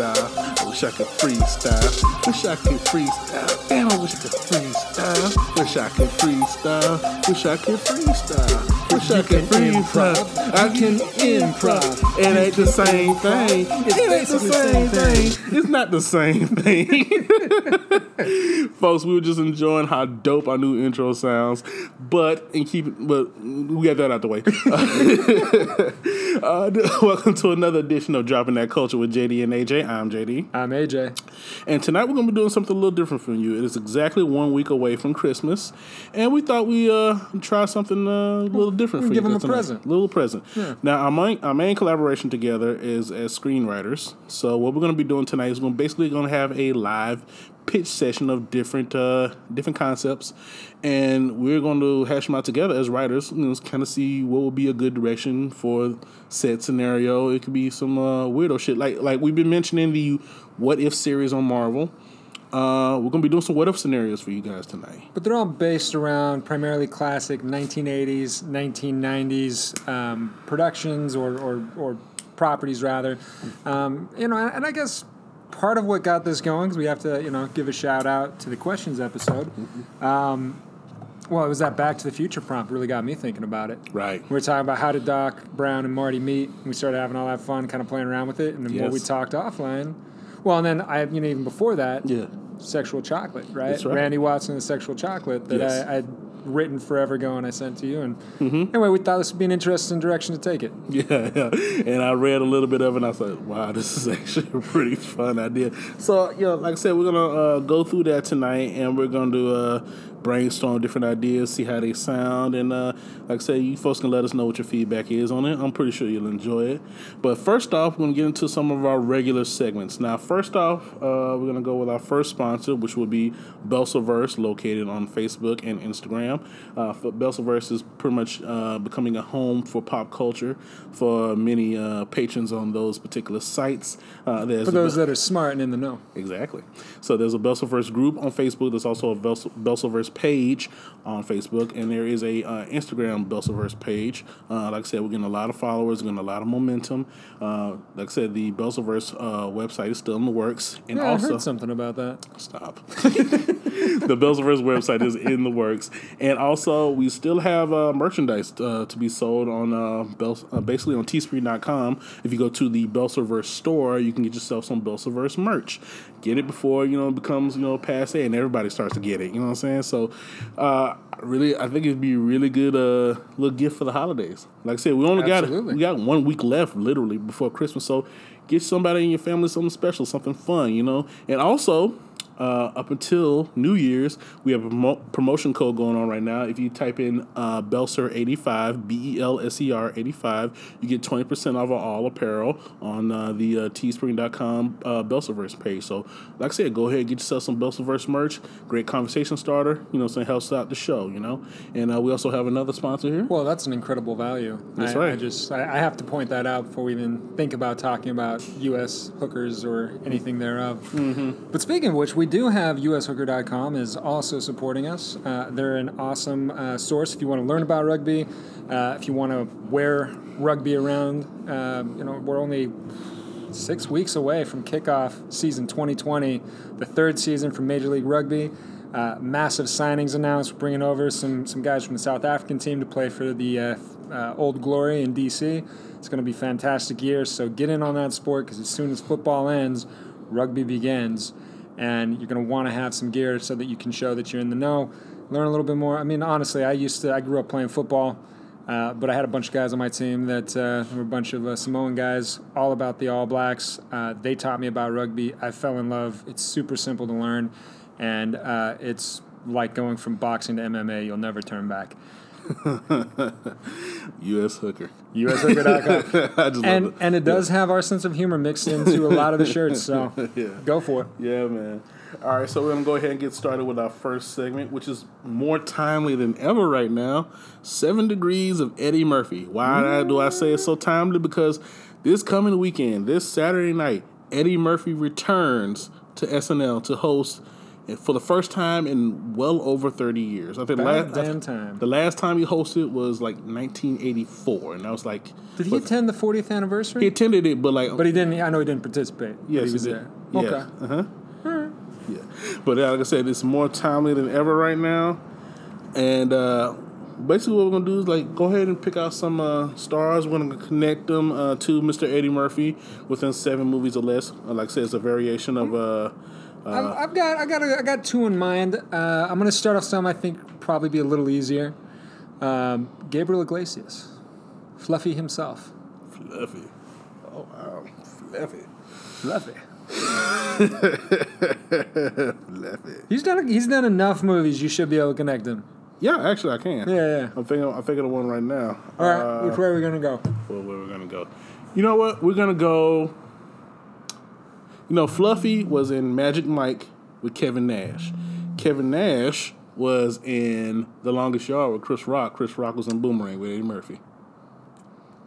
freestyle. I wish I could freestyle. Wish I could freestyle. Damn, I wish I could freestyle. Wish I could freestyle. Wish I could freestyle. Wish I could freestyle. I can improv. It ain't the same thing. It ain't the same thing. It's not the same thing. Folks, we were just enjoying how dope our new intro sounds, but and keep it, but we got that out the way. uh, welcome to another edition of Dropping That Culture with JD and AJ. I'm JD. I'm AJ. And tonight we're going to be doing something a little different from you. It is exactly one week away from Christmas, and we thought we uh try something uh, a little different for Give you. Give them a present. A little present. Yeah. Now, our main, our main collaboration together is as screenwriters. So what we're going to be doing tonight is we're basically going to have a live pitch session of different uh, different concepts, and we're going to hash them out together as writers. You know, kind of see what would be a good direction for said scenario. It could be some uh, weirdo shit like like we've been mentioning the what if series on Marvel. Uh, we're gonna be doing some what if scenarios for you guys tonight. But they're all based around primarily classic 1980s, 1990s um, productions or, or, or properties, rather. Um, you know, and I guess part of what got this going, because we have to, you know, give a shout out to the questions episode. Um, well, it was that Back to the Future prompt really got me thinking about it. Right. We were talking about how did Doc Brown and Marty meet. And we started having all that fun, kind of playing around with it. And the more we talked offline, well, and then I, you know, even before that, Yeah. sexual chocolate, right? Right. Randy Watson, the sexual chocolate that Yes. I, I'd written forever ago and I sent to you. And Mm-hmm. anyway, we thought this would be an interesting direction to take it. Yeah, yeah. And I read a little bit of it and I thought, wow, this is actually a pretty fun idea. So, you know, like I said, we're going to uh, go through that tonight and we're going to do uh, brainstorm different ideas, see how they sound. And uh, like I said, you folks can let us know what your feedback is on it. I'm pretty sure you'll enjoy it. But first off, we're going to get into some of our regular segments. Now, first off, uh, we're going to go with our first sponsor, which will be Belsaverse, located on Facebook and Instagram. Uh, Belsaverse is pretty much uh, becoming a home for pop culture for many uh, patrons on those particular sites. Uh, there's For those that are smart and in the know. Exactly. So there's a Belsaverse group on Facebook. There's also a Bels- Belsaverse page on Facebook, and there is a uh, Instagram Belsaverse page. Uh, like I said, we're getting a lot of followers, getting a lot of momentum. Uh, like I said, the Belsaverse uh, website is still in the works, and Yeah, I also heard something about that. Stop. the Belsaverse website is in the works, and also we still have uh, merchandise uh, to be sold on uh, Bels- uh, basically on Teespring.com. If you go to the Belsaverse store, you can get yourself some Belsaverse merch. Get it before you know it becomes you know passe and everybody starts to get it. You know what I'm saying? So, uh, really, I think it'd be a really good uh, little gift for the holidays. Like I said, we only Absolutely. got we got one week left, literally before Christmas. So, get somebody in your family something special, something fun, you know, and also uh, up until New Year's, we have a promo- promotion code going on right now. If you type in uh, Belser85, B E L S E R 85, you get 20% off of all apparel on uh, the uh, teespring.com uh, Belserverse page. So, like I said, go ahead, and get yourself some Belserverse merch. Great conversation starter, you know, so it helps out the show, you know. And uh, we also have another sponsor here. Well, that's an incredible value. That's I, right. I just I, I have to point that out before we even think about talking about U.S. hookers or anything thereof. Mm-hmm. But speaking of which, we do have USHooker.com is also supporting us. Uh, they're an awesome uh, source if you want to learn about rugby, uh, if you want to wear rugby around. Uh, you know, we're only six weeks away from kickoff season 2020, the third season for Major League Rugby. Uh, massive signings announced, bringing over some some guys from the South African team to play for the uh, uh, Old Glory in DC. It's going to be fantastic year. So get in on that sport because as soon as football ends, rugby begins, and you're going to want to have some gear so that you can show that you're in the know. Learn a little bit more. I mean, honestly, I used to. I grew up playing football. Uh, but I had a bunch of guys on my team that uh, were a bunch of uh, Samoan guys, all about the All Blacks. Uh, they taught me about rugby. I fell in love. It's super simple to learn, and uh, it's like going from boxing to MMA. You'll never turn back. U.S. Hooker. USHooker.com. I just and love it. and it does have our sense of humor mixed into a lot of the shirts. So Yeah. go for it. Yeah, man. All right, so we're gonna go ahead and get started with our first segment, which is more timely than ever right now. Seven Degrees of Eddie Murphy. Why do I say it's so timely? Because this coming weekend, this Saturday night, Eddie Murphy returns to SNL to host for the first time in well over thirty years. I think last damn time. the last time he hosted was like 1984, and I was like, Did he but attend the 40th anniversary? He attended it, but like, but he didn't. I know he didn't participate. yes, he was did. there. Yeah. Okay. Uh huh. Yeah, but uh, like I said, it's more timely than ever right now, and uh, basically what we're gonna do is like go ahead and pick out some uh, stars. We're gonna connect them uh, to Mr. Eddie Murphy within seven movies or less. Like I said, it's a variation of. Uh, I've, I've got I got a, I got two in mind. Uh, I'm gonna start off some I think probably be a little easier. Um, Gabriel Iglesias, Fluffy himself. Fluffy. Oh wow, Fluffy. Fluffy. Fluffy. He's done he's done enough movies. You should be able to connect him. Yeah, actually, I can. Yeah, yeah. I'm thinking. I'm thinking of one right now. All right, Uh, which way are we gonna go? where, where we're gonna go. You know what? We're gonna go. You know, Fluffy was in Magic Mike with Kevin Nash. Kevin Nash was in The Longest Yard with Chris Rock. Chris Rock was in Boomerang with Eddie Murphy.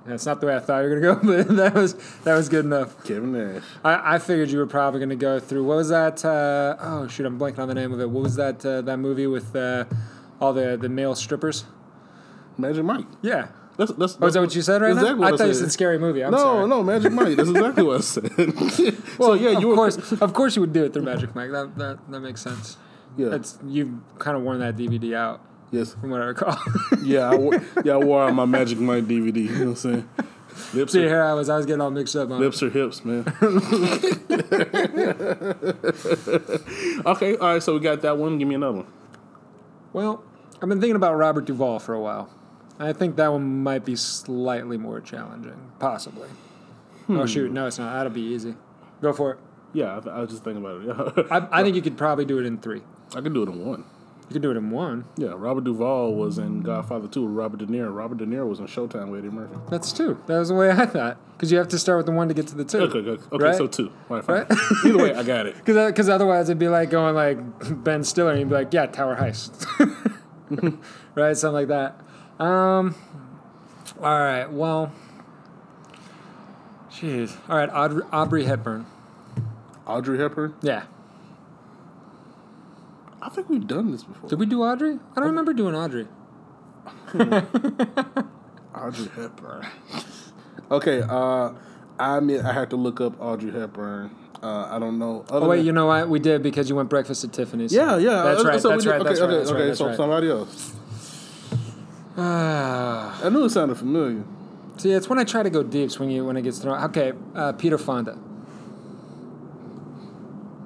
That's not the way I thought you were gonna go, but that was that was good enough. Kevin Nash. I, I figured you were probably gonna go through what was that? Uh, oh shoot, I'm blanking on the name of it. What was that? Uh, that movie with uh, all the the male strippers? Magic Mike. Yeah. That's, that's, Oh, is that what you said right exactly now? I what thought you said. scary movie. I'm no, sorry. no, Magic Mike. That's exactly what I said. so yeah, of you were course, of course, you would do it through Magic Mike. That that, that makes sense. Yeah. That's you've kind of worn that DVD out, yes. from what I recall. Yeah, I wore, yeah, I wore out my Magic Mike DVD. You know what I'm saying? Lips See, are, here I was, I was getting all mixed up on. it. lips are hips, man. okay, all right. So we got that one. Give me another one. Well, I've been thinking about Robert Duvall for a while. I think that one might be slightly more challenging, possibly. Hmm. Oh shoot, no, it's not. That'll be easy. Go for it. Yeah, I, I was just thinking about it. I, I think you could probably do it in three. I could do it in one. You could do it in one. Yeah, Robert Duvall was in Godfather 2 with Robert De Niro. Robert De Niro was in Showtime with Eddie Murphy. That's two. That was the way I thought. Because you have to start with the one to get to the two. Okay, okay, okay Right? so two. All right, fine. Right? Either way, I got it. Because otherwise it'd be like going like Ben Stiller and you'd be like, yeah, Tower Heist. right? Something like that. Um, all right, well. Jeez. All right, Audrey, Aubrey Hepburn. Audrey Hepburn. Yeah. I think we've done this before. Did we do Audrey? I don't remember doing Audrey. Audrey Hepburn. okay, uh, I mean, I had to look up Audrey Hepburn. Uh, I don't know. Other Oh, wait, than- you know what? We did because you went breakfast at Tiffany's. Yeah, yeah. That's uh, right, so that's did- right, Okay, that's okay, right, that's okay. right, that's so right. somebody else. Ah. I knew it sounded familiar. See, it's when I try to go deep when you when it gets thrown. Okay, uh, Peter Fonda.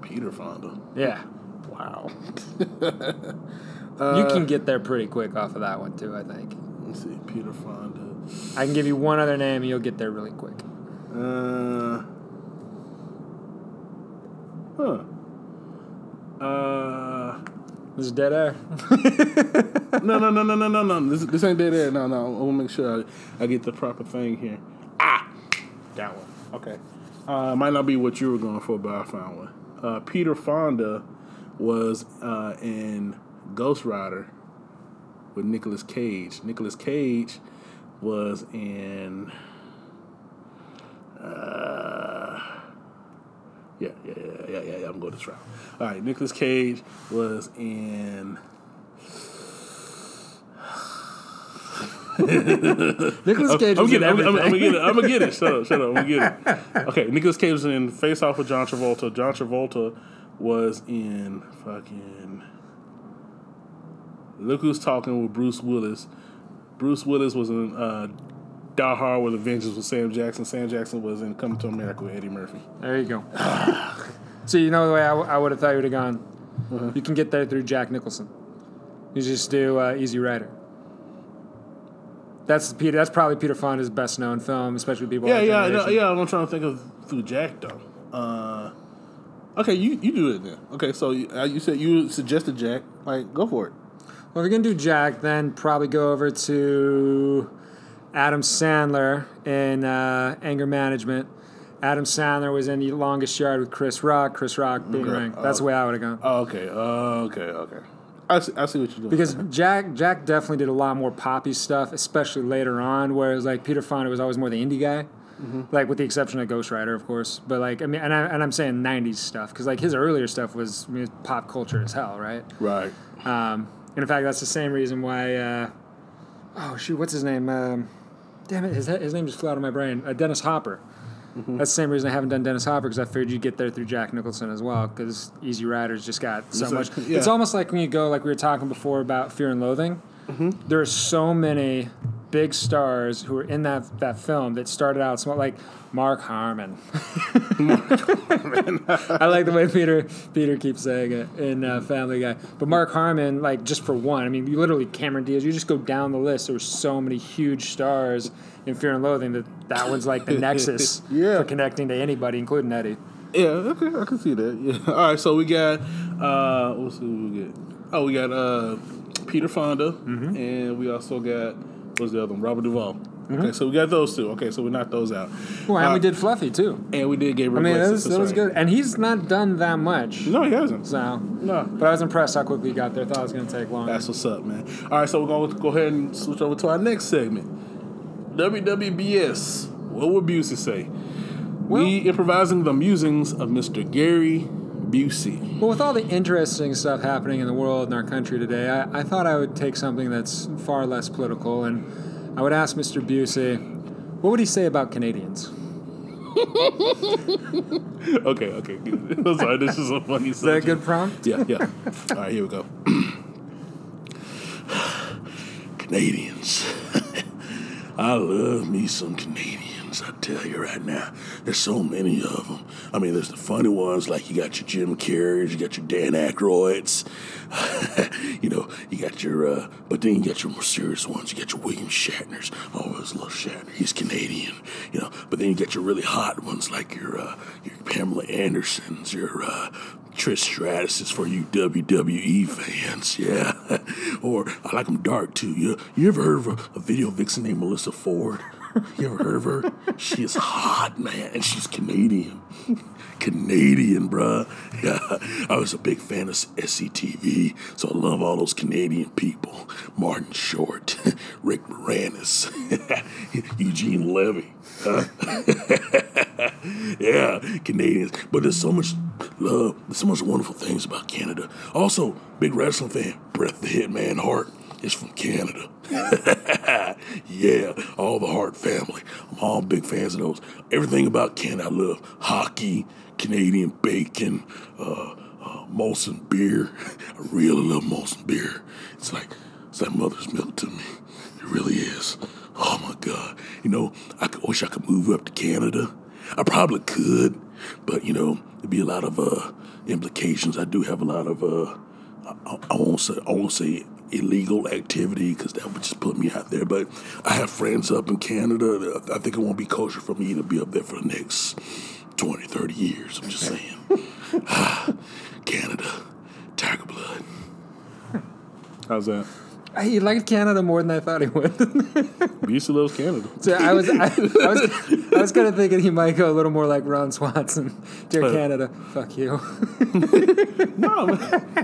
Peter Fonda. Yeah. Wow. you can get there pretty quick off of that one too. I think. Let's see, Peter Fonda. I can give you one other name, and you'll get there really quick. Uh. Huh. Uh. This is dead air. No, no, no, no, no, no, no. This, this ain't dead air. No, no. I want to make sure I, I get the proper thing here. Ah, that one. Okay. Uh, might not be what you were going for, but I found one. Uh, Peter Fonda was uh, in Ghost Rider with Nicolas Cage. Nicolas Cage was in. Uh, yeah, yeah, yeah, yeah, yeah, yeah. I'm going this route. All right, Nicolas Cage was in. Nicholas Cage I'm was in gonna, I'm, I'm, I'm gonna get it. I'm gonna get it. Shut up, shut up. I'm gonna get it. Okay, Nicolas Cage was in Face Off with John Travolta. John Travolta was in fucking. Look who's talking with Bruce Willis. Bruce Willis was in uh, Die Hard with a Vengeance with Sam Jackson. Sam Jackson was in Coming to America with Eddie Murphy. There you go. See, you know the way I, w- I would have thought you would have gone. Uh-huh. You can get there through Jack Nicholson. You just do uh, Easy Rider. That's Peter. That's probably Peter Fonda's best known film, especially people. Yeah, yeah, no, yeah. I'm trying to think of through Jack though. Uh, okay, you you do it then. Okay, so you, uh, you said you suggested Jack. Like, go for it. Well, if you're gonna do Jack, then probably go over to Adam Sandler in uh, Anger Management. Adam Sandler was in The Longest Yard with Chris Rock. Chris Rock, Boomerang. That's the way I would have gone. Oh, okay. Oh, okay. Okay. I see, I see what you're doing. Because Jack Jack definitely did a lot more poppy stuff, especially later on. Whereas like Peter Fonda was always more the indie guy. like with the exception of Ghost Rider, of course. But like, I mean, and, I, and I'm saying '90s stuff because like his earlier stuff was I mean, pop culture as hell, right? Right. Um, and in fact, that's the same reason why. Uh, oh shoot, what's his name? Um, damn it, his his name just flew out of my brain. Uh, Dennis Hopper. That's the same reason I haven't done Dennis Hopper because I figured you'd get there through Jack Nicholson as well because Easy Riders just got so much. Yeah. It's almost like when you go, like we were talking before about Fear and Loathing. There are so many big stars who were in that that film that started out small, like Mark Harmon. I like the way Peter Peter keeps saying it in uh, Family Guy. But Mark Harmon, like just for one, I mean, you literally Cameron Diaz. You just go down the list. There were so many huge stars in Fear and Loathing that that one's like the nexus Yeah. for connecting to anybody, including Eddie. Yeah, okay, I can see that. Yeah. All right, so we got uh what's we get? Oh, we got uh Peter Fonda Mm-hmm. and we also got what's the other one? Robert Duvall. Okay, so we got those two. Okay, so we knocked those out. Well, and Uh, we did Fluffy too. And we did Gabriel I mean, that was, that was right. good, and he's not done that much. No, he hasn't. So, No. but I was impressed how quickly he got there. Thought it was going to take long. That's what's up, man. All right, so we're going to go ahead and switch over to our next segment. WWBS. What would Busey say? we improvising the musings of Mr. Gary Busey. Well, with all the interesting stuff happening in the world and our country today, I, I thought I would take something that's far less political, and I would ask Mr. Busey, what would he say about Canadians? Okay, okay. I'm sorry, this is a funny Is that a good prompt? Yeah, yeah. All right, here we go. Canadians. I love me some Canadians, I tell you right now. There's so many of them. I mean, there's the funny ones, like you got your Jim Carreys, you got your Dan Aykroyds, you know, you got your, uh, but then you got your more serious ones. You got your William Shatners. I always love Shatner. He's Canadian, you know, but then you got your really hot ones like your, uh, your Pamela Andersons, your, uh, Trish Stratus is for you WWE fans, yeah. or I like them dark too. You, you ever heard of a, a video vixen named Melissa Ford? You ever heard of her? She is hot, man, and she's Canadian. Canadian, bruh. Yeah, I was a big fan of SCTV, so I love all those Canadian people. Martin Short, Rick Moranis, Eugene Levy. huh? yeah, Canadians. But there's so much love. There's so much wonderful things about Canada. Also, big wrestling fan, Bret the Hitman Hart is from Canada. yeah, all the Hart family. I'm all big fans of those. Everything about Canada I love. Hockey, Canadian bacon, uh, uh, Molson beer. I really love Molson beer. It's like it's like mother's milk to me. It really is. Oh my God. You know, I wish I could move up to Canada. I probably could, but you know, there'd be a lot of uh, implications. I do have a lot of uh, I, I won't say I won't say illegal activity because that would just put me out there. But I have friends up in Canada. I think it won't be kosher for me to be up there for the next 20, 30 years. I'm just saying. Canada, tiger blood. How's that? He liked Canada more than I thought he would. Busey loves Canada. so I was, I, I was, I was kind of thinking he might go a little more like Ron Swanson. Dear. Canada, fuck you. No,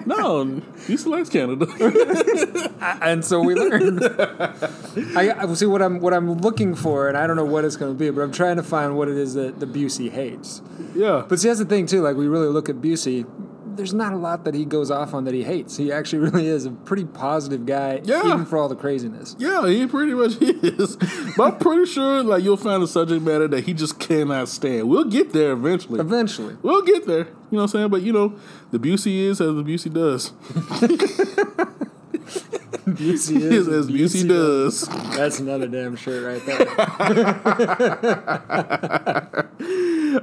no, Busey likes Canada. and so we learned. I, I see what I'm what I'm looking for, and I don't know what it's going to be, but I'm trying to find what it is that the Busey hates. yeah. But see, that's the thing too. Like we really look at Busey. There's not a lot that he goes off on that he hates. He actually really is a pretty positive guy, Yeah. even for all the craziness. Yeah, he pretty much is. But I'm pretty sure like you'll find a subject matter that he just cannot stand. We'll get there eventually. Eventually, We'll get there. You know what I'm saying? But you know, the Busey is as the Busey does. Busey Is is as Busey does. That's another damn shirt right there. All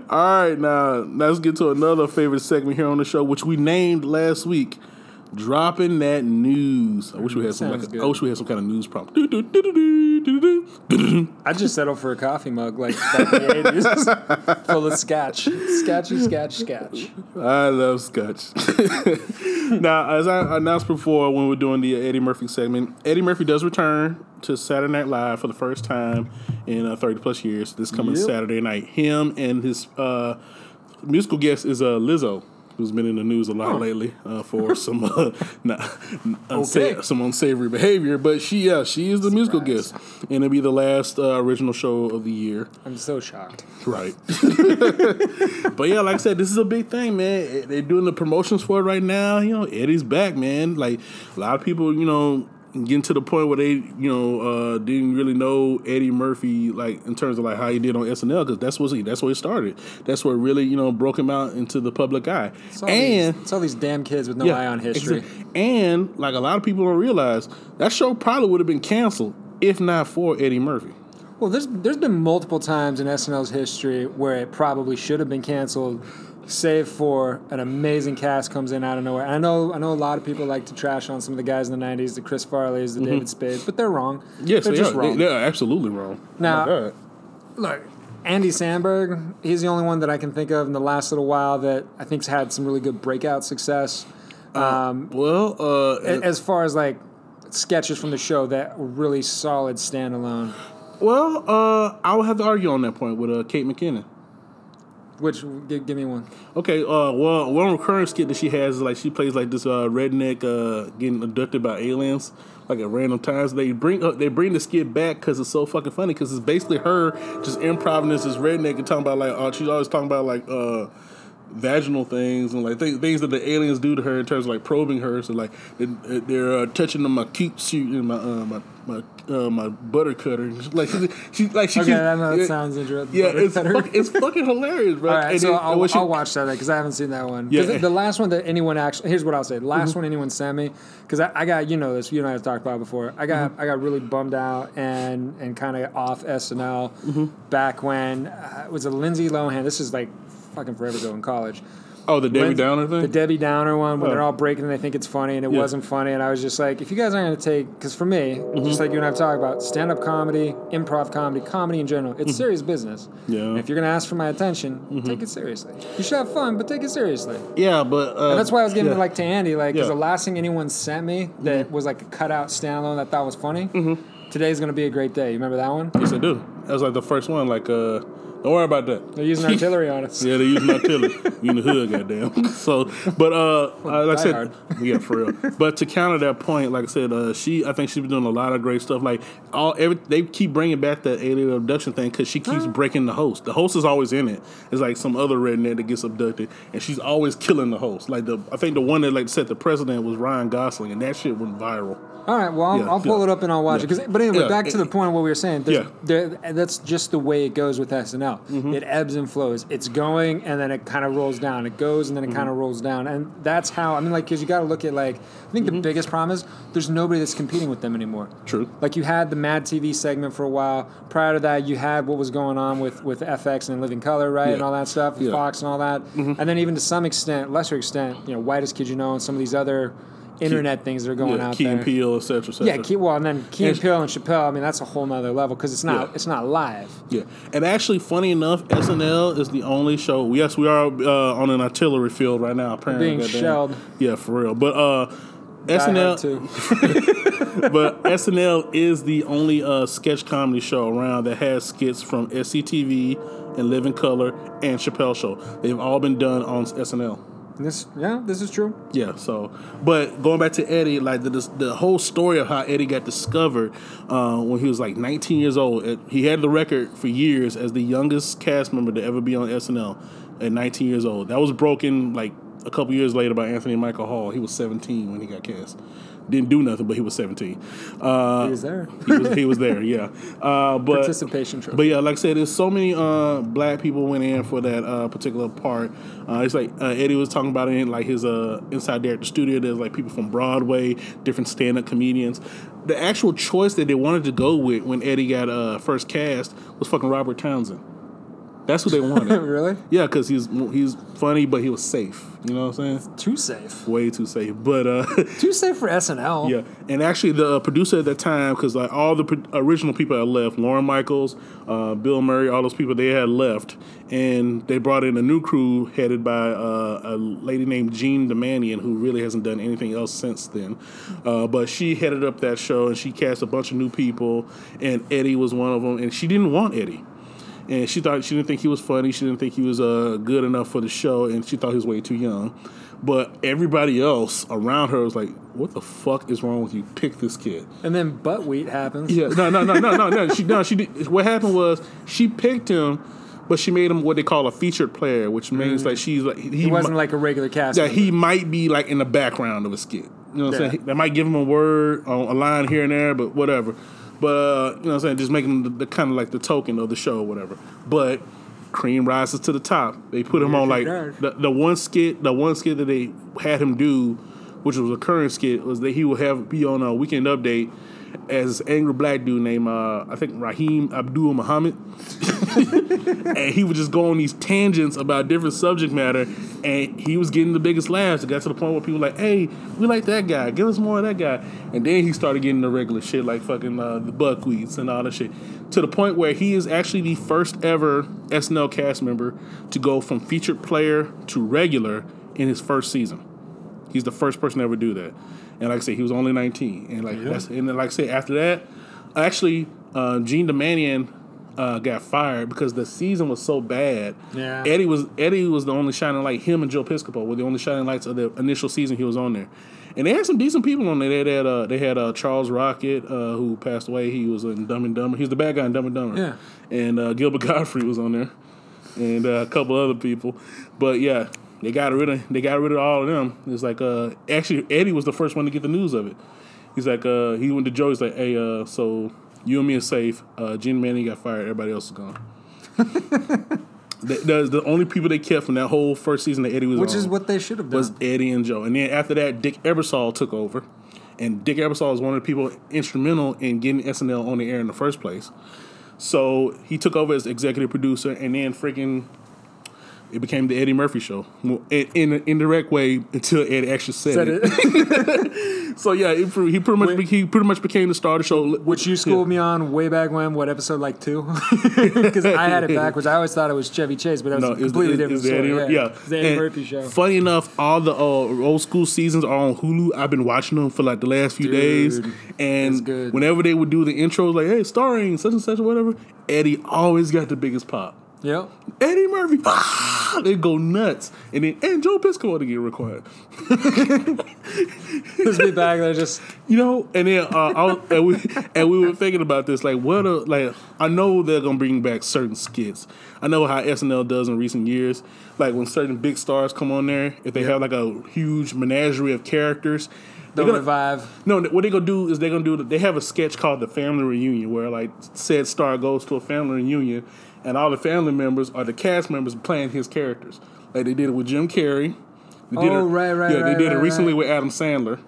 right, now let's get to another favorite segment here on the show, which we named last week. Dropping that news. I wish we had some. Like, good. I wish we had some kind of news prompt. I just settled for a coffee mug like back in the 80s, full of scotch. Scotchy, scotch, scotch. I love scotch. now, as I announced before when we're doing the Eddie Murphy segment, Eddie Murphy does return to Saturday Night Live for the first time in uh, 30 plus years. This coming Yep. Saturday night. Him and his uh, musical guest is uh, Lizzo. Who's been in the news a lot lately uh, for some uh, not, unsa- Okay. some unsavory behavior. But she, yeah, she is the musical guest, and it'll be the last uh, original show of the year. I'm so shocked. Right. but yeah, like I said, this is a big thing, man. They're doing the promotions for it right now. You know, Eddie's back, man. Like a lot of people, you know, getting to the point where they, you know, uh, didn't really know Eddie Murphy, like in terms of like how he did on SNL, because that's what he, that's where it started. That's what really, you know, broke him out into the public eye. It's And these, it's all these damn kids with no eye on history. exa- And like a lot of people don't realize, that show probably would have been canceled if not for Eddie Murphy. Well, there's there's been multiple times in SNL's history where it probably should have been canceled, save for an amazing cast comes in out of nowhere. And I know I know a lot of people like to trash on some of the guys in the '90s, the Chris Farley's, the David Spades, but they're wrong. Yes, they're they just are. wrong. They, are absolutely wrong. Now- oh. Look, Andy Samberg, he's the only one that I can think of in the last little while that I think's had some really good breakout success. Um, Well, uh, as far as like sketches from the show that really solid standalone. well, uh, I would have to argue on that point with uh, Kate McKinnon. Which give, give me one. Okay, uh, well, one recurring skit that she has is like she plays like this uh, redneck uh, getting abducted by aliens, like at random times. They bring uh, they bring the skit back because it's so fucking funny because it's basically her just improvising this redneck and talking about like uh, she's always talking about like uh, vaginal things and like things, things that the aliens do to her in terms of like probing her. So like they- they're uh, touching on my cute suit and my uh, my my uh, my butter cutter. Like she, she like she Okay, keeps- I know that sounds interesting. yeah, it's fucking, it's fucking hilarious, bro. All right, And so I'll, she- I'll watch that because I haven't seen that one. Yeah. the last one that anyone actually here's what I'll say. The Mm-hmm. last one anyone sent me because I, I got you know this you and I have talked about it before. I got Mm-hmm. I got really bummed out and and kind of off SNL Mm-hmm. back when uh, it was a Lindsay Lohan. This is like fucking forever ago in college. Oh, the Debbie Lindsay- Downer thing. The Debbie Downer one, when Oh. they're all breaking and they think it's funny and it Yeah. wasn't funny. And I was just like, if you guys aren't going to take, because for me, Mm-hmm. just like you and I have talked about, stand up comedy, improv comedy, comedy in general, it's serious business. Mm-hmm. Yeah. Mm-hmm. And if you're going to ask for my attention, take it seriously. You should have fun, but take it seriously. yeah, but uh, And that's why I was giving yeah. like to Andy, like, because Yeah. the last thing anyone sent me that was like a cutout standalone that I thought was funny, today's going to be a great day. You remember that one? Yes, I do. That was like the first one. Like, uh, don't worry about that. They're using artillery on us. Yeah, they're using artillery. we in the hood, goddamn. So, but uh, uh, like I said, hard. yeah, for real. But to counter that point, like I said, uh, she, I think she's been doing a lot of great stuff. Like all, every, they keep bringing back that alien abduction thing because she keeps breaking the host. The host is always in it. It's like some other redneck that gets abducted, and she's always killing the host. Like the, I think the one that like set the precedent was Ryan Gosling, and that shit went viral. All right, well, I'll, Yeah, I'll pull yeah. it up and I'll watch Yeah. it. 'Cause- but anyway, back to the point of what we were saying. There's- Yeah. there- that's just the way it goes with SNL. Mm-hmm. It ebbs and flows. It's going and then it kind of rolls down. It goes and then it Mm-hmm. kind of rolls down. And that's how, I mean, like, because you got to look at, like, I think Mm-hmm. the biggest problem is there's nobody that's competing with them anymore. True. Like, you had the Mad TV segment for a while. Prior to that, you had what was going on with, with FX and Living Color, right? And all that stuff. Mm-hmm. Fox and all that. And then even to some extent, lesser extent, you know, Whitest Kid You Know and some of these other internet things that are going Yeah, out Key there. and Peele, et cetera, et cetera. Yeah, Key, well, and then Key and And- Peele and Chappelle. I mean, that's a whole nother level because it's not Yeah. it's not live. Yeah, and actually, funny enough, SNL is the only show. Yes, we are uh, on an artillery field right now. Apparently, Being shelled. Yeah, for real. But uh, SNL, but SNL is the only uh, sketch comedy show around that has skits from SCTV and Living Color and Chappelle Show. They've all been done on SNL. This, yeah, this is true. Yeah, so but going back to Eddie, like the the whole story of how Eddie got discovered uh, when he was like 19 years old. It- he had the record for years as the youngest cast member to ever be on SNL at 19 years old. That was broken like a couple years later by Anthony Michael Hall. He was 17 when he got cast. Didn't do nothing, but he was 17. Uh, He was there. he was he was there, yeah. Uh, but Participation trophy. but yeah, like I said, there's so many uh, black people went in for that uh, particular part. Uh, it's like uh, Eddie was talking about it in like his uh, inside there at the studio. There's like people from Broadway, different stand-up comedians. The actual choice that they wanted to go with when Eddie got uh, first cast was fucking Robert Townsend. That's what they wanted. really? yeah, because he's he's funny, but he was safe. You know what I'm saying? Too safe. Way too safe. But uh, Too safe for SNL. Yeah, and actually the uh, producer at that time, because like all the pro- original people had left, Lorne Michaels, uh, Bill Murray, all those people they had left, and they brought in a new crew headed by uh, a lady named Jean Doumanian, who really hasn't done anything else since then. Uh, but she headed up that show, and she cast a bunch of new people, and Eddie was one of them, and she didn't want Eddie. And she thought she didn't think he was funny. She didn't think he was uh, good enough for the show, and she thought he was way too young. But everybody else around her was like, "What the fuck is wrong with you? Pick this kid." And then Buckwheat happens. Yeah, no, no, no, no, no, no. She, no, she. Did, what happened was she picked him, but she made him what they call a featured player, which means like she's like he, He wasn't mi- like a regular cast. yeah, member. he might be like in the background of a skit. You know what I'm saying? They might give him a word, a line here and there, but whatever. But uh, you know what I'm saying? Just making the, the kind of like the token of the show or whatever. But Cream rises to the top. They put him Yes, on like the, the one skit, the one skit that they had him do, which was a current skit, was that he would have be on a weekend update as angry black dude named uh, I think Raheem Abdul Muhammad, and he would just go on these tangents about different subject matter, and he was getting the biggest laughs. It got to the point where people were like, "Hey, we like that guy. Give us more of that guy." And then he started getting the regular shit like fucking uh, the buckwheats and all that shit, to the point where he is actually the first ever SNL cast member to go from featured player to regular in his first season. He's the first person to ever do that. And like I said, he was only 19. And like that's, and then like I said, after that, actually, uh, Jean Doumanian uh, got fired because the season was so bad. Yeah. Eddie was Eddie was the only shining light. Him and Joe Piscopo were the only shining lights of the initial season he was on there. And they had some decent people on there. They had uh, they had uh, Charles Rocket, uh, who passed away. He was in Dumb and Dumber. He was the bad guy in Dumb and Dumber. Yeah. And uh, Gilbert Gottfried was on there, and uh, a couple other people. But yeah, they got rid of they got rid of all of them. It's like uh, actually Eddie was the first one to get the news of it. He's like uh, he went to Joe. He's like, hey, uh, so you and me are safe. Uh, Gene Manning got fired. Everybody else is gone. That's the only people they kept from that whole first season that Eddie was which on is what they should have done. was Eddie and Joe. And then after that, Dick Ebersol took over. And Dick Ebersol is one of the people instrumental in getting SNL on the air in the first place. So he took over as executive producer, and then freaking it became the Eddie Murphy show Well, in, in an indirect way until Eddie actually said, Said it. it. So yeah, it, he pretty much be- he pretty much became the star of the show. Which you schooled me on way back when, what episode like two? Because I had it backwards. I always thought it was Chevy Chase, but that was No, completely the, different it's the story. Eddie, yeah, It's the Eddie And Murphy show. Funny enough, all the uh, old school seasons are on Hulu. I've been watching them for like the last few days, and whenever they would do the intros, like "Hey, starring such and such or whatever," Eddie always got the biggest pop. Yep. Eddie Murphy, ah, they go nuts, and then and Joe Piscopo to get required. Just be back there, just You know, and then uh, I was, and we and we were thinking about this, like what a like I know they're gonna bring back certain skits. I know how SNL does in recent years, like when certain big stars come on there, if they have like a huge menagerie of characters, they're gonna, revive. no, what they're gonna do is they're gonna do. They have a sketch called the Family Reunion, where like said star goes to a family reunion, and all the family members are the cast members playing his characters. Like they did it with Jim Carrey. They did Oh, it, right, right, Yeah, right, they did it recently right. with Adam Sandler.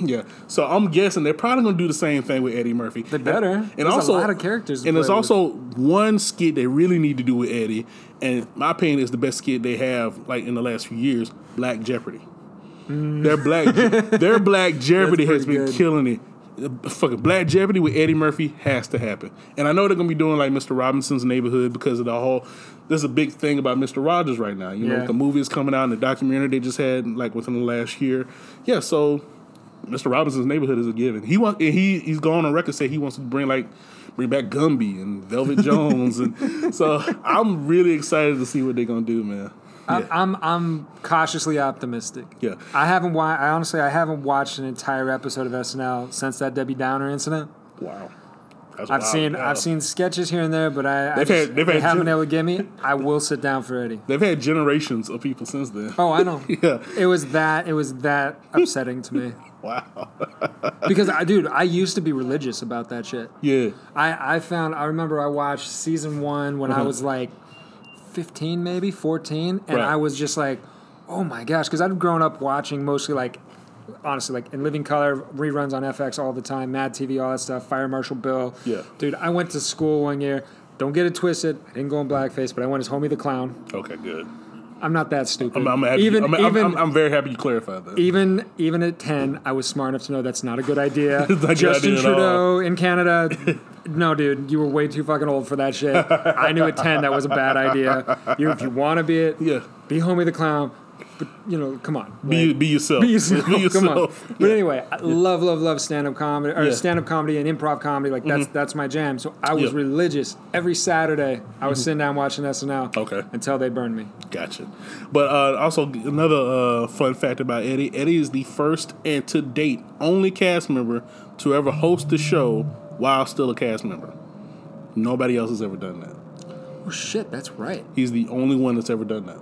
Yeah, so I'm guessing they're probably gonna do the same thing with Eddie Murphy. They better. And There's also, a lot of characters. and there's with. also one skit they really need to do with Eddie, and my opinion is the best skit they have like in the last few years. Black Jeopardy. Mm. Their black, their Black Jeopardy has been good. killing it. Fucking Black Jeopardy with Eddie Murphy has to happen, and I know they're gonna be doing like Mr. Robinson's Neighborhood because of the whole. There's a big thing about Mr. Rogers right now. You know, the movie is coming out, and the documentary they just had like within the last year. Yeah, so Mr. Robinson's Neighborhood is a given. He want and he he's gone on record say he wants to bring like bring back Gumby and Velvet Jones, and so I'm really excited to see what they're gonna do, man. I- Yeah, I'm I'm cautiously optimistic. yeah. I haven't wa- I honestly I haven't watched an entire episode of SNL since that Debbie Downer incident. Wow. That's I've wild. seen Yeah. I've seen sketches here and there, but I, I They've just, had- they've they had haven't gen- been able to get me. I will sit down for Eddie. They've had generations of people since then. Oh, I know. Yeah. It was that it was that upsetting to me Wow. because I dude I used to be religious about that shit. Yeah. I I found I remember I watched season one when I Uh-huh. was like fifteen maybe fourteen, and Right. I was just like, oh my gosh, because I'd grown up watching mostly like. Honestly, like in Living Color, reruns on FX all the time, Mad TV, all that stuff, Fire Marshal Bill. Yeah. Dude, I went to school one year. Don't get it twisted. I didn't go in blackface, but I went as Homie the Clown. Okay, good. I'm not that stupid. I'm, I'm even I'm, I'm- even I'm, I'm very happy you clarified that. even even at 10 i was smart enough to know that's not a good idea not a good justin idea trudeau in canada no dude you were way too fucking old for that shit i knew at 10 that was a bad idea you if you want to be it Yeah. be homie the clown but you know, come on. Be, like, be yourself. be yourself. Be Come on. yourself. But anyway, I love, love, love stand up comedy or Yeah. stand up comedy and improv comedy. Like that's that's my jam. So I was. Mm-hmm. religious every Saturday. I was sitting down watching SNL. Okay. Until they burned me. Gotcha. But uh, also another uh, fun fact about Eddie: Eddie is the first and to date only cast member to ever host the show while still a cast member. Nobody else has ever done that. Oh shit, that's right. He's the only one that's ever done that.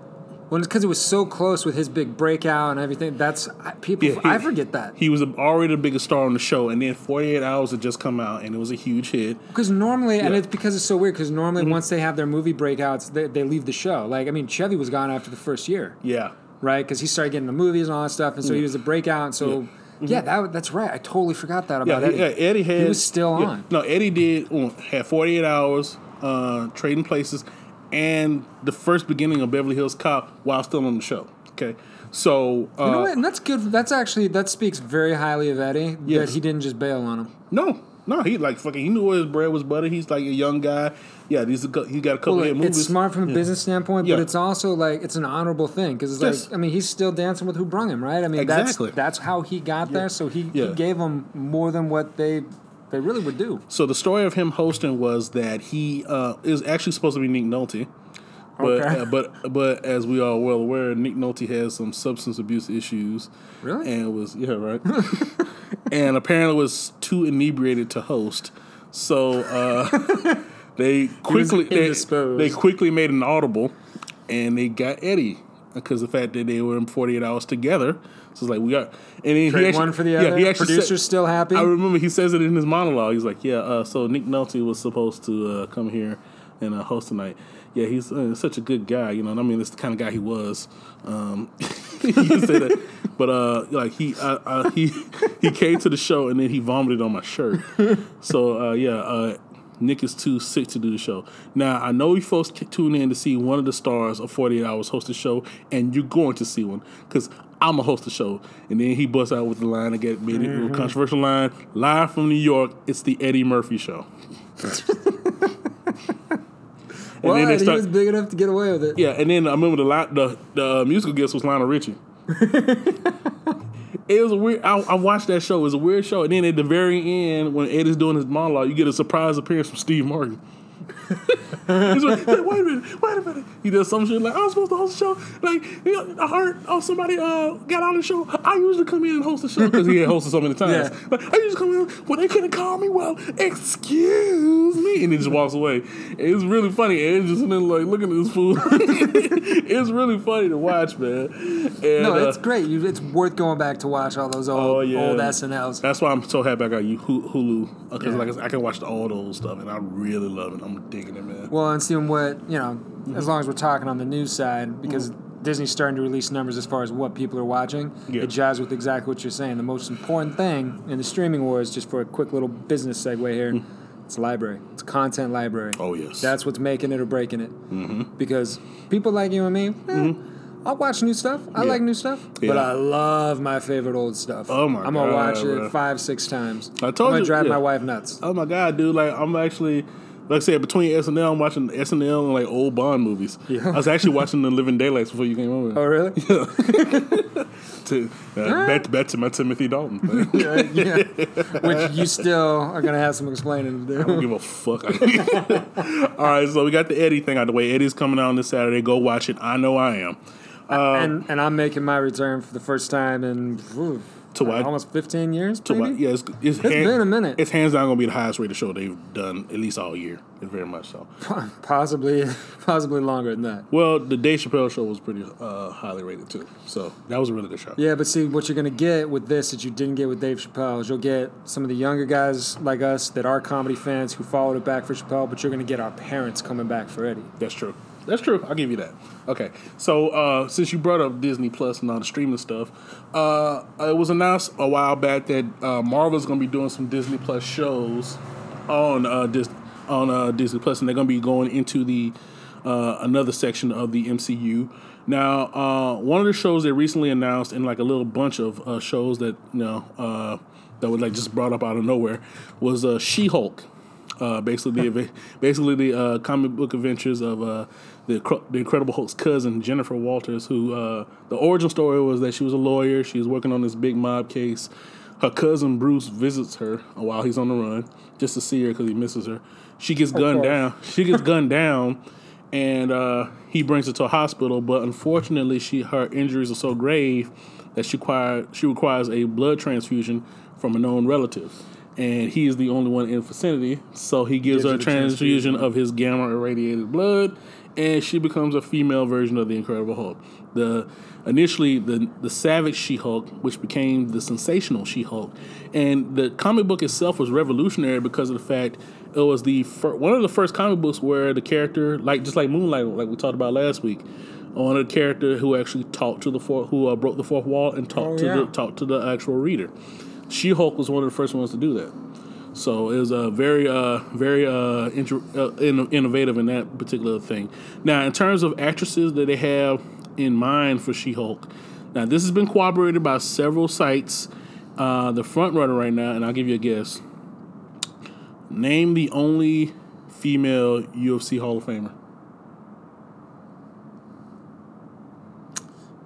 Well, it's because it was so close with his big breakout and everything. That's I, people. Yeah, he- I forget that He was already the biggest star on the show, and then 48 Hours had just come out, and it was a huge hit. because normally, and Yeah. Mm-hmm. it's because it's so weird. Because normally, once they have their movie breakouts, they, they leave the show. Like I mean, Chevy was gone after the first year. Yeah. right? Because he started getting the movies and all that stuff, and so he was a breakout. And so, yeah, that, that's right. I totally forgot that about he- Eddie. yeah, Eddie had. He was still yeah. on. No, Eddie did had 48 hours, uh, trading places, and the first beginning of Beverly Hills Cop while still on the show. Okay, so uh, You know what? And that's good. That's actually that speaks very highly of Eddie Yes. that he didn't just bail on him. no, no, he like fucking he knew where his bread was buttered. He's like a young guy. Yeah, he's a, he got a couple Well, of movies. it's smart from a business standpoint, Yeah. but it's also like it's an honorable thing because it's Yes. like I mean he's still dancing with who brung him, right? I mean Exactly. that's that's how he got there. So he, Yeah. he gave him more than what they they really would do. So the story of him hosting was that he uh, is actually supposed to be Nick Nolte. But, Okay. uh, but but as we are well aware, Nick Nolte has some substance abuse issues. Really? And was yeah right. and apparently was too inebriated to host. So uh, they quickly they, they quickly made an audible, and they got Eddie because the fact that they were in forty eight hours together. So it's like we are. and then he Trade actually, one for the yeah, other. he actually said- Producer's still happy. I remember he says it in his monologue. He's like, "Yeah, uh, so Nick Nolte was supposed to uh, come here and uh, host tonight. Yeah, he's uh, such a good guy, you know. And I mean, it's the kind of guy he was. Um, you can say that, but uh, like he uh, uh, he he came to the show and then he vomited on my shirt. So uh, yeah, uh, Nick is too sick to do the show. Now I know you folks tune in to see one of the stars of Forty Eight Hours host the show, and you're going to see one because. I'm a host the show, and then he busts out with the line again, made it a controversial line. Live from New York, it's the Eddie Murphy show. and well, then they he was big enough to get away with it. yeah, and then I remember the the the uh, musical guest was Lionel Richie. it was a weird. I, I watched that show. It was a weird show, and then at the very end, when Eddie's doing his monologue, you get a surprise appearance from Steve Martin. He's like, "Wait, wait a minute, wait a minute. He does some shit like I was supposed to host the show. Like you know, I heard oh somebody uh got on the show. I usually come in and host the show because he had hosted so many times. Yeah. Like, I usually come in when they couldn't call me. Well, excuse me, and he just walks away. It's really funny. And it's just there like looking at this fool. it's really funny to watch, man. And, No, uh, it's great. It's worth going back to watch all those old Oh, yeah. old SNLs. That's why I'm so happy I got you Hulu because Yeah. like I can watch all those stuff and I really love it. I'm digging it, man. Well, and seeing what you know, Mm-hmm. as long as we're talking on the news side, because Disney's starting to release numbers as far as what people are watching. Yeah. It jives with exactly what you're saying. The most important thing in the streaming wars, just for a quick little business segue here, it's library. It's content library. Oh yes, That's what's making it or breaking it. Mm-hmm. Because people like you and me, eh, I'll watch new stuff. I Yeah. like new stuff, but I love my favorite old stuff. Oh, my I'm gonna God, watch bro. it five, six times. I told I'm gonna you, drive yeah. my wife nuts. Oh my god, dude! Like I'm actually, like I said, between SNL, I'm watching SNL and like old Bond movies. Yeah. I was actually watching The Living Daylights before you came over. Oh, really? Yeah. To, uh, back, back to my Timothy Dalton thing. yeah, yeah. Which you still are gonna have some explaining to I don't give a fuck. All right, so we got the Eddie thing out of the way. Eddie's coming out on this Saturday. Go watch it. I know I am. and and I'm making my return for the first time in ooh, To what? almost 15 years. To what? Yeah, it's, it's, been a minute. It's hands down gonna be the highest rated show they've done at least all year. It's very much so. Possibly, possibly longer than that. Well, the Dave Chappelle show was pretty uh, highly rated too, so that was a really good show. Yeah, but see, what you're gonna get with this that you didn't get with Dave Chappelle is you'll get some of the younger guys like us that are comedy fans who followed it back for Chappelle, but you're gonna get our parents coming back for Eddie. That's true. That's true. I'll give you that. Okay. So uh, since you brought up Disney Plus and all the streaming stuff, uh, it was announced a while back that uh, Marvel's going to be doing some Disney Plus shows on uh, Dis- on uh, Disney Plus, and they're going to be going into the uh, another section of the MCU. Now, uh, one of the shows they recently announced, in like a little bunch of uh, shows that you know uh, that were like just brought up out of nowhere, was uh, She Hulk. Uh, basically, the basically the uh, comic book adventures of uh, the the Incredible Hulk's cousin Jennifer Walters, who uh, the origin story was that she was a lawyer. She was working on this big mob case. Her cousin Bruce visits her while he's on the run just to see her because he misses her. She gets gunned course. down. She gets gunned down, and uh, he brings her to a hospital. But unfortunately, she her injuries are so grave that she require she requires a blood transfusion from a known relative. And he is the only one in the vicinity, so he gives Gives her a the transfusion of his gamma irradiated blood, and she becomes a female version of the Incredible Hulk. The initially the the Savage She Hulk, which became the Sensational She Hulk, and the comic book itself was revolutionary because of the fact it was the fir- one of the first comic books where the character, like just like Moonlight, like we talked about last week, on a character who actually talked to the fourth, who uh, broke the fourth wall and talked Oh, to the talked to the actual reader. She Hulk was one of the first ones to do that. So it was a very, uh, very uh, intro- uh, inno- innovative in that particular thing. Now, in terms of actresses that they have in mind for She Hulk, now this has been corroborated by several sites. Uh, the front runner right now, and I'll give you a guess. Name the only female UFC Hall of Famer.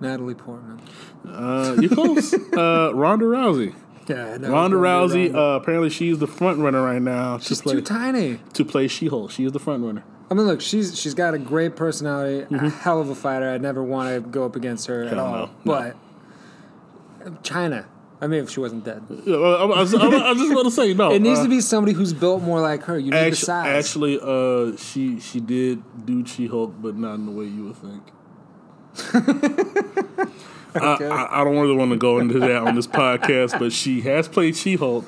Natalie Portman. Uh, you're close. uh, Ronda Rousey. Yeah, no, Ronda it's gonna be Rousey. Uh, apparently, she's the front runner right now She's play too tiny. to play She Hulk. She is the front runner. I mean, look, she's she's got a great personality, Mm-hmm. a hell of a fighter. I'd never want to go up against her at all. no, no. But Chyna. I mean, if she wasn't dead, I, I, was- I, was- just want to say no. it needs uh, to be somebody who's built more like her. You need the Actually, size. actually, uh, she she did do She Hulk, but not in the way you would think. Okay. I, I, don't really want to go into that on this podcast, but she has played She Hulk,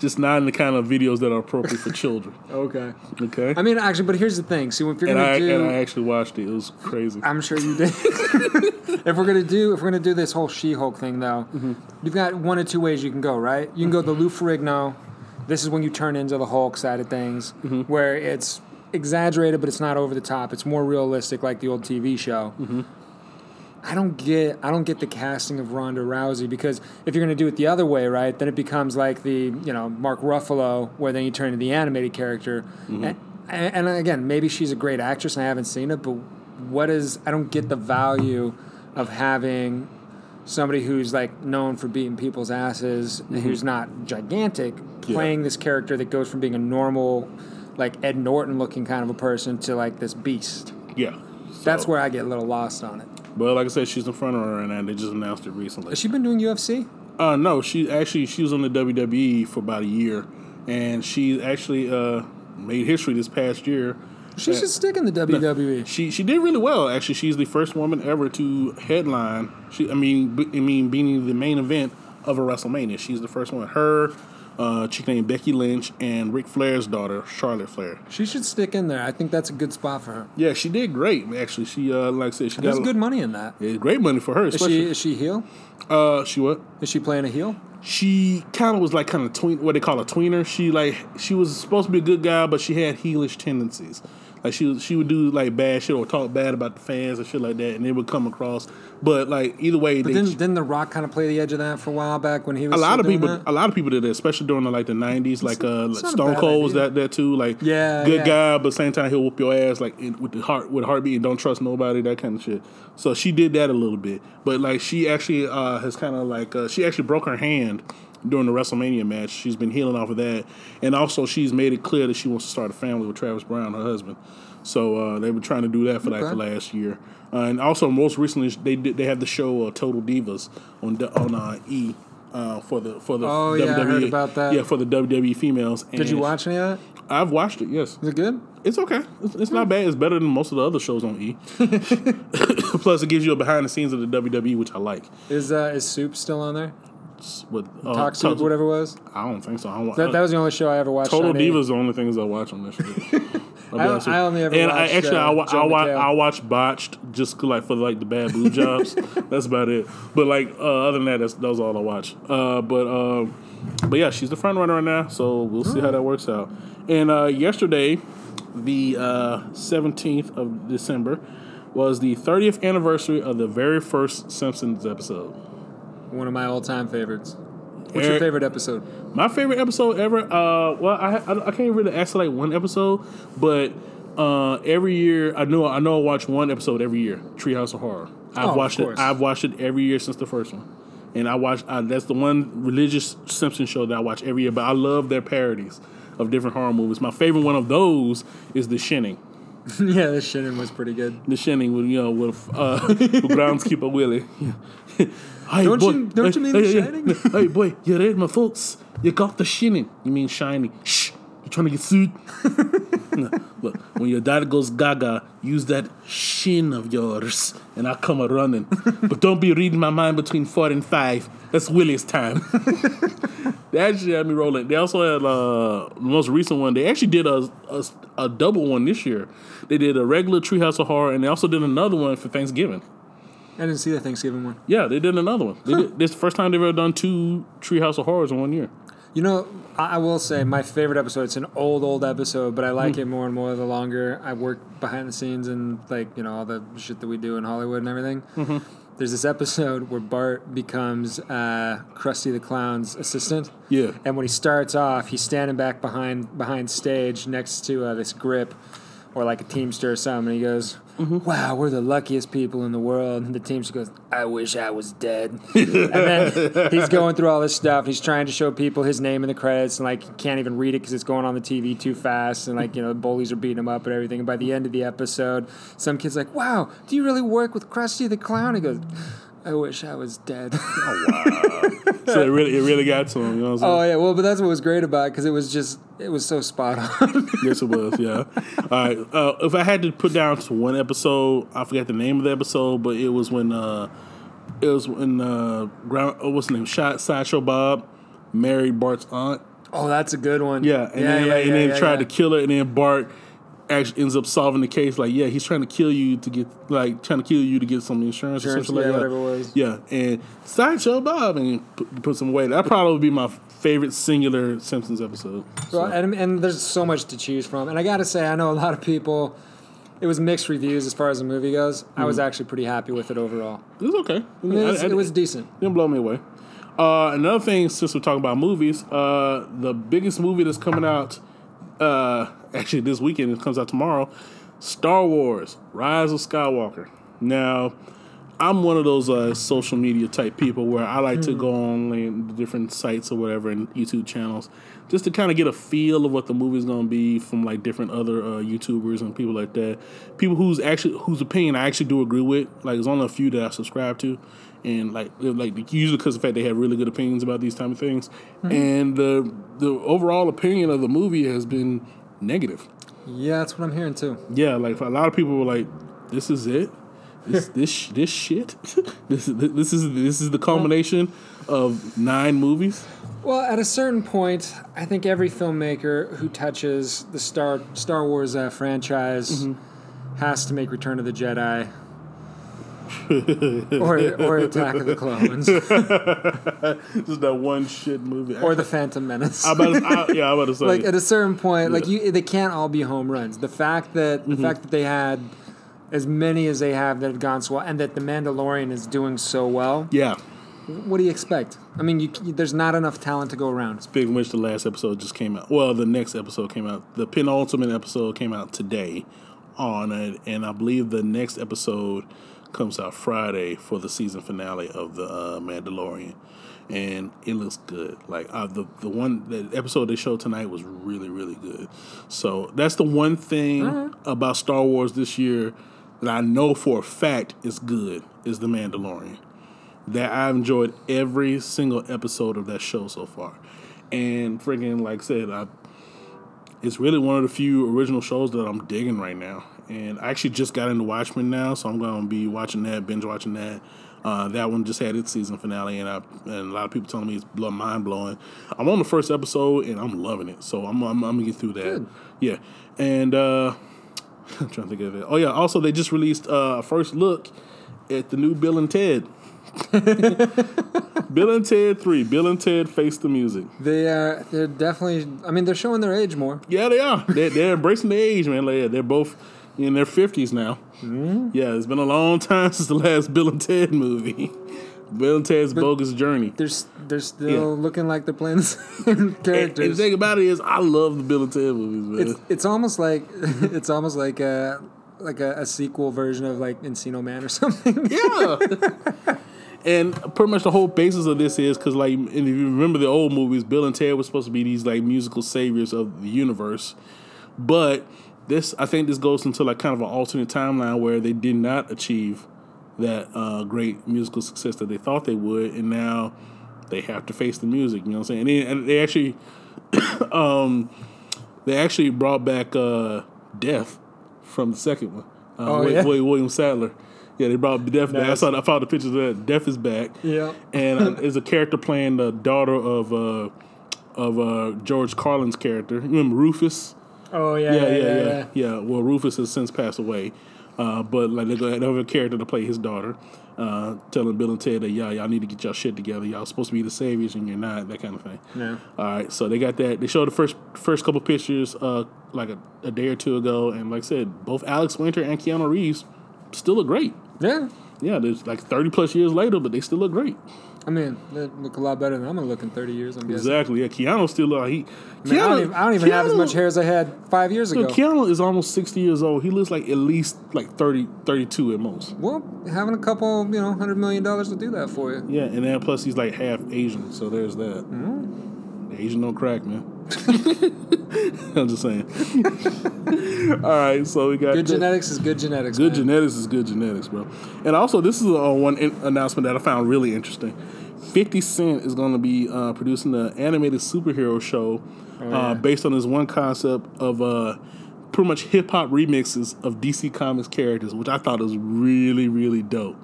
just not in the kind of videos that are appropriate for children. okay. Okay, I mean, actually, but here's the thing. See, if you're and gonna I do, and I actually watched it. It was crazy. I'm sure you did. if we're gonna do if we're gonna do this whole She-Hulk thing, though, Mm-hmm. you've got one or two ways you can go. Right? You can go the Lou Ferrigno. This is when you turn into the Hulk side of things, Mm-hmm. where it's exaggerated, but it's not over the top. It's more realistic, like the old TV show. Mm-hmm. I don't get I don't get the casting of Ronda Rousey because if you're going to do it the other way, right, then it becomes like the you know Mark Ruffalo, where then you turn into the animated character. Mm-hmm. And, and again, maybe she's a great actress, and I haven't seen it, but what is I don't get the value of having somebody who's like known for beating people's asses, and who's not gigantic, playing this character that goes from being a normal, like Ed Norton looking kind of a person to like this beast. yeah, That's where I get a little lost on it. But like I said, she's the front runner right now. They just announced it recently. Has she been doing UFC? Uh, no, she actually she was on the WWE for about a year, and she actually uh, made history this past year. She Uh, should stick in the. WWE. She she did really well. Actually, she's the first woman ever to headline. She I mean b- I mean being the main event of a WrestleMania. She's the first one. Her, uh, chick named Becky Lynch, and Ric Flair's daughter Charlotte Flair. She should stick in there. I think that's a good spot for her. Yeah, she did great. Actually, she uh, like I said, she There's got good money in that. yeah, great money for her. Is she is she heel? uh, she what? Is she playing a heel? she kind of was like kind of tween what they call a tweener. She like she was supposed to be a good guy, but she had heelish tendencies. Like she she would do like bad shit or talk bad about the fans and shit like that, and it would come across. But like either way, But they, didn't, didn't The Rock kind of play the edge of that for a while back when he was a lot of people, that? a lot of people did that, especially during the, like the '90s. Like uh, like Stone Cold was that that too. Like Yeah, good yeah. guy, but same time he'll whoop your ass like in, with the heart with heartbeat and don't trust nobody, that kind of shit. So she did that a little bit, but like she actually uh, has kind of like uh, she actually broke her hand during the WrestleMania match. She's been healing off of that, and also she's made it clear that she wants to start a family with Travis Browne, her husband. So uh, they were trying to do that for like Okay. for last year, uh, and also most recently they did they have the show uh, Total Divas on on uh, E. Uh, for the for the Oh, yeah, I heard about that. Yeah, for the WWE females. Did you watch any of that? I've watched it. Yes, Is it good? it's okay. It's, it's not bad. It's better than most of the other shows on E. Plus, it gives you a behind the scenes of the WWE, which I like. Is uh, is Soup still on there? With uh, Soup, whatever it was. I don't think so. I don't, That, that was the only show I ever watched. Total. Divas is the only things I watch on this be I- I only ever and I watched, actually I, uh, wa- Joe I, wa- I watch botched just like for like the bad blue jobs. that's about it. But like uh, other than that, that's that's all I watch. Uh, but uh, but yeah, she's the front runner right now, so we'll see how that works out. And uh, yesterday, the seventeenth of December, was the thirtieth anniversary of the very first Simpsons episode. One of my all time favorites. What's your favorite episode? My favorite episode ever. Uh, well, I I, I can't really isolate one episode, but uh, every year I know I know I watch one episode every year. Treehouse of Horror. I've Oh, watched it. I've watched it every year since the first one, and I watch. Uh, that's the one religious Simpson show that I watch every year. But I love their parodies of different horror movies. My favorite one of those is The Shining. yeah, the Shining was pretty good. The Shining with you know with uh, with groundskeeper Willie. Hey, Don't boy. you- don't you mean hey, The hey, Shining? Hey boy, you read my folks. You got the shining. You mean shiny. Shh. You trying to get sued? Look, when your dad goes gaga, use that shin of yours, and I come a running. but don't be reading my mind between four and five. That's Willie's time. they actually had me rolling. They also had uh, the most recent one. They actually did a, a a double one this year. They did a regular Treehouse of Horror, and they also did another one for Thanksgiving. I didn't see the Thanksgiving one. Yeah, they did another one. Did, this is the first time they've ever done two Treehouse of Horrors in one year. You know, I, I will say my favorite episode. It's an old, old episode, but I like it more and more the longer I work behind the scenes and like you know all the shit that we do in Hollywood and everything. There's this episode where Bart becomes uh, Krusty the Clown's assistant. Yeah. And when he starts off, he's standing back behind behind stage next to uh, this grip or like a teamster or something. And he goes, Mm-hmm. "Wow, we're the luckiest people in the world." And the teamster goes, "I wish I was dead." and then he's going through all this stuff. He's trying to show people his name in the credits, and like he can't even read it because it's going on the TV too fast. And like you know, the bullies are beating him up and everything. And by the end of the episode, some kid's like, "Wow, do you really work with Krusty the Clown?" He goes. I wish I was dead. So it really, it really got to him. You know what I'm saying? oh yeah, well, but that's what was great about it because it was just it was so spot on. Yes, it was. Yeah. All right. Uh, if I had to put down to one episode, I forgot the name of the episode, but it was when uh, it was when uh, ground. Oh, what's the name? Shot Sideshow Bob married Bart's aunt. oh, that's a good one. Yeah, and then like, and then tried to kill her, and then Bart actually ends up solving the case. Like, yeah, he's trying to kill you to get like trying to kill you to get some insurance, Insurance, or something yeah, like that. whatever it was. Yeah, and Sideshow Bob and put, put some weight. That probably would be my favorite singular Simpsons episode. So, Well, and, and there's so much to choose from. And I got to say, I know a lot of people, it was mixed reviews as far as the movie goes. I was actually pretty happy with it overall. it was okay. I mean, it, was, I- I- it was decent. didn't blow me away. Uh, another thing, since we're talking about movies, uh, the biggest movie that's coming out, uh, actually this weekend, it comes out tomorrow, Star Wars: Rise of Skywalker. Now, I'm one of those uh, social media type people where I like to go on like, the different sites or whatever and YouTube channels just to kind of get a feel of what the movie's going to be from like different other uh, YouTubers and people like that. People whose actually whose opinion I actually do agree with. Like there's only a few that I subscribe to, and like like usually because of the fact they have really good opinions about these type of things. And the the overall opinion of the movie has been negative. Yeah, that's what I'm hearing too. Yeah, like a lot of people were like, "This is it. This this this shit. this is this is this is the culmination of nine movies." Well, at a certain point, I think every filmmaker who touches the Star Star Wars uh, franchise has to make Return of the Jedi. Or, or Attack of the Clones, Just that one shit movie. or The Phantom Menace. I about to, I, yeah, I about to say. like at a certain point, like you, they can't all be home runs. The fact that the mm-hmm. fact that they had as many as they have that have gone so well, and that the Mandalorian is doing so well, yeah. what do you expect? I mean, you, there's not enough talent to go around. Speaking of which, the last episode just came out. Well, the next episode came out. The penultimate episode came out today on it, and I believe the next episode comes out Friday for the season finale of the uh, Mandalorian. And it looks good. Like uh, the the one the episode they showed tonight was really really good. So that's the one thing about Star Wars this year that I know for a fact is good is the Mandalorian that I've enjoyed every single episode of that show so far. And freaking, like I said, I, it's really one of the few original shows that I'm digging right now. And I actually just got into Watchmen now, so I'm going to be watching that, binge watching that. Uh, that one just had its season finale, and I and a lot of people telling me it's mind blowing. I'm on the first episode, and I'm loving it. So I'm I'm, I'm gonna get through that. Good. Yeah, and uh, I'm trying to think of it. Oh yeah, also they just released uh, a first look at the new Bill and Ted. Bill and Ted Three. Bill and Ted Face the Music. They are they're definitely. I mean, they're showing their age more. Yeah, they are. They're, they're embracing the age, man. Like, they're both in their fifties now. Mm-hmm. Yeah, it's been a long time since the last Bill and Ted movie. Bill and Ted's Bogus Journey. They're they're still Yeah. looking like they're playing the same And, and the thing about it is, I love the Bill and Ted movies, man. it's it's almost like it's almost like a like a, a sequel version of like Encino Man or something. Yeah. and pretty much the whole basis of this is because, like, and if you remember the old movies, Bill and Ted were supposed to be these like musical saviors of the universe, but this I think this goes into like kind of an alternate timeline where they did not achieve that uh, great musical success that they thought they would, and now they have to face the music. You know what I'm saying? And they, and they actually, um, they actually brought back uh, Death from the second one. Uh, Oh, Wi- yeah? William Sadler. Yeah, they brought Death back. I saw. I found the pictures of that. Death is back. Yeah. And uh, there's a character playing the daughter of uh, of uh, George Carlin's character. You remember Rufus? Oh yeah, yeah, yeah, yeah, yeah. Well, Rufus has since passed away, uh, but like they're gonna have a character to play his daughter, uh, telling Bill and Ted that yeah, y'all need to get y'all shit together. Y'all supposed to be the saviors and you're not. That kind of thing. Yeah. All right, so they got that. They showed the first first couple pictures uh, like a, a day or two ago, and like I said, both Alex Winter and Keanu Reeves still look great. Yeah. Yeah, there's like 30 plus years later, but they still look great. I mean, they look a lot better than I'm gonna look in 30 years. I'm guessing. Exactly. Yeah, Keanu still uh, he. I, mean, I don't even, I don't even have as much hair as I had five years ago. Keanu is almost 60 years old. He looks like at least like 30, 32 at most. well, having a couple, you know, hundred million dollars to do that for you. Yeah, and then plus he's like half Asian, so there's that. Mm-hmm. Asian don't crack, man. I'm just saying. All right, so we got Good genetics is good genetics. Good man. genetics is good genetics, bro. And also, this is uh, one in- announcement that I found really interesting. 50 Cent is going to be uh, producing the animated superhero show uh, based on this one concept of uh, pretty much hip hop remixes of DC Comics characters, which I thought was really, really dope.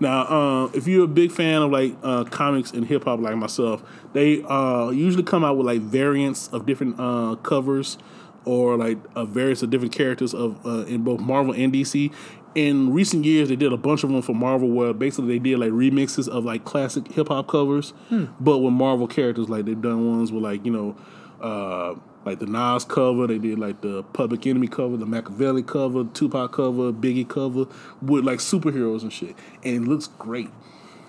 Now, uh, if you're a big fan of like uh, comics and hip hop, like myself, they uh, usually come out with like variants of different uh, covers or like uh, variants of different characters of uh, in both Marvel and DC. In recent years, they did a bunch of them for Marvel, where basically they did like remixes of like classic hip hop covers, but with Marvel characters. Like they've done ones with like you know, uh, like the Nas cover. They did like the Public Enemy cover, the Makaveli cover, Tupac cover, Biggie cover with like superheroes and shit, and it looks great.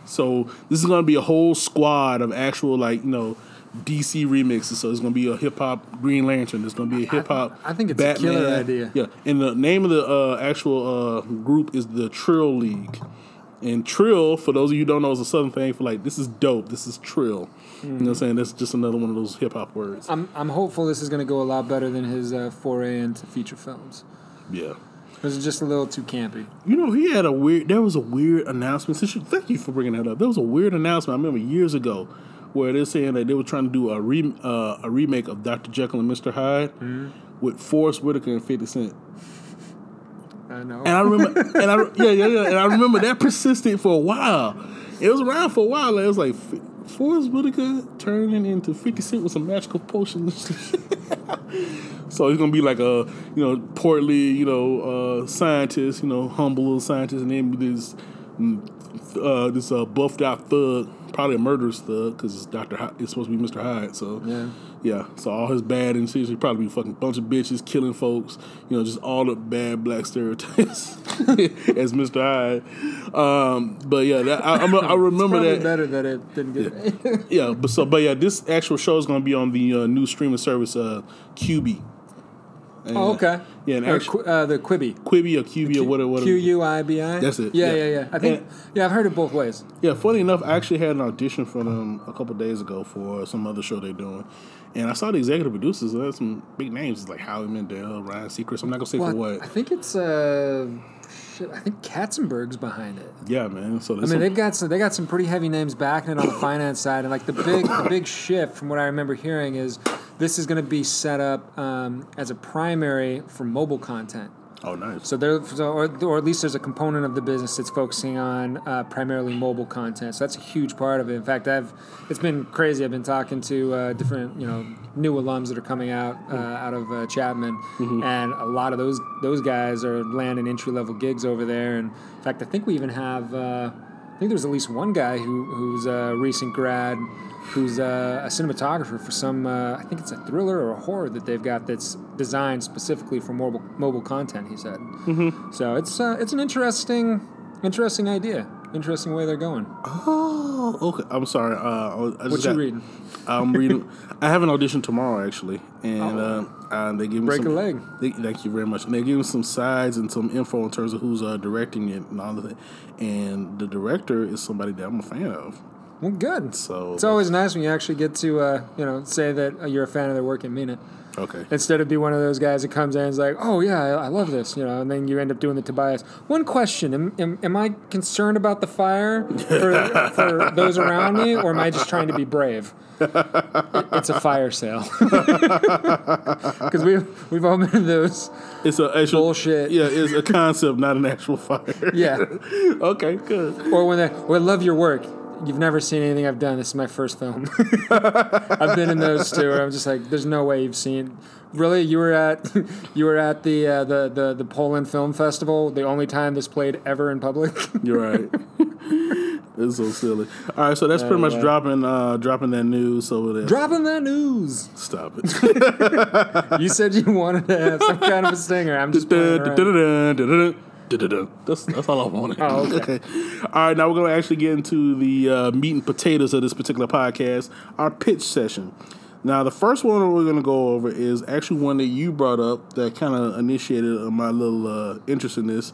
So this is gonna be a whole squad of actual like you know DC remixes. So it's gonna be a hip hop Green Lantern. It's gonna be a hip hop. I think it's a killer idea. Yeah, and the name of the uh, actual uh, group is the Trill League. And Trill, for those of you who don't know, is a southern thing for like this is dope. This is Trill. You know what I'm saying? That's just another one of those hip hop words. I'm I'm hopeful this is going to go a lot better than his uh, foray into feature films. yeah. This is just a little too campy. You know, he had a weird. There was a weird announcement. Thank you for bringing that up. There was a weird announcement. I remember years ago where they're saying that they were trying to do a re, uh, a remake of Dr. Jekyll and Mr. Hyde with Forest Whitaker and Fifty Cent. I know. And I remember, and I yeah yeah yeah, and I remember that persisted for a while. It was around for a while. It was like Forest Whitaker turning into Fifty Cent with some magical potions. so he's gonna be like a you know portly you know uh, scientist, you know humble little scientist, and then this mm, uh, this uh, buffed out thug, probably a murderous thug because it's Doctor Hy- it's supposed to be Mister Hyde. So Yeah. yeah, so all his bad and seriously probably be fucking bunch of bitches, killing folks, you know, just all the bad black stereotypes as Mr. Hyde. Um, but yeah, that, I, I'm, I remember that. better that it didn't get made. Yeah, but so but yeah, this actual show is going to be on the uh, new streaming service uh, QB. And, oh, okay. Yeah, and Or actually, uh, the Quibi. Quibi or QB or whatever. whatever. Q U I B I. That's it, Yeah, yeah. yeah, yeah. I think. And- yeah, I've heard it both ways. Yeah, funny enough, I actually had an audition for them a couple days ago for some other show they're doing. And I saw the executive producers, and there's some big names like Howie Mandel, Ryan Seacrest. I'm not gonna say Well, for what. I think it's uh, shit. I think Katzenberg's behind it. Yeah, man. So I mean, some- they've got some. They got some pretty heavy names backing it on the finance side, and like the big, the big shift from what I remember hearing is this is going to be set up um, as a primary for mobile content. Oh nice. So there, so, or, or at least there's a component of the business that's focusing on uh, primarily mobile content. So that's a huge part of it. In fact, I've it's been crazy. I've been talking to uh, different you know new alums that are coming out uh, out of uh, Chapman, and a lot of those those guys are landing entry level gigs over there. And in fact, I think we even have. Uh, I think there's at least one guy who who's a recent grad, who's uh, a cinematographer for some. Uh, I think it's a thriller or a horror that they've got that's designed specifically for mobile mobile content. He said. So it's uh, it's an interesting interesting idea. interesting way they're going. Oh, okay. I'm sorry. Uh, I just What you reading? I'm reading. I have an audition tomorrow actually, and uh, uh, they give me Oh. Break some, a leg. They, thank you very much. And they give me some sides and some info in terms of who's uh, directing it and all of that. And the director is somebody that I'm a fan of. Well, good. So It's always nice when you actually get to, uh, you know, say that you're a fan of their work and mean it. okay. Instead of be one of those guys that comes in and is like, oh, yeah, I, I love this, you know, and then you end up doing the Tobias. One question Am, am, am I concerned about the fire for, for those around me, or am I just trying to be brave? It- it's a fire sale. Because we've, we've all been in those. It's a actual Bullshit. Yeah, it's a concept, not an actual fire. Yeah. okay, good. Or when they, well, I love your work. You've never seen anything I've done. This is my first film. I've been in those two, Where I'm just like, there's no way you've seen. Really, you were at you were at the uh, the the the Poland Film Festival. The only time this played ever in public. You're right. it's so silly. All right, so that's pretty much Anyway. dropping uh, dropping that news over there. Dropping that news. Stop it. You said you wanted to have some kind of a stinger. I'm just. That's that's all I wanted. Oh, okay. All right, now we're gonna actually get into the uh, meat and potatoes of this particular podcast, our pitch session. Now, the first one that we're gonna go over is actually one that you brought up that kind of initiated my little uh, interest in this.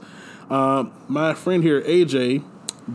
Uh, my friend here, AJ,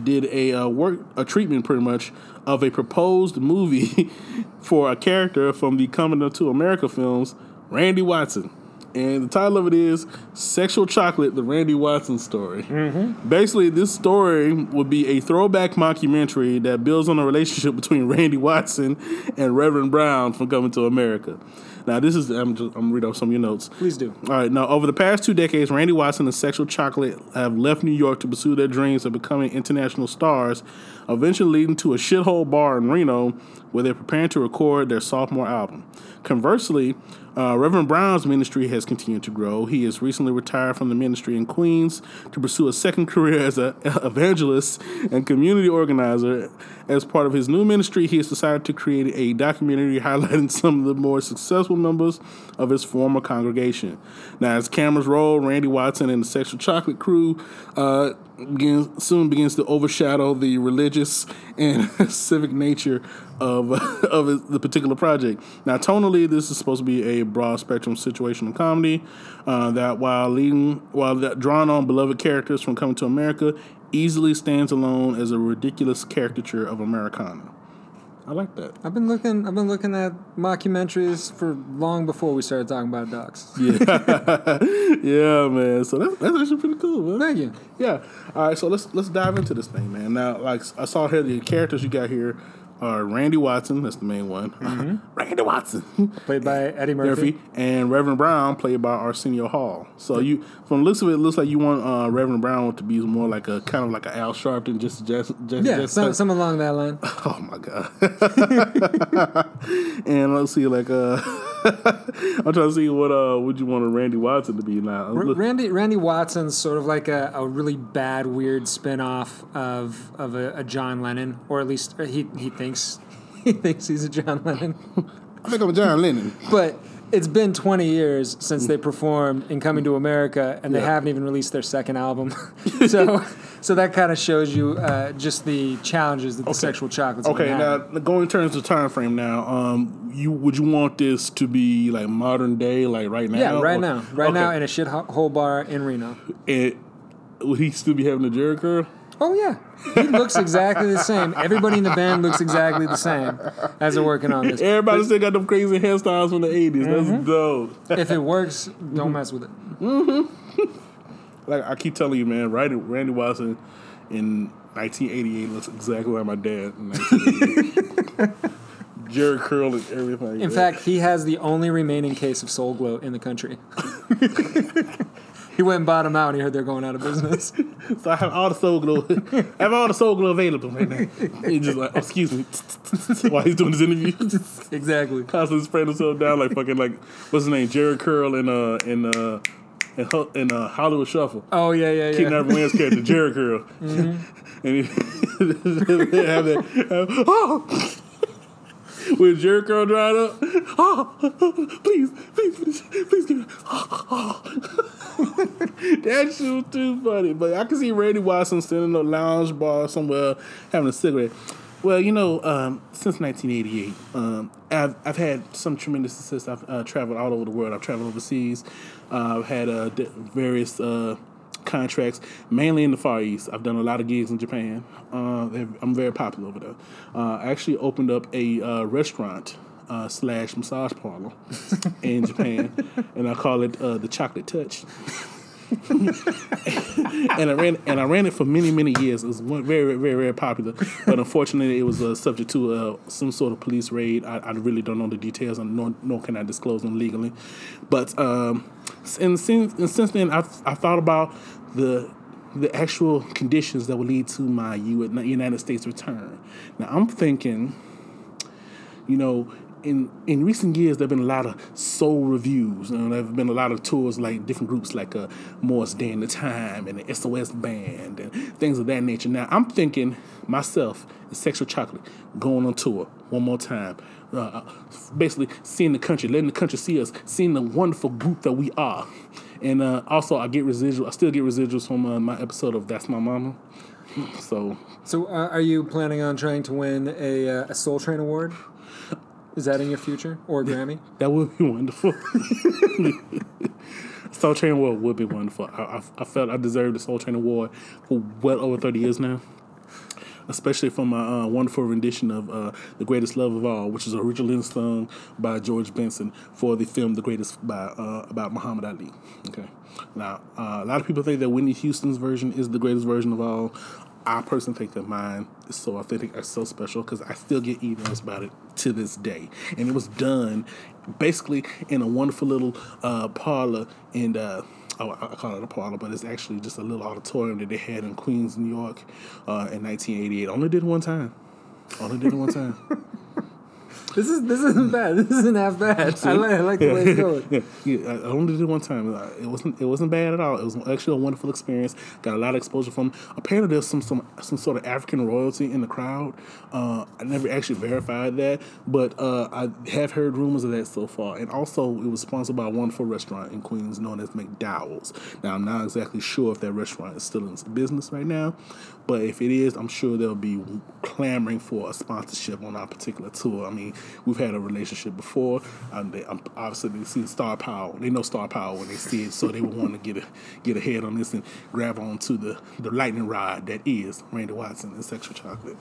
did a uh, work a treatment pretty much of a proposed movie for a character from the Coming to America films, Randy Watson. And the title of it is Sexual Chocolate, the Randy Watson story. Mm-hmm. Basically, this story would be a throwback mockumentary that builds on a relationship between Randy Watson and Reverend Brown from Coming to America. Now, this is, I'm, just, I'm gonna read off some of your notes. Please do. All right. Now, over the past two decades, Randy Watson and Sexual Chocolate have left New York to pursue their dreams of becoming international stars, eventually leading to a shithole bar in Reno where they're preparing to record their sophomore album. Conversely, uh, Reverend Brown's ministry has continued to grow. He has recently retired from the ministry in Queens to pursue a second career as an evangelist and community organizer. As part of his new ministry, he has decided to create a documentary highlighting some of the more successful members of his former congregation. Now, as cameras roll, Randy Watson and the Sexual Chocolate crew uh, begins, soon begins to overshadow the religious and civic nature of of the particular project. Now, tonally, this is supposed to be a broad spectrum situational comedy uh, that, while leading, while that drawn on beloved characters from Coming to America, easily stands alone as a ridiculous caricature of Americana. I like that. I've been looking. I've been looking at mockumentaries for long before we started talking about docs. Yeah, yeah, man. So that's, that's actually pretty cool, man. Thank you. Yeah. All right. So let's let's dive into this thing, man. Now, like I saw here, the characters you got here are Randy Watson. That's the main one. Randy Watson, Played by Eddie Murphy. Murphy, and Reverend Brown, played by Arsenio Hall. So you, from the looks of it, it looks like you want uh, Reverend Brown to be more like a kind of like an Al Sharpton, just just just. Yeah, just some, some along that line. Oh my god! and let's see, like, uh, I'm trying to see what uh, would you want a Randy Watson to be now? R- Randy Randy Watson's sort of like a, a really bad, weird spin-off of of a, a John Lennon, or at least he he thinks he thinks he's a John Lennon. I think I'm a John Lennon. But it's been 20 years since they performed in Coming to America, and they Yeah. haven't even released their second album. so so that kind of shows you uh, just the challenges that the sexual chocolates. have Okay, now going in terms of time frame. Now, um, you would you want this to be like modern day, like right now? yeah, right or- now, right okay. now in a shithole bar in Reno. And would he still be having a Jheri curl? Oh yeah, he looks exactly the same. Everybody in the band looks exactly the same as they're working on this. Everybody still got them crazy hairstyles from the 80s. Mm-hmm. That's dope. If it works, don't mess with it. like I keep telling you, man, Randy, Randy Watson in 1988 looks exactly like my dad in 1988. Jheri curl and everything. In fact, he has the only remaining case of Soul Glo in the country. he went and bought them out, and he heard they're going out of business. so I have all the soul glo. I have all the soul glo available right now. He just like, oh, excuse me, while he's doing his interview. exactly. constantly spraying himself down like fucking like what's his name, Jared Curl in uh in uh in, Ho- in uh, Hollywood Shuffle. Oh yeah, yeah, King yeah. Never Wins character, Jared Curl. and he have that, have- oh! With curl dried up. Oh, please, please, please, please give me. that shit was too funny. But I can see Randy Watson sitting in a lounge bar somewhere having a cigarette. Well, you know, um, since 1988, um, I've, I've had some tremendous success. I've uh, traveled all over the world. I've traveled overseas. Uh, I've had uh, various uh, contracts, mainly in the Far East. I've done a lot of gigs in Japan. Uh, I'm very popular over there. Uh, I actually opened up a uh, restaurant uh, slash massage parlor in Japan, and I call it uh, the Chocolate Touch. and I ran and I ran it for many many years. It was very very very popular, but unfortunately it was uh, subject to uh, some sort of police raid. I, I really don't know the details, and nor, nor can I disclose them legally. But um, and since and since then, I've I thought about the the actual conditions that would lead to my United States return. Now I'm thinking you know, in in recent years, there have been a lot of soul revues. Know, there have been a lot of tours like different groups like uh, Morris Day and the Time and the SOS Band and things of that nature. Now, I'm thinking myself, and Sexual Chocolate, going on tour one more time. Uh, basically, seeing the country, letting the country see us, seeing the wonderful group that we are. And uh, also, I get residual. I still get residuals from uh, my episode of That's My Mama. So So, uh, are you planning on trying to win a, uh, a Soul Train award? Is that in your future or a Grammy? That would be wonderful. Soul Train Award would be wonderful. I, I, I felt I deserved the Soul Train Award for well over 30 years now. Especially for my uh, wonderful rendition of uh, The Greatest Love of All, which is originally sung by George Benson for the film The Greatest by uh, about Muhammad Ali. Okay. Now, uh, a lot of people think that Whitney Houston's version is the greatest version of all. I personally think that mine is so authentic, it's so special because I still get emails about it to this day. And it was done basically in a wonderful little uh, parlor in, uh, oh, I call it a parlor, but it's actually just a little auditorium that they had in Queens, New York uh, in 1988. Only did one time. Only did it one time. This is this isn't bad. This isn't half bad. I like, I like the way it's going. yeah, yeah, I only did it one time. Uh, It wasn't it wasn't bad at all. It was actually a wonderful experience. Got a lot of exposure from. Apparently, there's some some some sort of African royalty in the crowd. Uh, I never actually verified that, but uh, I have heard rumors of that so far. And also, it was sponsored by a wonderful restaurant in Queens known as McDowell's. Now, I'm not exactly sure if that restaurant is still in business right now, but if it is, I'm sure they'll be clamoring for a sponsorship on our particular tour. I mean, we've had a relationship before. and they, um, obviously, they see Star Power. They know Star Power when they see it, so they would want to get a, get ahead on this and grab onto the, the lightning rod that is Randy Watson and Sexual Chocolate.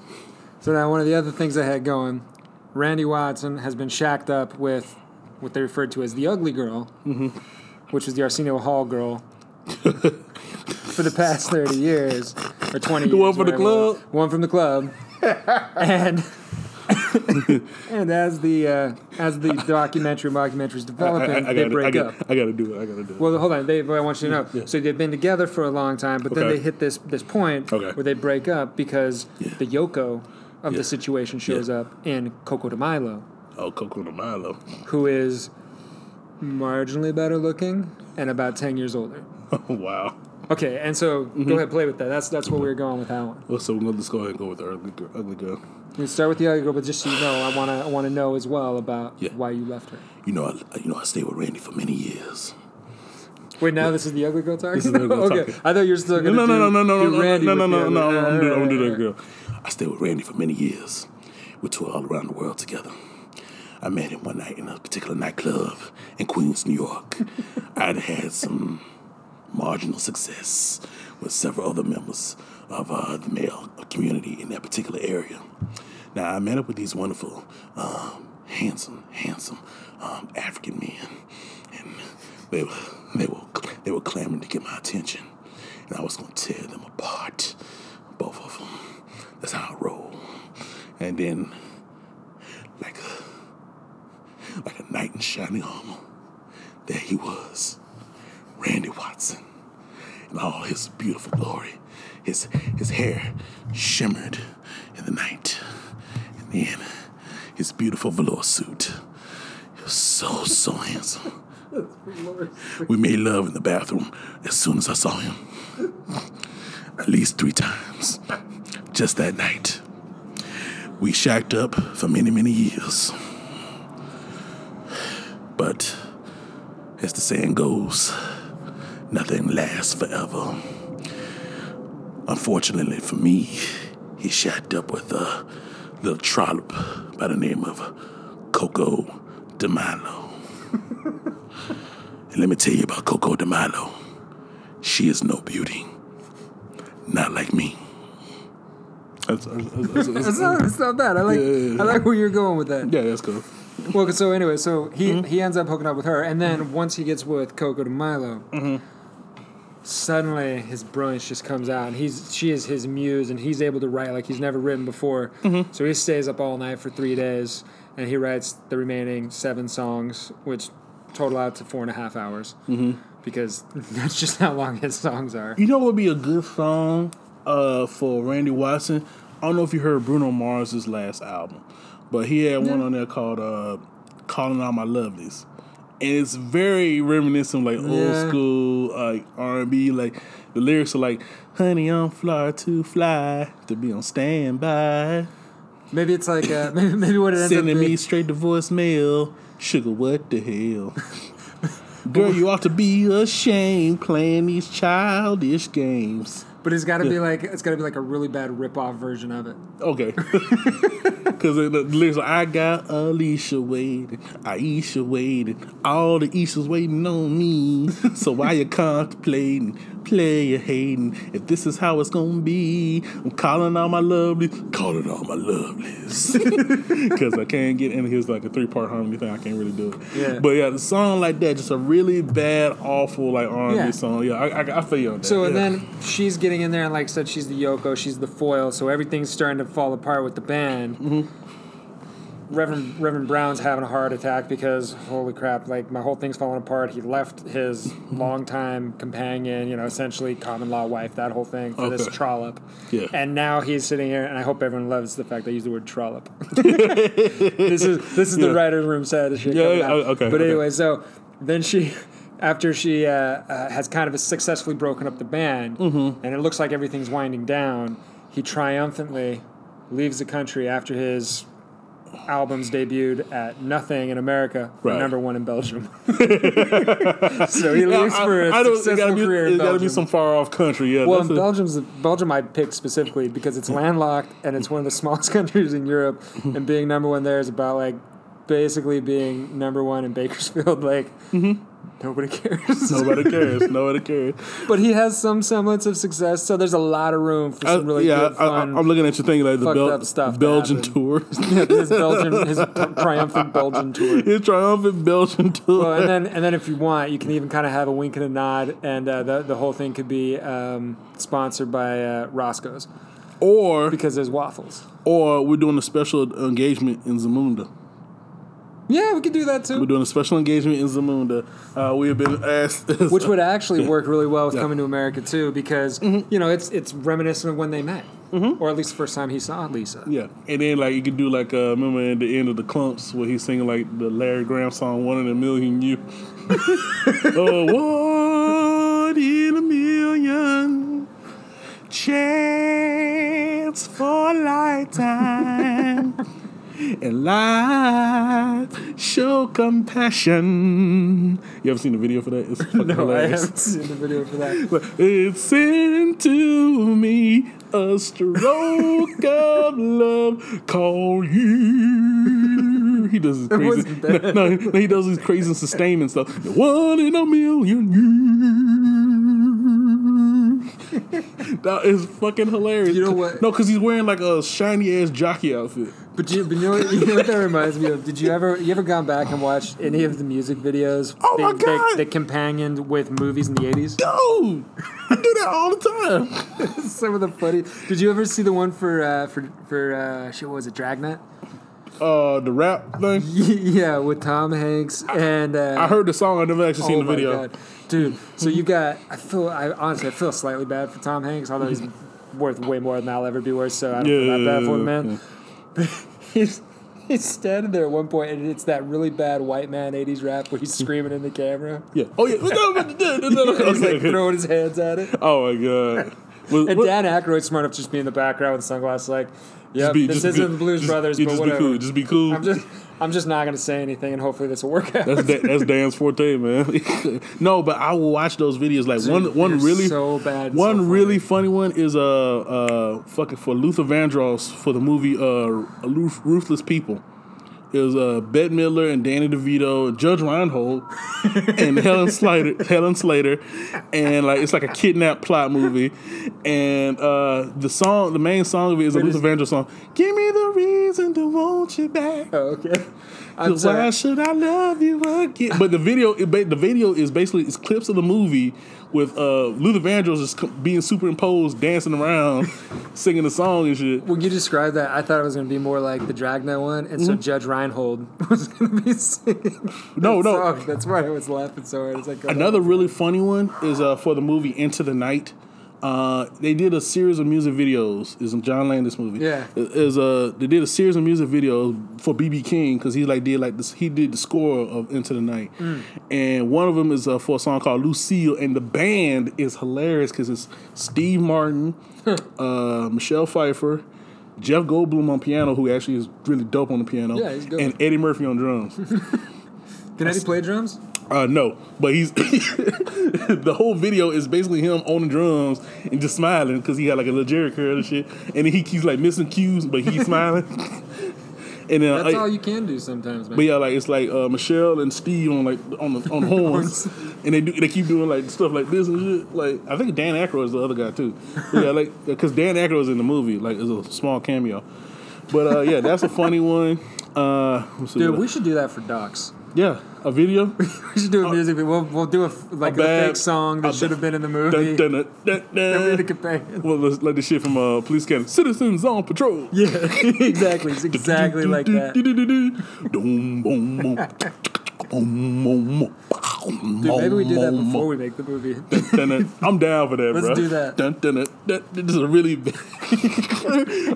So now one of the other things I had going, Randy Watson has been shacked up with what they referred to as the ugly girl, which was the Arsenio Hall girl, for the past thirty years or twenty. The years, one from the whatever it was. club? One from the club, and. and as the uh, as the documentary mockumentary is developing, they gotta, break I gotta, up. I gotta do it. I gotta do it. Well, hold on. They, but I want you to know. So they've been together for a long time, but then they hit this this point Okay. where they break up because the Yoko of Yeah. the situation shows Yeah. up in Coco de Milo, oh, Coco de Milo. who is marginally better looking and about ten years older. Oh, wow. Okay, and so Mm-hmm. go ahead, play with that. That's that's where we are going with that one. Well, so we're just go ahead and go with the ugly girl. Ugly girl. We start with the other girl, but just so you know, I wanna I wanna know as well about Yeah. why you left her. You know, I, you know, I stayed with Randy for many years. Wait, now this is the ugly girl talking. This is the ugly girl okay, talking. I thought you were still No, gonna no, no, no, no, no, no, Randy no, no, no, no. other- I'm gonna do, I'm gonna do Alright, that girl. I stayed with Randy for many years. We toured all around the world together. I met him one night in a particular nightclub in Queens, New York. I'd had some marginal success with several other members of uh, the male community in that particular area. Now I met up with these wonderful, um, handsome, handsome um, African men, and they were they were they were clamoring to get my attention, and I was going to tear them apart, both of them. That's how I roll. And then, like a like a knight in shining armor, there he was, Randy Watson, in all his beautiful glory. His his hair shimmered in the night, and then his beautiful velour suit. He was so so handsome. We made love in the bathroom as soon as I saw him. At least three times. Just that night. We shacked up for many, many years. But as the saying goes, nothing lasts forever. Unfortunately for me, he shacked up with a little trollop by the name of Coco DeMilo. and let me tell you about Coco DeMilo. She is no beauty. Not like me. That's, that's, that's, that's, It's not, it's not bad. I like Yeah, yeah, yeah. I like where you're going with that. yeah, that's cool. Well, so anyway, so he Mm-hmm. he ends up hooking up with her, and then once he gets with Coco de Milo, Mm-hmm. Suddenly his brilliance just comes out, and he's she is his muse, and he's able to write like he's never written before. Mm-hmm. So he stays up all night for three days, and he writes the remaining seven songs, which total out to four and a half hours, mm-hmm. because that's just how long his songs are. You know what would be a good song uh, for Randy Watson? I don't know if you heard Bruno Mars's last album, but he had one on there called uh, "Calling Out My Lovelies," and it's very reminiscent, like Yeah. old school like R and B. Like the lyrics are like, "Honey, I'm fly to fly to be on standby, Maybe it's like uh, maybe maybe what it ends up sending me straight to voicemail." Sugar, what the hell? Girl, you ought to be ashamed playing these childish games. But it's got to be like it's got to be like a really bad rip off version of it. Okay. Because the lyrics are, I got Alicia waiting, Aisha waiting, all the Ishas waiting on me. So why you contemplating, player hating? If this is how it's gonna be, I'm calling all my lovelies, calling all my lovelies. Because I can't get in here's like a three part harmony thing. I can't really do it. Yeah. But yeah, the song like that, just a really bad, awful like R and Yeah. Song. Yeah, I, I, I feel you on that. So and yeah. then she's getting in there, and like I said, she's the Yoko, she's the foil. So everything's starting to fall apart with the band. Mm-hmm. Reverend Reverend Brown's having a heart attack because holy crap, like my whole thing's falling apart. He left his Mm-hmm. longtime companion, you know, essentially common law wife, that whole thing for this trollop. Yeah. And now he's sitting here, and I hope everyone loves the fact I use the word trollop. this is this is Yeah. the writer's room side of shit. Yeah, yeah, out. okay, But okay. anyway, so then she, after she uh, uh, has kind of successfully broken up the band, Mm-hmm. and it looks like everything's winding down, he triumphantly leaves the country after his albums debuted at nothing in America, Right. number one in Belgium. so he leaves I- for a I successful gotta be, career in It gotta be some far off country. Yeah. well, in Belgium's Belgium I picked specifically because it's landlocked and it's one of the smallest countries in Europe, and being number one there is about like basically being number one in Bakersfield. Like mm-hmm. Nobody cares. Nobody cares. Nobody cares. but he has some semblance of success, so there's a lot of room for I- some really yeah, good I, fun. am looking at your thing like the Bel- stuff Belgian tour. his Belgian, his triumphant Belgian tour. His triumphant Belgian tour. Well, and then and then if you want, you can even kind of have a wink and a nod, and uh, the the whole thing could be um, sponsored by uh, Roscoe's or because there's waffles. or we're doing a special engagement in Zamunda. Yeah, we could do that too. We're doing a special engagement in Zamunda. Uh, we have been asked, Which would actually work really well with Yeah. coming to America too, because you know it's it's reminiscent of when they met, or at least the first time he saw Lisa. yeah, and then like you could do like uh, remember at the end of the Klumps where he's singing like the Larry Graham song "One in a Million You." oh, one in a million chance for a lifetime. And life show compassion. You ever seen the video for that? It's fucking No, I haven't seen the video for that. But It sent to me a stroke of love. Call you. He does his crazy. No, no, he does his crazy sustainment stuff. One in a million you. That is fucking hilarious. You know what? No, because he's wearing like a shiny ass jockey outfit. But you, but you know, what, you know what that reminds me of? Did you ever you ever gone back and watched any of the music videos Oh my that, that, God. that companioned with movies in the eighties? No, I do that all the time. Some of the funny. Did you ever see the one for uh, for for uh, shit? What was it? Dragnet? Uh, the rap thing. yeah, with Tom Hanks and uh, I heard the song. I never actually seen oh the my video. God. Dude. So you got. I feel. I honestly, I feel slightly bad for Tom Hanks, although he's worth way more than I'll ever be worth. So I don't feel that bad for the man. But he's. He's standing there at one point, and it's that really bad white man '80s rap where he's screaming in the camera. Yeah. Oh yeah. He's like Okay, okay. throwing his hands at it. Oh my god. And Dan Aykroyd's smart enough to just be in the background with sunglasses, like, "Yep, be- this just isn't the Blues Just- Brothers, yeah, but just whatever." be cool. Just be cool. I'm just, I'm just not gonna say anything, and hopefully this will work out. That's Dan, that's Dan's forte, man. no, but I will watch those videos. Like one one really so bad one so funny. really funny one is uh uh fucking for Luther Vandross for the movie uh Ruthless People. It was uh Bette Midler and Danny DeVito, Judge Reinhold, and Helen Slater. Helen Slater, and like it's like a kidnap plot movie. And uh the song, the main song of it is a Luther Vandross song. Give me the reason to want you back. Oh, okay. I'm Why should I love you again? But the video, it, the video is basically it's clips of the movie with uh, Luther Vandross is co- being superimposed, dancing around, singing the song and shit. When you described that, I thought it was going to be more like the Dragnet one, and so Judge Reinhold was going to be singing. Mm-hmm. No, no. song. That's why I was laughing so hard. It's like Another really funny one is uh, for the movie Into the Night. Uh, they did a series of music videos. Is John Landis movie. Yeah. Is uh they did a series of music videos for BB King because he like did like this. He did the score of Into the Night, and one of them is uh, for a song called Lucille, and the band is hilarious because it's Steve Martin, uh, Michelle Pfeiffer. Jeff Goldblum on piano, who actually is really dope on the piano, Yeah, he's good. and Eddie Murphy on drums. Can Eddie play drums? Uh, no, but he's the whole video is basically him on the drums and just smiling because he had like a little Jheri curl and shit, and he keeps like missing cues, but he's smiling. and then, That's uh, all you can do sometimes, man. but yeah, like it's like uh, Michelle and Steve on like on the on horns, and they do they keep doing like stuff like this and shit. Like I think Dan Aykroyd is the other guy too. But yeah, like because Dan Aykroyd is in the movie, like is a small cameo. But uh, yeah, that's a funny one. Uh, Dude, we should do that for ducks. Yeah, a video. We should do a music video. We'll, we'll do a like a, bad- fake song that should have been in the movie. Dun, dun, dun, dun, dun. the companion. Well, let's like the shit from uh, Police Academy. Citizens on patrol. Yeah, exactly. It's exactly like that. Dude, maybe we do that before we make the movie. I'm down for that, bro. Let's do that. This is a really, bad,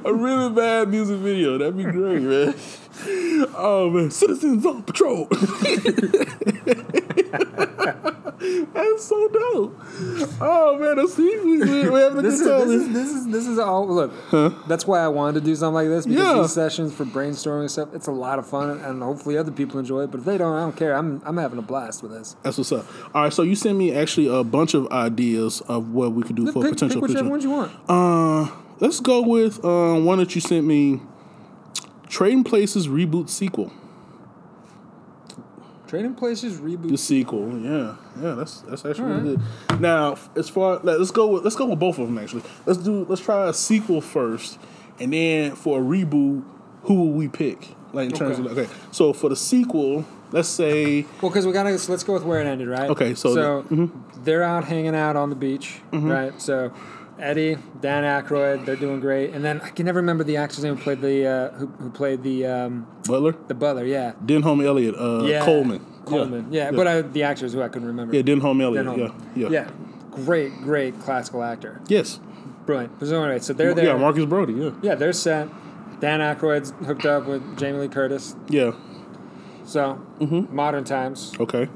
a really bad music video. That'd be great, man. Oh man, citizens on patrol. That's so dope. Oh man, see, we, we, we're having a This is, this is this is this is all look. That's why I wanted to do something like this because Yeah. these sessions for brainstorming and stuff, it's a lot of fun, and hopefully other people enjoy it. But if they don't, I don't care. I'm I'm having a blast with this. That's what's up. All right, so you sent me actually a bunch of ideas of what we could do for a Pick, potential pick whichever ones you want. Uh, let's go with uh, one that you sent me. Trading Places reboot sequel. Trading Places reboot. The sequel, yeah, yeah, that's that's actually really good. Now, as far let's go with let's go with both of them actually. Let's do let's try a sequel first, and then for a reboot, who will we pick? Like in terms Okay. of okay, so for the sequel, let's say Well, because we gotta so let's go with where it ended, right? Okay, so so the- mm-hmm. they're out hanging out on the beach, right? So Eddie, Dan Aykroyd, they're doing great, and then I can never remember the actor's name who played the uh, who, who played the um, Butler, the butler. Yeah, Denholm Elliott, uh, yeah, Coleman, Coleman. Yeah, but I, the actors who I couldn't remember. yeah, Denholm Elliott, Dan yeah, yeah, yeah, great, great classical actor, yes, brilliant. So anyway, so they're there. yeah, Marcus Brody, yeah, Yeah, they're set. Dan Aykroyd's hooked up with Jamie Lee Curtis. yeah, So modern times. okay.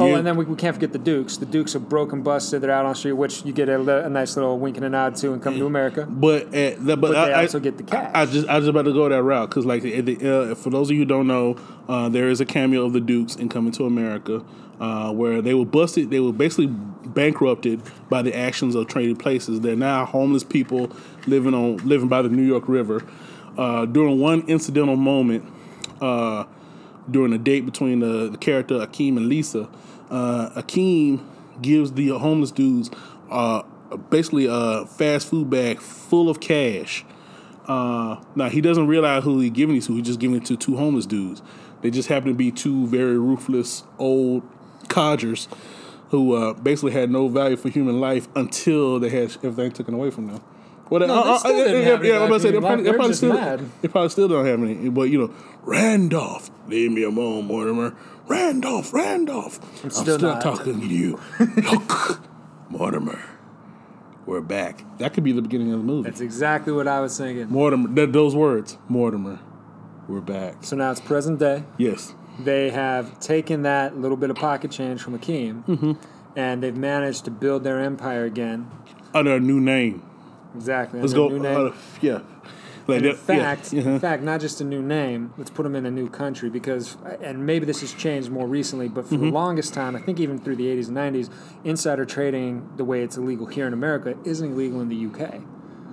Oh, and then we, we can't forget the Dukes. The Dukes are broken busted. They're out on the street, which you get a, a nice little wink and a nod to and come to America. But at the, but, But I, they I- also get the cash. I, I just I was about to go that route because like at the, uh, for those of you who don't know, uh, there is a cameo of the Dukes in Coming to America, uh, where they were busted. They were basically bankrupted by the actions of Trading Places. They're now homeless people living on living by the New York River. Uh, during one incidental moment, uh, during a date between the, the character Akeem and Lisa, uh, Akeem gives the homeless dudes uh, basically a fast food bag full of cash. Uh, now he doesn't realize who he's giving it to. He's just giving it to two homeless dudes. They just happen to be two very ruthless old codgers who uh, basically had no value for human life until they had everything taken away from them. Well, No, they still didn't have any I'm about to say they probably, they probably still mad. they probably still don't have any. But you know, Randolph, leave me alone, Mortimer. Randolph, Randolph, I'm still still, not. talking to you. Look, Mortimer, we're back. That could be the beginning of the movie. That's exactly what I was thinking. Mortimer, th- those words, Mortimer, we're back. So now it's present day. Yes. They have taken that little bit of pocket change from Akeem, Mm-hmm. and they've managed to build their empire again. under a new name. Exactly. Let's under go. a new name. uh, yeah. Like in that- yeah, fact, uh-huh. in fact, not just a new name. Let's put them in a new country because, and maybe this has changed more recently, but for Mm-hmm. the longest time, I think even through the 80s and 90s, insider trading, the way it's illegal here in America, isn't illegal in the UK.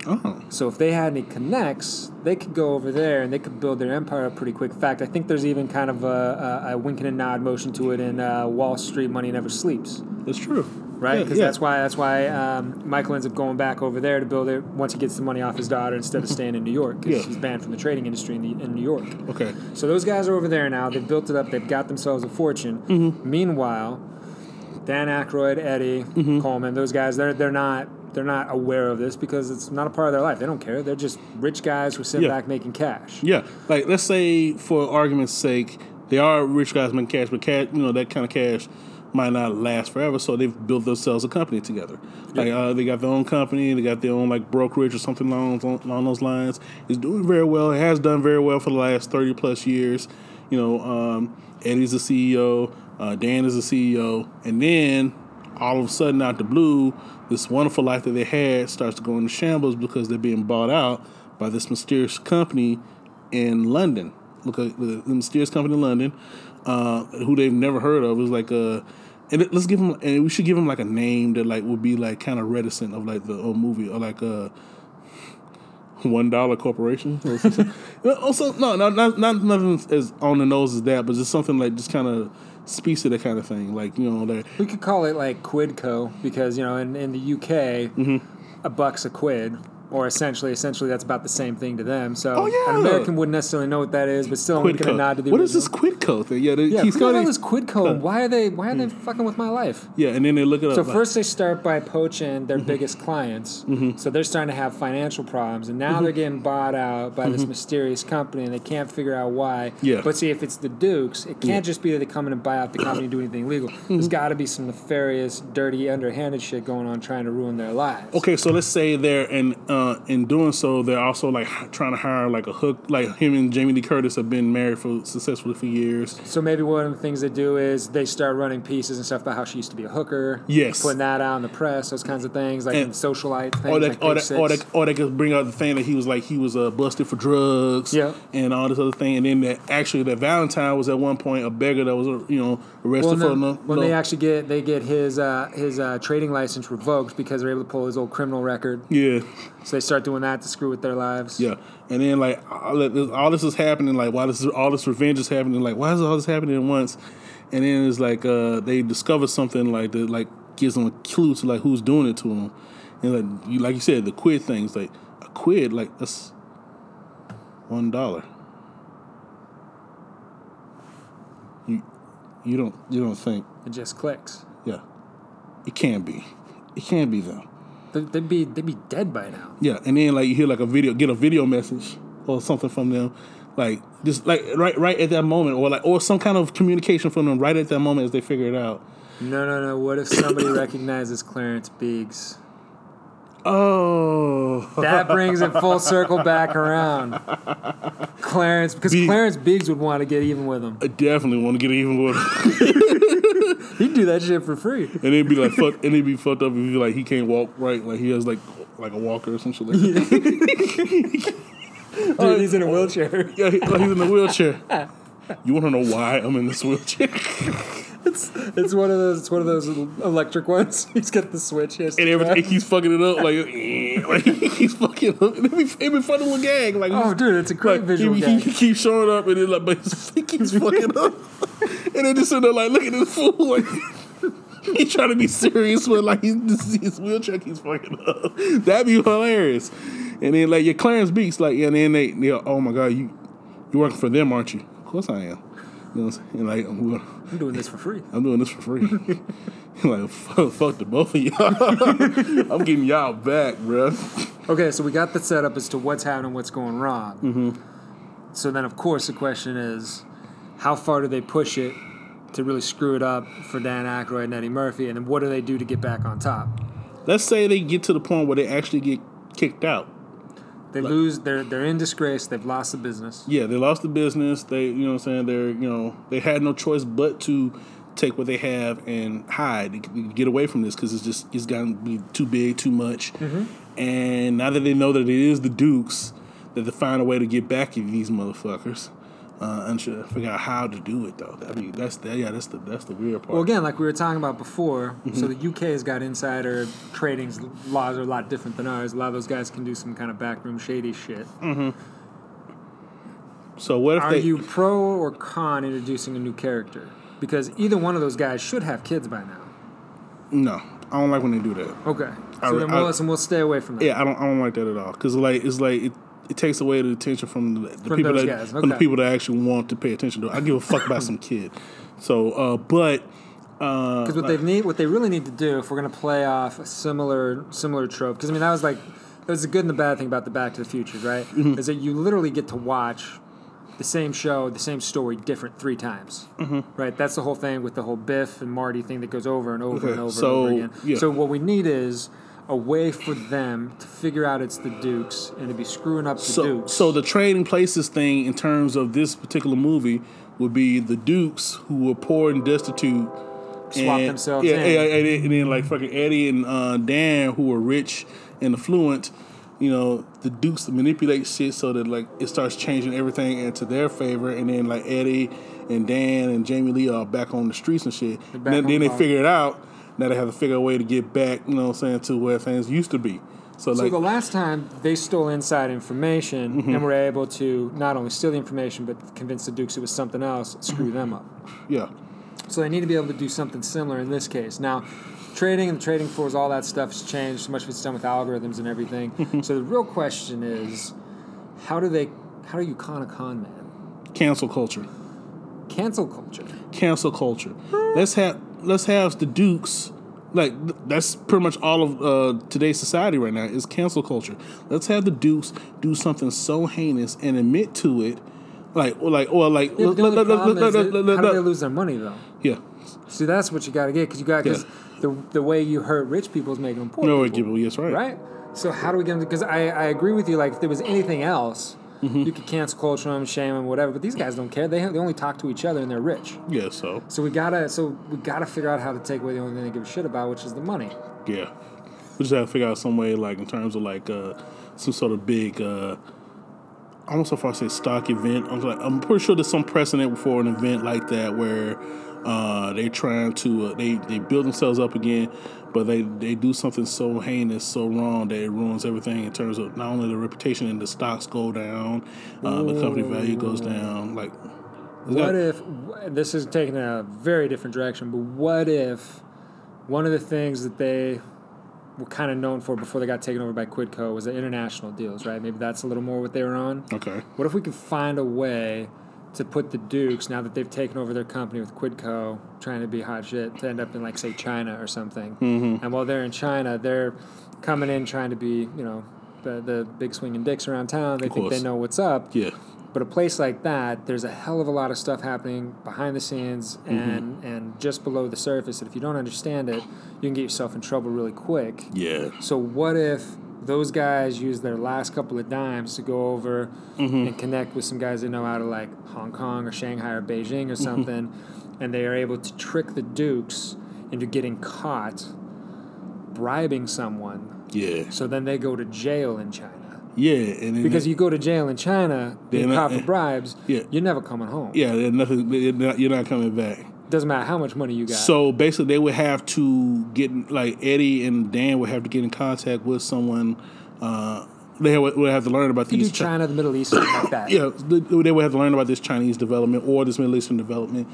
Oh, So if they had any connects, they could go over there and they could build their empire up pretty quick. In fact, I think there's even kind of a, a, a wink and a nod motion to it in uh, Wall Street. Money never sleeps, that's true. right? Yeah, Because yeah. that's why that's why um, Michael ends up going back over there to build it once he gets the money off his daughter instead of staying in New York because Yeah. he's banned from the trading industry in, the, in New York. Okay. So those guys are over there now. They've built it up. They've got themselves a fortune. Mm-hmm. Meanwhile, Dan Aykroyd, Eddie Mm-hmm. Coleman, those guys, they're they're not they're not aware of this because it's not a part of their life. They don't care. They're just rich guys who sit Yeah. back making cash. Yeah, like let's say for argument's sake, they are rich guys making cash, but cash, you know, that kind of cash might not last forever. So they've built themselves a company together. Like uh, they got their own company, they got their own like brokerage or something along along those lines. It's doing very well. It has done very well for the last thirty plus years. You know, um, Eddie's the CEO, uh, Dan is the CEO, and then all of a sudden, out the blue, this wonderful life that they had starts to go into shambles because they're being bought out by this mysterious company in London. Look at the, mysterious company in London, uh, who they've never heard of. It was like a, and it- let's give them, and we should give them like a name that like would be like kind of reticent of like the old movie or like a one dollar corporation. also, no, not, not not nothing as on the nose as that, but just something like just kind of speaks to that kind of thing. Like you know, that We could call it like Quidco because you know in, in the UK, Mm-hmm. a buck's a quid. Or essentially, essentially, that's about the same thing to them. So Oh, yeah. an American wouldn't necessarily know what that is, but still, Quidco. nod to the What is original. this Quidco thing? Yeah, the, Yeah, he's who the got hell it- is Quidco? and Why are they? Why are they fucking with my life? Yeah, and then they look at it up. So like- first they start by poaching Mm-hmm. their biggest clients. So they're starting to have financial problems, and now Mm-hmm. they're getting bought out by this mysterious company, and they can't figure out why. Yeah. But see, if it's the Dukes, it can't just be that they come in and buy out the company and do anything illegal. Mm-hmm. There's got to be some nefarious, dirty, underhanded shit going on trying to ruin their lives. Okay, so let's say they're in uh, in doing so, they're also like trying to hire like a hook. Like him and Jamie Lee Curtis have been married for successfully for years. So maybe one of the things they do is they start running pieces and stuff about how she used to be a hooker. Yes. Putting that out in the press, those kinds of things, like And- socialite things. Or they, like or, they, or, they, or they could bring out the thing that he was like he was uh, busted for drugs, Yeah. and all this other thing, and then that actually that Valentine was at one point a beggar that was uh, you know arrested no, for no, when no- they actually get they get his uh, his uh, trading license revoked because they're able to pull his old criminal record. yeah So they start doing that to screw with their lives. yeah, and then like all, this, all this is happening like why this is, all this revenge is happening like why is all this happening at once, and then it's like uh, they discover something like that like gives them a clue to like who's doing it to them, and like you like you said the quid things like a quid like that's one dollar. You you don't you don't think It just clicks. yeah it can't be it can't be them. They- They'd be they'd be dead by now. Yeah, and then like you hear like a video, get a video message or something from them, like just like right right at that moment, or like or some kind of communication from them right at that moment as they figure it out. No, no, no. What if somebody recognizes Clarence Biggs? Oh, That brings it full circle back around. Clarence, because Biggs. Clarence Biggs would want to get even with him. I definitely want to get even with him, He'd do that shit for free. and it'd be like fuck, and it'd be fucked up if you like he can't walk right, like he has like like a walker or some shit like that. Dude, he's in a wheelchair. yeah, he, like he's in a wheelchair. You want to know why I'm in this wheelchair? It's it's one of those it's one of those electric ones. He's got the switch. He and everything grab. he keeps fucking it up, like, like he's fucking up. And it'd be, it'd be fun little gag, like Oh, dude, it's a great Like, visual he, gag. he, keeps showing up, and then like, but his feet keeps fucking up, and then just sitting there like looking at the fool, like he trying to be serious, but like he's, his wheelchair keeps fucking up. That'd be hilarious. And then like your Clarence Beeks, like, and then they, they, oh my god, you you working for them, aren't you? Of course I am. You know, what I'm saying? and like I'm, gonna- I'm doing this for free. I'm doing this for free. like fuck, fuck the both of y'all. I'm getting y'all back, bruh. Okay, so we got the setup as to what's happening, what's going wrong. Mm-hmm. So then, of course, the question is, how far do they push it to really screw it up for Dan Aykroyd and Eddie Murphy, and then what do they do to get back on top? Let's say they get to the point where they actually get kicked out. They lose. They're they're in disgrace. They've lost the business. Yeah, they lost the business. They, you know, what I'm saying they're, you know, they had no choice but to take what they have and hide, get away from this because it's just it's gotten to be too big, too much. Mm-hmm. And now that they know that it is the Dukes, that they find a way to get back at these motherfuckers. Uh, and figure out how to do it though. I mean, that's the, yeah, that's the that's the weird part. Well, again, like we were talking about before, Mm-hmm. so the UK has got insider trading laws are a lot different than ours. A lot of those guys can do some kind of backroom shady shit. so what if Are they? you pro or con introducing a new character? Because either one of those guys should have kids by now. no, I don't like when they do that. Okay, I so re- then we'll, I- listen, we'll stay away from that. Yeah, I don't I don't like that at all because like it's like it, it takes away the attention from the, the From people that guys, from the people that actually want to pay attention to. it. I give a fuck about some kid. So, uh, but uh, Because what they need, what they really need to do, if we're going to play off a similar similar trope, because I mean that was like that was the good and the bad thing about the Back to the Futures, right? Mm-hmm. Is that you literally get to watch the same show, the same story, different three times, Mm-hmm. right? That's the whole thing with the whole Biff and Marty thing that goes over and over Okay, and over so, and over again. yeah. So what we need is a way for them to figure out it's the Dukes and to be screwing up the so Dukes. so the trading places thing in terms of this particular movie would be the Dukes who were poor and destitute. Swap and, themselves yeah, in. yeah, and, then- and then like fucking Eddie and uh, Dan who were rich and affluent. You know, the Dukes manipulate shit so that like it starts changing everything into their favor, and then like Eddie and Dan and Jamie Lee are back on the streets and shit. back Then, then they figure it out. Now they have to figure a way to get back. You know, what I'm saying to where things used to be. So So like, the last time they stole inside information Mm-hmm. and were able to not only steal the information but convince the Dukes it was something else, screw them up. yeah. So they need to be able to do something similar in this case. Now, trading and the trading floors, all that stuff has changed. So much of it's done with algorithms and everything. so the real question is, how do they? How do you con a con man? Cancel culture. Cancel culture. cancel culture. Let's have let's have the Dukes. Like that's pretty much all of uh, today's society right now is cancel culture. Let's have the Dukes do something so heinous and admit to it, like or like or like Yeah, how do they lose their money though? yeah. See, that's what you got to get because you got because the the way you hurt rich people is making them poor. No, people. give yes, right. right? So how do we get them? Because I, I agree with you. Like if there was anything else, Mm-hmm. you could cancel culture them, shame them, whatever. But these guys don't care. They they only talk to each other and they're rich. Yeah. So So we gotta so we gotta figure out how to take away the only thing they give a shit about, which is the money. yeah, we just have to figure out some way, like in terms of like uh, some sort of big. Uh, almost so far say stock event. I'm like, I'm pretty sure there's some precedent for an event like that where uh, they're trying to uh, they they build themselves up again, but they they do something so heinous, so wrong that it ruins everything in terms of not only the reputation and the stocks go down, uh, the company value goes down. Like, What if this is taking a very different direction? But what if one of the things that they were kind of known for before they got taken over by Quidco was the international deals, right? Maybe that's a little more what they were on. okay, What if we could find a way to put the Dukes, now that they've taken over their company with Quidco, trying to be hot shit, to end up in, like, say, China or something? Mm-hmm. And while they're in China, they're coming in trying to be, you know, the, the big swinging dicks around town. They think course. they know what's up. yeah, But a place like that, there's a hell of a lot of stuff happening behind the scenes and, and just below the surface that if you don't understand it, you can get yourself in trouble really quick. yeah, So what if those guys use their last couple of dimes to go over and connect with some guys they know out of like Hong Kong or Shanghai or Beijing or something, and they are able to trick the Dukes into getting caught bribing someone. yeah, So then they go to jail in China. yeah, and Because they- you go to jail in China, uh, caught for bribes, yeah. you're never coming home. yeah, nothing. You're not, you're not coming back. Doesn't matter how much money you got. So basically, they would have to get like Eddie and Dan would have to get in contact with someone. Uh, they would, have to learn about you these. Chi- China, the Middle East, something like that. yeah, they would have to learn about this Chinese development or this Middle Eastern development.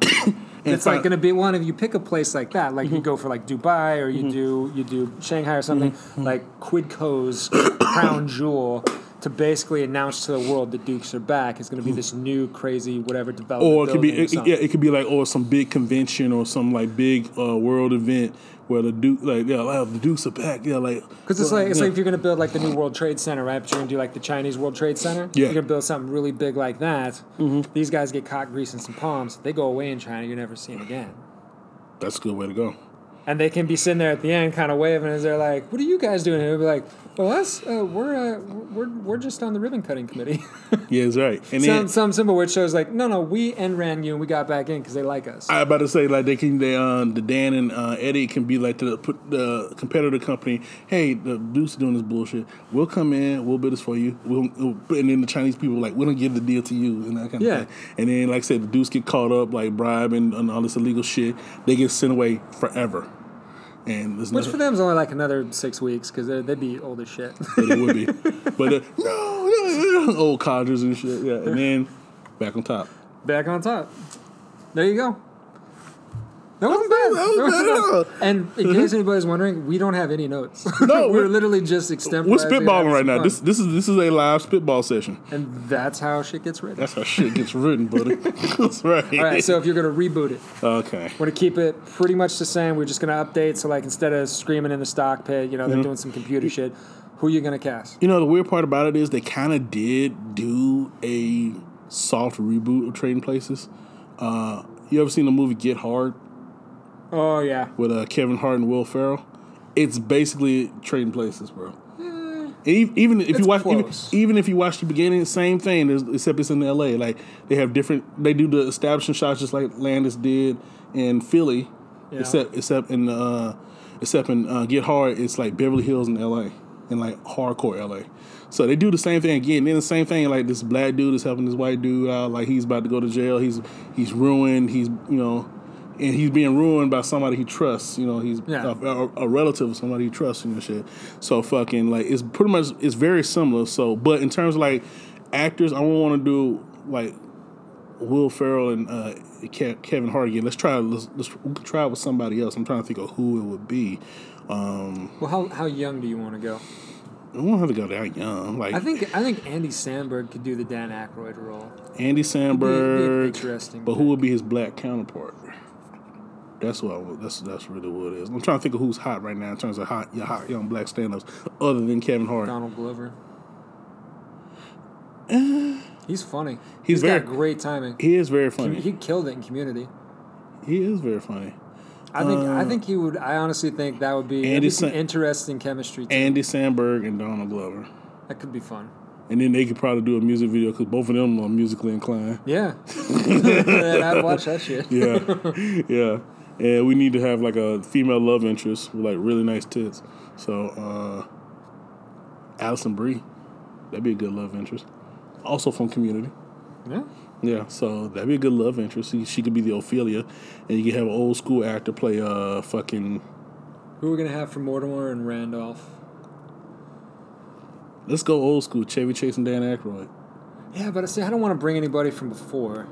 It's like going to be one if you pick a place like that, like you Mm-hmm. go for like Dubai or you do you do Shanghai or something Mm-hmm. like Quidco's crown jewel to basically announce to the world the Dukes are back. is going to be this new crazy whatever development. or it could be it, yeah, it could be like or some big convention or some like big uh, world event where the Duke like yeah, like, the Dukes are back. Yeah, like Because it's like it's yeah. like if you're gonna build like the new World Trade Center, right? But you're gonna do like the Chinese World Trade Center. Yeah. You're gonna build something really big like that. Mm-hmm. These guys get caught greasing some palms. They go away in China. You're never seen again. that's a good way to go. and they can be sitting there at the end, kind of waving as they're like, "What are you guys doing?" And they'll be like, "Well, us, uh, we're uh, we're we're just on the ribbon cutting committee." Yeah, that's right. And some then some symbol which shows like, "No, no, we and ran you and we got back in because they like us." I about to say like they can they uh the Dan and uh, Eddie can be like the put the competitor company. Hey, the Dukes doing this bullshit. We'll come in. We'll bid this for you. We'll, we'll- and then the Chinese people like we don't give the deal to you and that kind Yeah. of thing. And then like I said, the Dukes get caught up like bribing and all this illegal shit. They get sent away forever. And there's Which nothing. for them is only like another six weeks because they'd be old as shit. But it would be. but uh, no, no, no, old codgers and shit. Yeah, and then back on top. Back on top. There you go. That wasn't bad. that was bad. And in case anybody's wondering, we don't have any notes. No, we're we're- literally just We're spitballing right now. fun. This this is this is a live spitball session. and that's how shit gets written. That's how shit gets written, buddy. That's right. All right, so if you're gonna reboot it, okay. we're gonna keep it pretty much the same. We're just gonna update. So like instead of screaming in the stock pit, you know, Mm-hmm. they're doing some computer shit. Who are you gonna cast? You know the weird part about it is they kind of did do a soft reboot of Trading Places. Uh, you ever seen the movie Get Hard Oh yeah. with uh, Kevin Hart and Will Ferrell? It's basically Trading Places, bro. And e- even if It's you watch, even, close. even if you watch the beginning, same thing. Except it's in L.A. Like they have different. They do the establishing shots just like Landis did in Philly. Yeah. Except except in uh, except in uh, Get Hard, it's like Beverly Hills in L.A. and like hardcore L.A. So they do the same thing again. Then the same thing like this black dude is helping this white dude out. Like he's about to go to jail. He's he's ruined. He's you know. And he's being ruined by somebody he trusts. You know, he's Yeah. a, a, a relative of somebody he trusts and shit. So fucking like it's pretty much it's very similar. So, but in terms of like actors, I won't want to do like Will Ferrell and uh, Ke- Kevin Hart again. Let's try. Let's, let's try with somebody else. I'm trying to think of who it would be. Um, Well, how how young do you want to go? I don't have to go that young. Like I think I think Andy Samberg could do the Dan Aykroyd role. Andy Samberg. interesting But who would be his black counterpart? That's what I that's that's really what it is. I'm trying to think of who's hot right now in terms of hot, yeah, hot young black stand-ups other than Kevin Hart. Donald Glover. He's funny. He's he's very- got great timing. He is very funny. He killed it in Community. He is very funny. I think I think he would. I honestly think that would be, Uh, Andy some interesting chemistry. Too. Andy Samberg and Donald Glover. that could be fun. And then they could probably do a music video because both of them are musically inclined. Yeah, I'd watch that shit. Yeah, yeah. And we need to have like a female love interest with like really nice tits. So, uh, Alison Brie, that'd be a good love interest. Also from Community. Yeah. Yeah, so that'd be a good love interest. She, she could be the Ophelia, and you could have an old school actor play uh fucking. Who we're gonna have for Mortimer and Randolph? Let's go old school. Chevy Chase and Dan Aykroyd. Yeah, but I see. I don't want to bring anybody from before.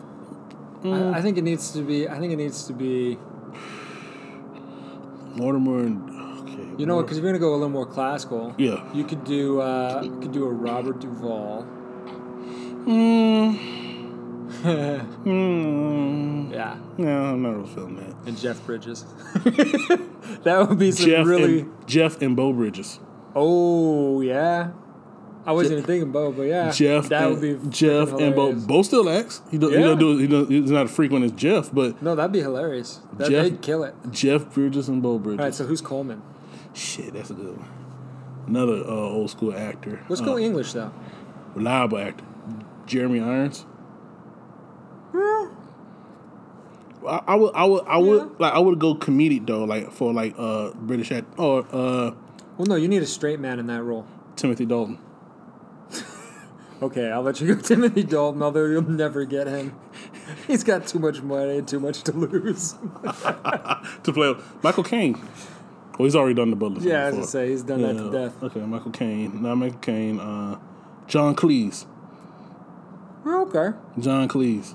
Mm. I, I think it needs to be. I think it needs to be. Mortimer and okay. You know, because if you're gonna go a little more classical, Yeah. you could do. Uh, you could do a Robert Duvall. Mm. Mm. Yeah, No, I'm not really feeling that. and Jeff Bridges. that would be some Jeff really. and Jeff and Beau Bridges. Oh yeah, I wasn't even thinking Beau, but yeah, Jeff that and, would be Jeff and Beau. Beau still acts. He, do, he Yeah. don't do. He don't, he's not as frequent as Jeff, but No, that'd be hilarious. That, Jeff- they'd kill it. Jeff Bridges and Beau Bridges. All right, so who's Coleman? Shit, that's a good one. Another uh, old school actor. Let's uh, go English though. reliable actor. Jeremy Irons. I, I would, I would, I would, Yeah. like, I would go comedic though, like for like uh British act or uh Well, no, you need a straight man in that role. Timothy Dalton. Okay, I'll let you go, Timothy Dalton. Although you'll never get him. He's got too much money and too much to lose. to play Michael Caine. Well, he's already done the Butler. thing I was going to say, he's done that to death. Okay, Michael Caine. Not Michael Caine. Uh, John Cleese. Well, okay. John Cleese.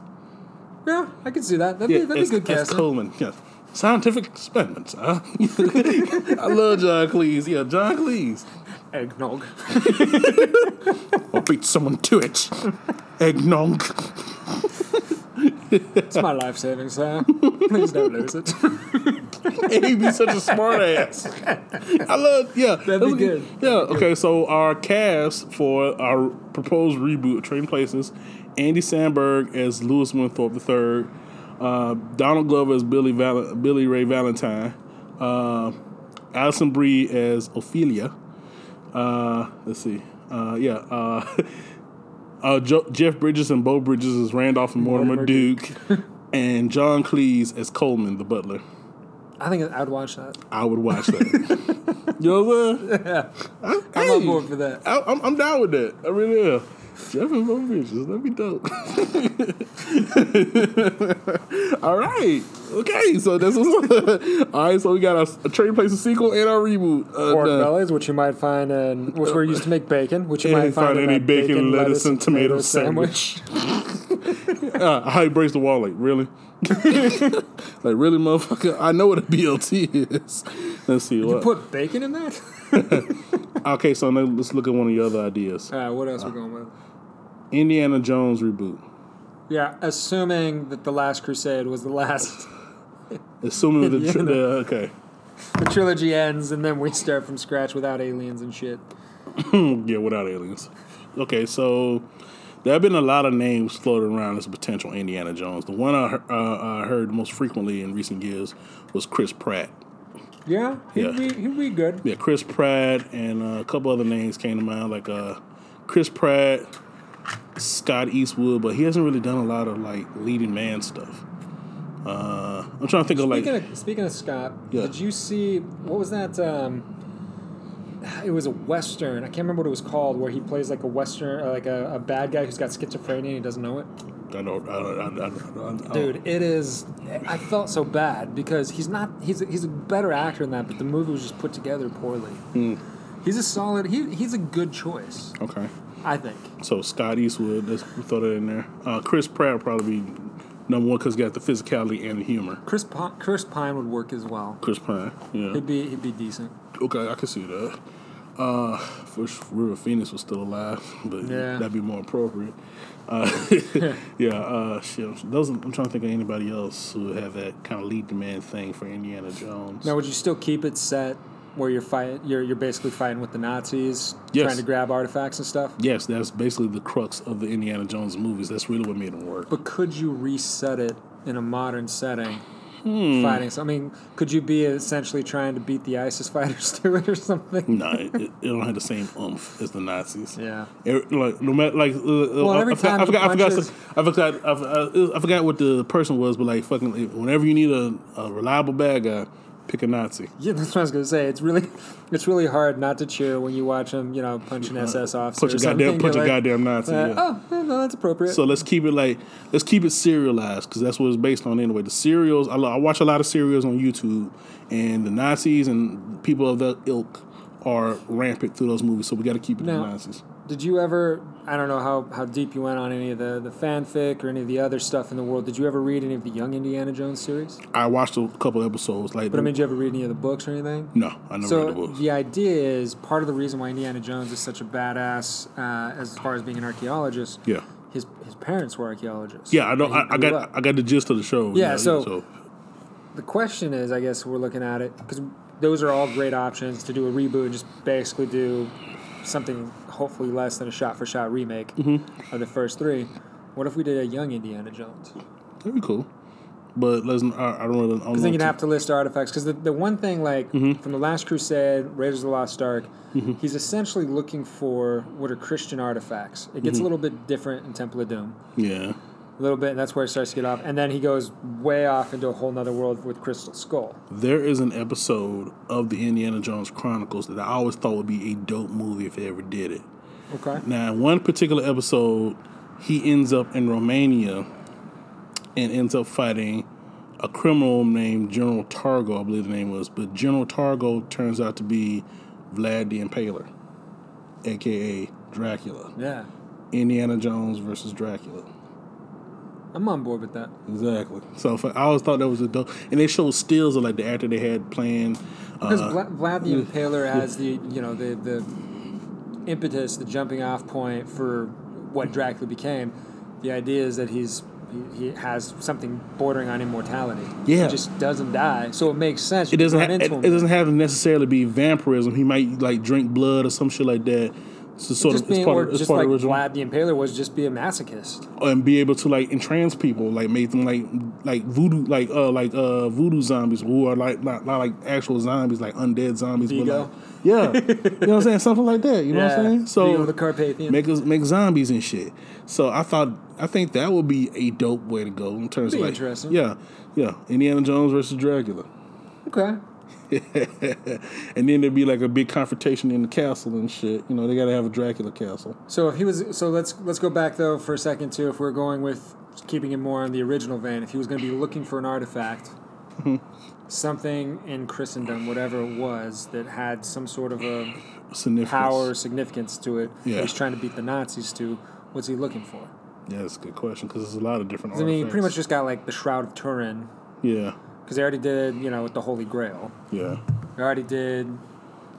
Yeah, I can see that. That'd be, that'd be good as casting. Coleman. Yes. Scientific experiments. Huh? I love John Cleese. Yeah, John Cleese. Eggnog. I'll beat someone to it. Eggnog. It's my life savings, Sam. Please don't lose it. He'd be such a smart ass. I love, yeah. That'd be good. Yeah, okay, so our cast for our proposed reboot of Trading Places Andy Samberg as Louis Winthorpe III, uh, Donald Glover as Billy, Val- Billy Ray Valentine, Uh, Alison Brie as Ophelia. Uh, let's see. Uh, yeah. Uh, uh, jo- Jeff Bridges and Beau Bridges as Randolph and Mortimer, Mortimer Duke, and John Cleese as Coleman, the butler. I think I'd watch that. I would watch that. you know what I'm saying? Yeah, I, I'm on board for that. I, I'm, I'm down with that. I really am. Jeff and Beau Bridges, that'd be dope. All right. Okay, so that's what's All right, so we got a, a Trading Places sequel and our reboot. Uh, Pork bellies, which you might find in, which we're used to make bacon, which you And might find, find in any that bacon, lettuce, and tomato sandwich. Uh, how he breaks the wall, like, really? like, really, motherfucker? I know what a BLT is. Let's see. You What? put bacon in that? okay, so now let's look at one of your other ideas. All right, what else we going with? Indiana Jones reboot. Yeah, assuming that the Last Crusade was the last. Assuming the, tr- Indiana. the okay. the trilogy ends, and then we start from scratch without aliens and shit. Yeah, without aliens. Okay, so there have been a lot of names floating around as potential Indiana Jones. The one I, uh, I heard most frequently in recent years was Chris Pratt. Yeah, he'd, Yeah. Be, he'd be good. Yeah, Chris Pratt and uh, a couple other names came to mind, like uh, Chris Pratt, Scott Eastwood, but he hasn't really done a lot of like leading man stuff. Uh, I'm trying to think of like Speaking of, speaking of Scott, Yeah. did you see what was that? Um, it was a western. I can't remember what it was called, where he plays like a western, uh, like a, a bad guy who's got schizophrenia and he doesn't know it. I don't, I don't, I, I, Dude, it is. I felt so bad because he's not. He's a, he's a better actor than that, but the movie was just put together poorly. Hmm. He's a solid. He, he's a good choice, Okay, I think. so Scott Eastwood, let's throw that in there. Uh, Chris Pratt would probably be number one because he got the physicality and the humor. Chris Pine, Chris Pine would work as well. Chris Pine, yeah. He'd be he'd be decent. Okay, I can see that. Uh, wish River Phoenix was still alive, but Yeah. that'd be more appropriate. Uh, yeah, uh, shit. Those I'm trying to think of anybody else who would have that kind of lead the man thing for Indiana Jones. Now, would you still keep it set where you're fight you're you're basically fighting with the Nazis, Yes. trying to grab artifacts and stuff? Yes, that's basically the crux of the Indiana Jones movies. That's really what made them work. But could you reset it in a modern setting? Hmm. Fighting. So, I mean, could you be essentially trying to beat the ISIS fighters to it or something? no, it, it don't have the same oomph as the Nazis. Yeah. It- like no matter like uh, Well, I, every I, forgot- time I forgot I forgot punches- I forgot I, forgot- I forgot what the person was, but like fucking whenever you need a, a reliable bad guy, pick a Nazi. Yeah, that's what I was gonna say. It's really, it's really hard not to cheer when you watch him, you know, punch an SS officer. Punch a goddamn punch a like, goddamn Nazi. uh, yeah. Oh, yeah, no, that's appropriate. So let's keep it like let's keep it serialized because that's what it's based on anyway. The serials I, I watch a lot of serials on YouTube, and the Nazis and people of that ilk are rampant through those movies. So we got to keep it Now- the Nazis. Did you ever? I don't know how, how deep you went on any of the, the fanfic or any of the other stuff in the world. Did you ever read any of the Young Indiana Jones series? I watched a couple episodes. Like, But I mean, did you ever read any of the books or anything? no, I never read the So books. the idea is part of the reason why Indiana Jones is such a badass uh, as far as being an archaeologist. Yeah, His his parents were archaeologists. yeah, I know. I, I got up. I got the gist of the show. Yeah, so- The question is, I guess we're looking at it because those are all great options to do a reboot and just basically do something hopefully less than a shot for shot remake Mm-hmm. of the first three. What if we did a young Indiana Jones? that'd be cool. But let's. I, I don't really. Know. Because then you'd have to list artifacts. Because the, the one thing, like Mm-hmm. from the Last Crusade, Raiders of the Lost Ark, he's essentially looking for what are Christian artifacts. It Mm-hmm. gets a little bit different in Temple of Doom, Yeah. A little bit, and that's where it starts to get off. And then he goes way off into a whole nother world with Crystal Skull. There is an episode of the Indiana Jones Chronicles that I always thought would be a dope movie if they ever did it. Okay. Now, in one particular episode, he ends up in Romania and ends up fighting a criminal named General Targo, I believe the name was. But General Targo turns out to be Vlad the Impaler, aka Dracula. Yeah, Indiana Jones versus Dracula. I'm on board with that. Exactly. So I always thought that was a dope, and they showed stills of like the actor they had playing. Because Uh, Vla- Vlad the Impaler has the you know the the impetus, the jumping off point for what Dracula became. The idea is that he's he, he has something bordering on immortality. Yeah. he just doesn't die, so it makes sense. it doesn't. Ha- into it, him. it doesn't have to necessarily be vampirism. He might like drink blood or some shit like that So sort just of being, part or of just part like original. Vlad the Impaler was just be a masochist. and be able to like entrance people, like make them like like voodoo, like uh like uh voodoo zombies who are like not, not like actual zombies, like undead zombies. but, Vigo? like- yeah, you know what I'm saying, something like that. You know what I'm saying? So Vigo the Carpathian. make us make zombies and shit. So I thought I think that would be a dope way to go in terms Be of like interesting. yeah yeah Indiana Jones versus Dracula. okay. and then there'd be like a big confrontation in the castle and shit. You know, they gotta have a Dracula castle. So if he was, so let's let's go back though for a second too. If we're going with keeping it more in the original vein, if he was going to be looking for an artifact, something in Christendom, whatever it was, that had some sort of a Significance. power or significance to it, Yeah. he's trying to beat the Nazis to. What's he looking for? Yeah, that's a good question because there's a lot of different. I mean, he pretty much just got like the Shroud of Turin, yeah, because they already did, you know, with the Holy Grail. yeah, They already did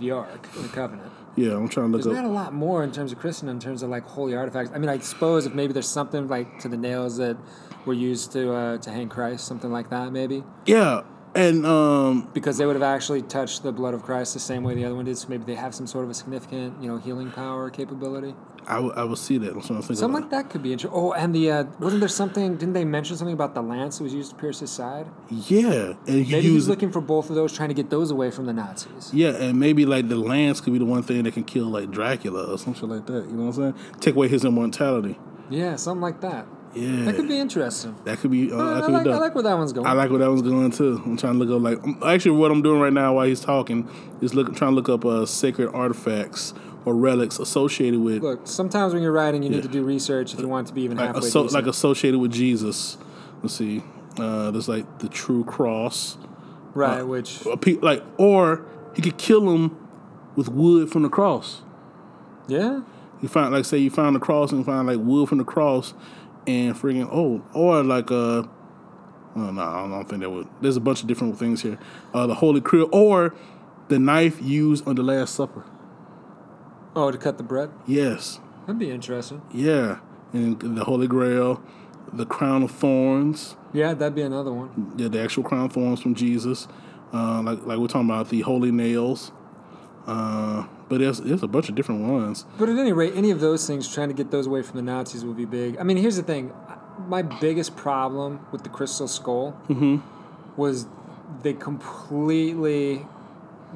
the Ark, and the Covenant. yeah. I'm trying to look There's up. not a lot more in terms of Christendom, in terms of like holy artifacts. I mean, I suppose if maybe there's something like to the nails that were used to uh, to hang Christ, something like that, maybe Yeah, and um, because they would have actually touched the blood of Christ the same way the other one did. So maybe they have some sort of a significant, you know, healing power capability. I will I would see that. That's what I'm thinking. Something like that could be interesting. Oh, and the uh, wasn't there something? Didn't they mention something about the lance that was used to pierce his side? Yeah, and you Maybe use he's looking for both of those, trying to get those away from the Nazis. yeah, and maybe like the lance could be the one thing that can kill like Dracula or something like that. You know what I'm saying? Take away his immortality. Yeah, something like that. Yeah, That could be interesting. That could be. Uh, I, that I could like, be I like where that one's going. I like where that one's going too. I'm trying to look up like actually what I'm doing right now while he's talking is look trying to look up uh, sacred artifacts or relics associated with Look, sometimes when you're writing, you Yeah. need to do research if you want to be even like, halfway decent. like associated with Jesus. Let's see. Uh, there's like the true cross. right, which A pe- like or he could kill him with wood from the cross. yeah, You find like say you found the cross and find like wood from the cross and friggin' oh or like uh oh no I don't think that would there's a bunch of different things here uh the holy crib or the knife used on the Last Supper oh, to cut the bread, yes that'd be interesting. yeah and the Holy Grail the crown of thorns Yeah, that'd be another one. yeah the actual crown of thorns from Jesus uh like like we're talking about the holy nails uh but there's there's a bunch of different ones But at any rate, any of those things, trying to get those away from the Nazis would be big. I mean, here's the thing: my biggest problem with the Crystal Skull Mm-hmm. was they completely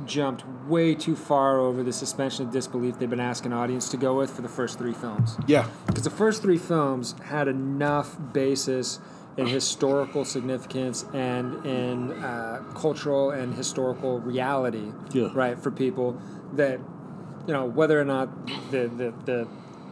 jumped way too far over the suspension of disbelief they've been asking audience to go with for the first three films. yeah Because the first three films had enough basis in historical significance and in uh, cultural and historical reality, Yeah. right, for people that, you know, whether or not the, the, the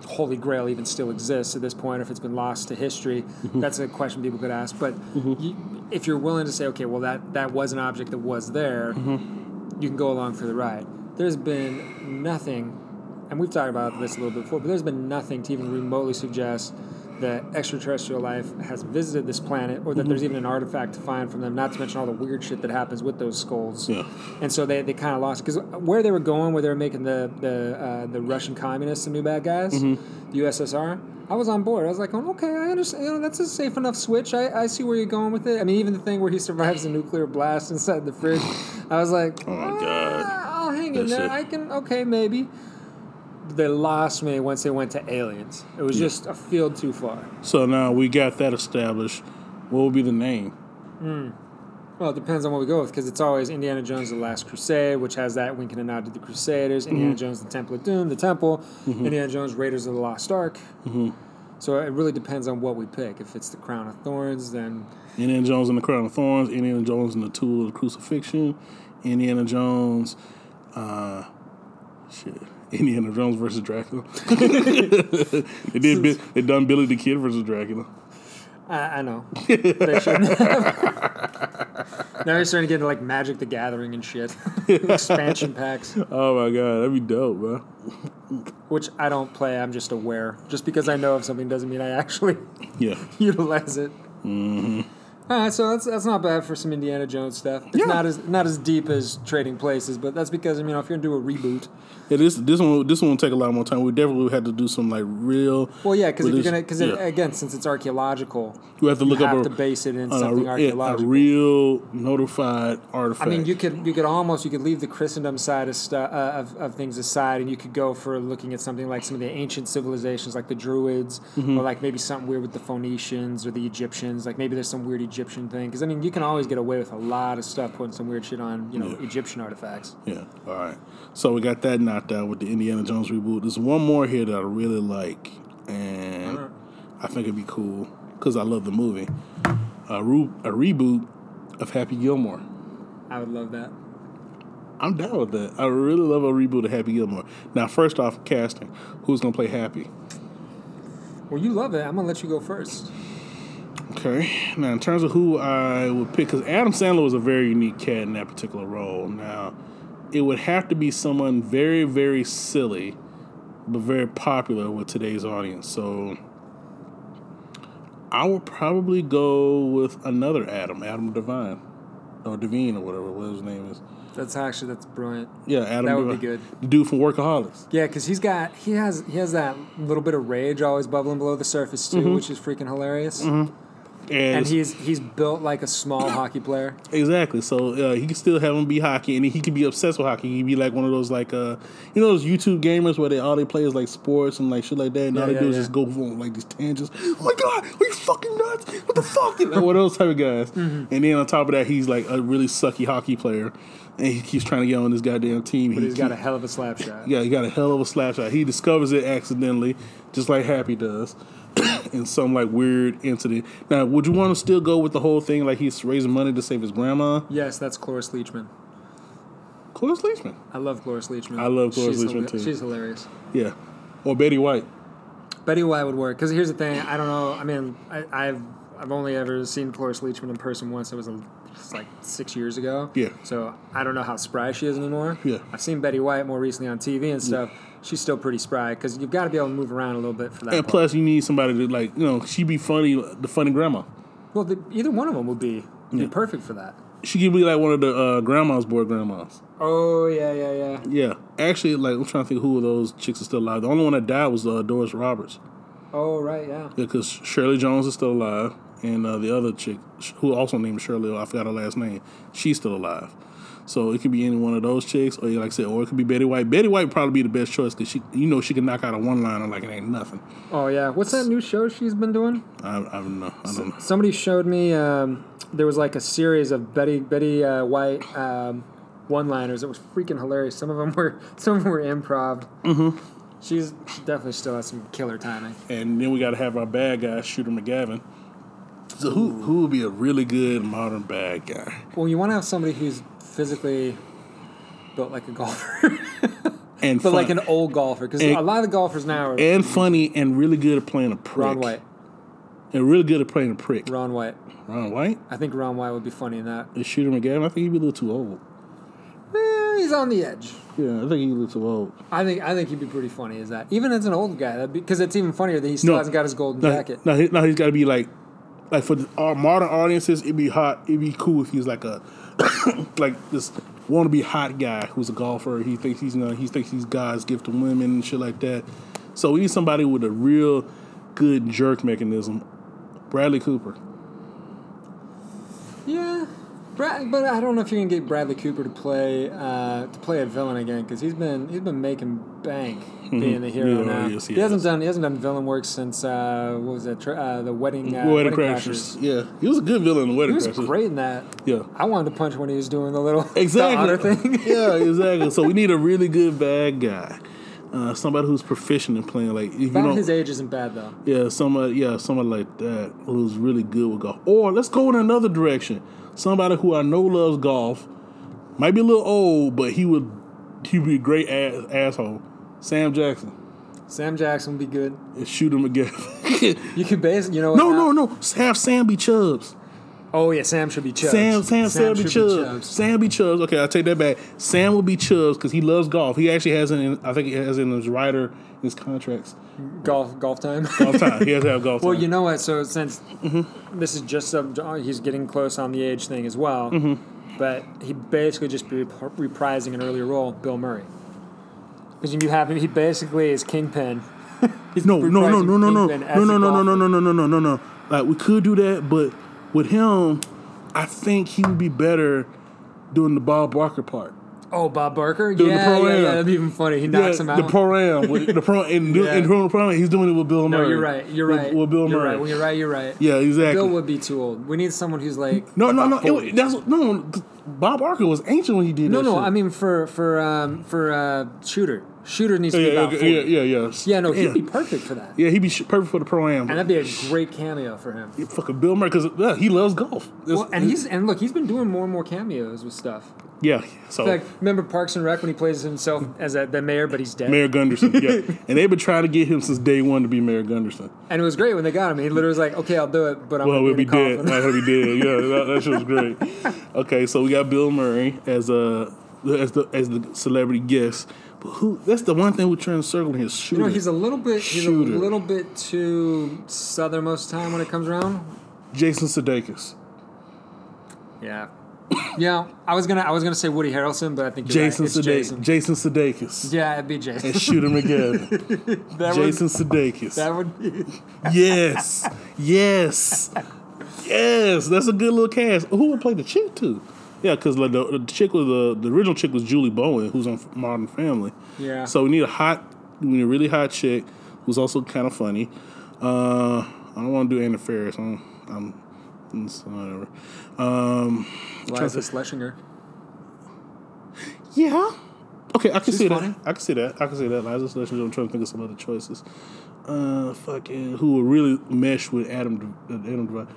Holy Grail even still exists at this point, or if it's been lost to history, mm-hmm. that's a question people could ask. But mm-hmm. you, if you're willing to say, okay, well, that, that was an object that was there, mm-hmm. You can go along for the ride. There's been nothing, and we've talked about this a little bit before, but there's been nothing to even remotely suggest that extraterrestrial life has visited this planet or that there's even an artifact to find from them, not to mention all the weird shit that happens with those skulls. Yeah. And so they, they kind of lost because where they were going, where they were making the the uh, the Russian communists the new bad guys, the USSR. I was on board. I was like, oh, okay, I understand. You know, that's a safe enough switch. I, I see where you're going with it. I mean, even the thing where he survives a nuclear blast inside the fridge, I was like, Oh my ah, God. "Ah, I'll hang in there. shit. I can. Okay, maybe. They lost me once they went to aliens. It was just a field too far. so now we got that established what would be the name hmm. Well, it depends on what we go with because it's always Indiana Jones: The Last Crusade, which has that wink and nod to the Crusaders. Mm-hmm. Indiana Jones: The Temple of Doom, the Temple. Mm-hmm. Indiana Jones: Raiders of the Lost Ark. Mm-hmm. So it really depends on what we pick. If it's the Crown of Thorns, then Indiana Jones and the Crown of Thorns, Indiana Jones and the Tool of the Crucifixion, Indiana Jones, uh, shit, Indiana Jones versus Dracula. they did. They done Billy the Kid versus Dracula. I, I know they shouldn't have. now you're starting to get into like Magic the Gathering and shit, expansion packs, Oh my god, that'd be dope, bro. which I don't play. I'm just aware. Just because I know of something doesn't mean I actually Yeah, utilize it. All right, so that's that's not bad for some Indiana Jones stuff. It's Yeah. not as not as deep as Trading Places, but that's because I mean, if you're gonna do a reboot, Yeah, this this one this one will take a lot more time. We definitely would have to do some like real. well, yeah, because if you're gonna because yeah. again, since it's archaeological, you have to look you up have a, base it in something a, a archaeological. real notified artifact. I mean, you could you could almost you could leave the Christendom side of stuff uh, of, of things aside, and you could go for looking at something like some of the ancient civilizations, like the Druids, Mm-hmm. or like maybe something weird with the Phoenicians or the Egyptians. Like maybe there's some weird Egyptian thing. Because I mean, you can always get away with a lot of stuff putting some weird shit on, you know, Yeah. Egyptian artifacts. Yeah. All right. So we got that knocked out with the Indiana Jones reboot. There's one more here that I really like, and I think it'd be cool because I love the movie. A, re- a reboot of Happy Gilmore. I would love that. I'm down with that. I really love a reboot of Happy Gilmore. Now, first off, casting. Who's gonna play Happy? Well, you love it. I'm gonna let you go first. Okay. Now, in terms of who I would pick, because Adam Sandler was a very unique cat in that particular role. Now, it would have to be someone very, very silly, but very popular with today's audience. So, I would probably go with another Adam, Adam Devine, or Devine, or whatever what his name is. That's actually that's brilliant. Yeah, Adam. That would be good. The dude from Workaholics. Yeah, because he's got he has he has that little bit of rage always bubbling below the surface too, Mm-hmm. which is freaking hilarious. And, And he's he's built like a small hockey player. Exactly. So uh, he can still have him be hockey, and he can be obsessed with hockey. He can be like one of those like uh, you know those YouTube gamers where they all they play is like sports and like shit like that, and all Yeah, they do yeah, is yeah. just go on like these tangents. Oh my god, are you fucking nuts? What the fuck? like one of those type of guys. Mm-hmm. And then on top of that, he's like a really sucky hockey player, and he keeps trying to get on this goddamn team. But he he's got a hell of a slap shot. yeah, he got a hell of a slap shot. He discovers it accidentally, just like Happy does, in some like weird incident. Now, would you want to still go with the whole thing like he's raising money to save his grandma? Yes, that's Cloris Leachman. Cloris Leachman. I love Cloris Leachman. I love Cloris She's Leachman, too. She's hilarious. Yeah. Or Betty White. Betty White would work because here's the thing. I don't know. I mean, I, I've I've only ever seen Cloris Leachman in person once. It was, a, it was like six years ago. Yeah. So I don't know how spry she is anymore. Yeah. I've seen Betty White more recently on TV and stuff. She's still pretty spry because you've got to be able to move around a little bit for that. And part. plus, you need somebody to, like, you know, she'd be funny, the funny grandma. well, the, either one of them would be be perfect for that. She could be like one of the uh, grandma's boy grandmas. Oh yeah, yeah, yeah. Yeah. Actually, like, I'm trying to think who of those chicks are still alive. The only one that died was uh, Doris Roberts. Oh right, yeah. Because Shirley Jones is still alive. And uh, the other chick, who also named Shirley, I forgot her last name, she's still alive. So it could be any one of those chicks, or like I said, or it could be Betty White. Betty White would probably be the best choice because she, you know, she can knock out a one liner like it ain't nothing. Oh yeah. What's that new show she's been doing? I, I don't know. I don't know. Somebody showed me um, there was like a series of Betty Betty uh, White um, one-liners. It was freaking hilarious. Some of them were some of them were improv. Mm-hmm. She's definitely still has some killer timing. And then we got to have our bad guy, Shooter McGavin. So who who would be a really good modern bad guy? Well, you want to have somebody who's physically built like a golfer, And but fun, like an old golfer. Because a lot of the golfers now are and funny and really good at playing a prick. Ron White. And really good at playing a prick. Ron White. Ron White? I think Ron White would be funny in that. And Shooter McGavin? I think he'd be a little too old. Eh, he's on the edge. Yeah, I think he'd be a little too old. I think I think he'd be pretty funny as that. Even as an old guy, because it's even funnier that he still No. hasn't got his golden No, jacket. no, he, no he's got to be like, like for our uh, modern audiences, it'd be hot. It'd be cool if he's like a, like this wannabe hot guy who's a golfer. He thinks he's gonna, he thinks he's God's gift to women and shit like that. So we need somebody with a real good jerk mechanism. Bradley Cooper. Brad, but I don't know if you can get Bradley Cooper to play uh, to play a villain again because he's been he's been making bank being the hero Mm-hmm. Yeah, now. yes, he he hasn't has. done he hasn't done villain work since uh, what was that? Uh, the wedding uh, Wedding Crashers. Yeah, he was a good villain in the Wedding He was Crashers. great in that. Yeah. I wanted to punch when he was doing the little the Exactly. otter thing. yeah, exactly. So we need a really good bad guy. Uh, somebody who's proficient in playing like you About don't, his age isn't bad though. Yeah, somebody, yeah, somebody like that who's really good with golf. Or let's go in another direction. Somebody who I know loves golf, might be a little old, but he would he would be a great ass, asshole. Sam Jackson Sam Jackson would be good. and shoot him again. You could base you know what, no, now- no, no. Have Sam be Chubbs. Oh yeah, Sam should be Chubbs. Sam, Sam, Sam, be should Chubbs. Sam be Chubbs. Okay, I'll take that back. Sam will be Chubbs because he loves golf. He actually has it in, I think he has it in his rider, his contracts. Golf, golf time. Golf time. He has to have golf well, time. you know what? So since Mm-hmm. this is just some, he's getting close on the age thing as well. Mm-hmm. But he basically just be rep- reprising an earlier role, Bill Murray. Because you have him, he basically is kingpin. He's No, no, no, reprising no, no, no, Kingpin no, as no, a no, no, golfer. no, no, no, no, no, no, no. Like we could do that, but with him, I think he would be better doing the Bob Barker part. Oh, Bob Barker? Doing the yeah, pro yeah, yeah, that'd be even funny. He knocks yeah, him out. the pro am the pro and, do, Yeah. and doing the pro am, he's doing it with Bill no, Murray. you're right. You're right. With, Bill you're Murray. right. You're right, you're right. yeah, exactly. Bill would be too old. We need someone who's like no, no, no. It, that's no. Bob Barker was ancient when he did this. no, no. shit. I mean for for um, for uh, shooter. Shooter needs to yeah, be about yeah, 40. yeah, yeah, yeah. Yeah, no, he'd yeah. be perfect for that. Yeah, he'd be sh- perfect for the pro am. And that'd be a great cameo for him. fucking Bill Murray because yeah, he loves golf. It's- Well, and he's and look, he's been doing more and more cameos with stuff. Yeah. So Like, remember Parks and Rec when he plays himself as a, the mayor, but he's dead. Mayor Gunderson, yeah, and they've been trying to get him since day one to be Mayor Gunderson. And it was great when they got him. He literally was like, "Okay, I'll do it, but I'm Well, we'll be, be dead. coffin." Not gonna be dead. Yeah, that, that shit was great. Okay, so we got Bill Murray as a as the as the celebrity guest. But who? That's the one thing we're trying to circle here. Shooter. You know, he's a little bit, he's a little bit too southern most time when it comes around. Jason Sudeikis. Yeah, yeah. I was gonna, I was gonna say Woody Harrelson, but I think Jason right. Sudeikis. Jason. Jason Sudeikis. Yeah, it'd be Jason. And Shooter McGavin. that Jason would, Sudeikis. that would be. Yes. Yes. Yes. That's a good little cast. Who would play the chick too? Yeah, because like the, the chick was the the original chick was Julie Bowen, who's on Modern Family. Yeah. So we need a hot, we need a really hot chick who's also kind of funny. Uh, I don't want to do Anna Faris. I'm, I'm it's whatever. Um, Liza Shlesinger. yeah. Okay, I can She's see funny. that. I can see that. I can see that. Liza Shlesinger. I'm trying to think of some other choices. Uh, fucking who would really mesh with Adam Adam Devine.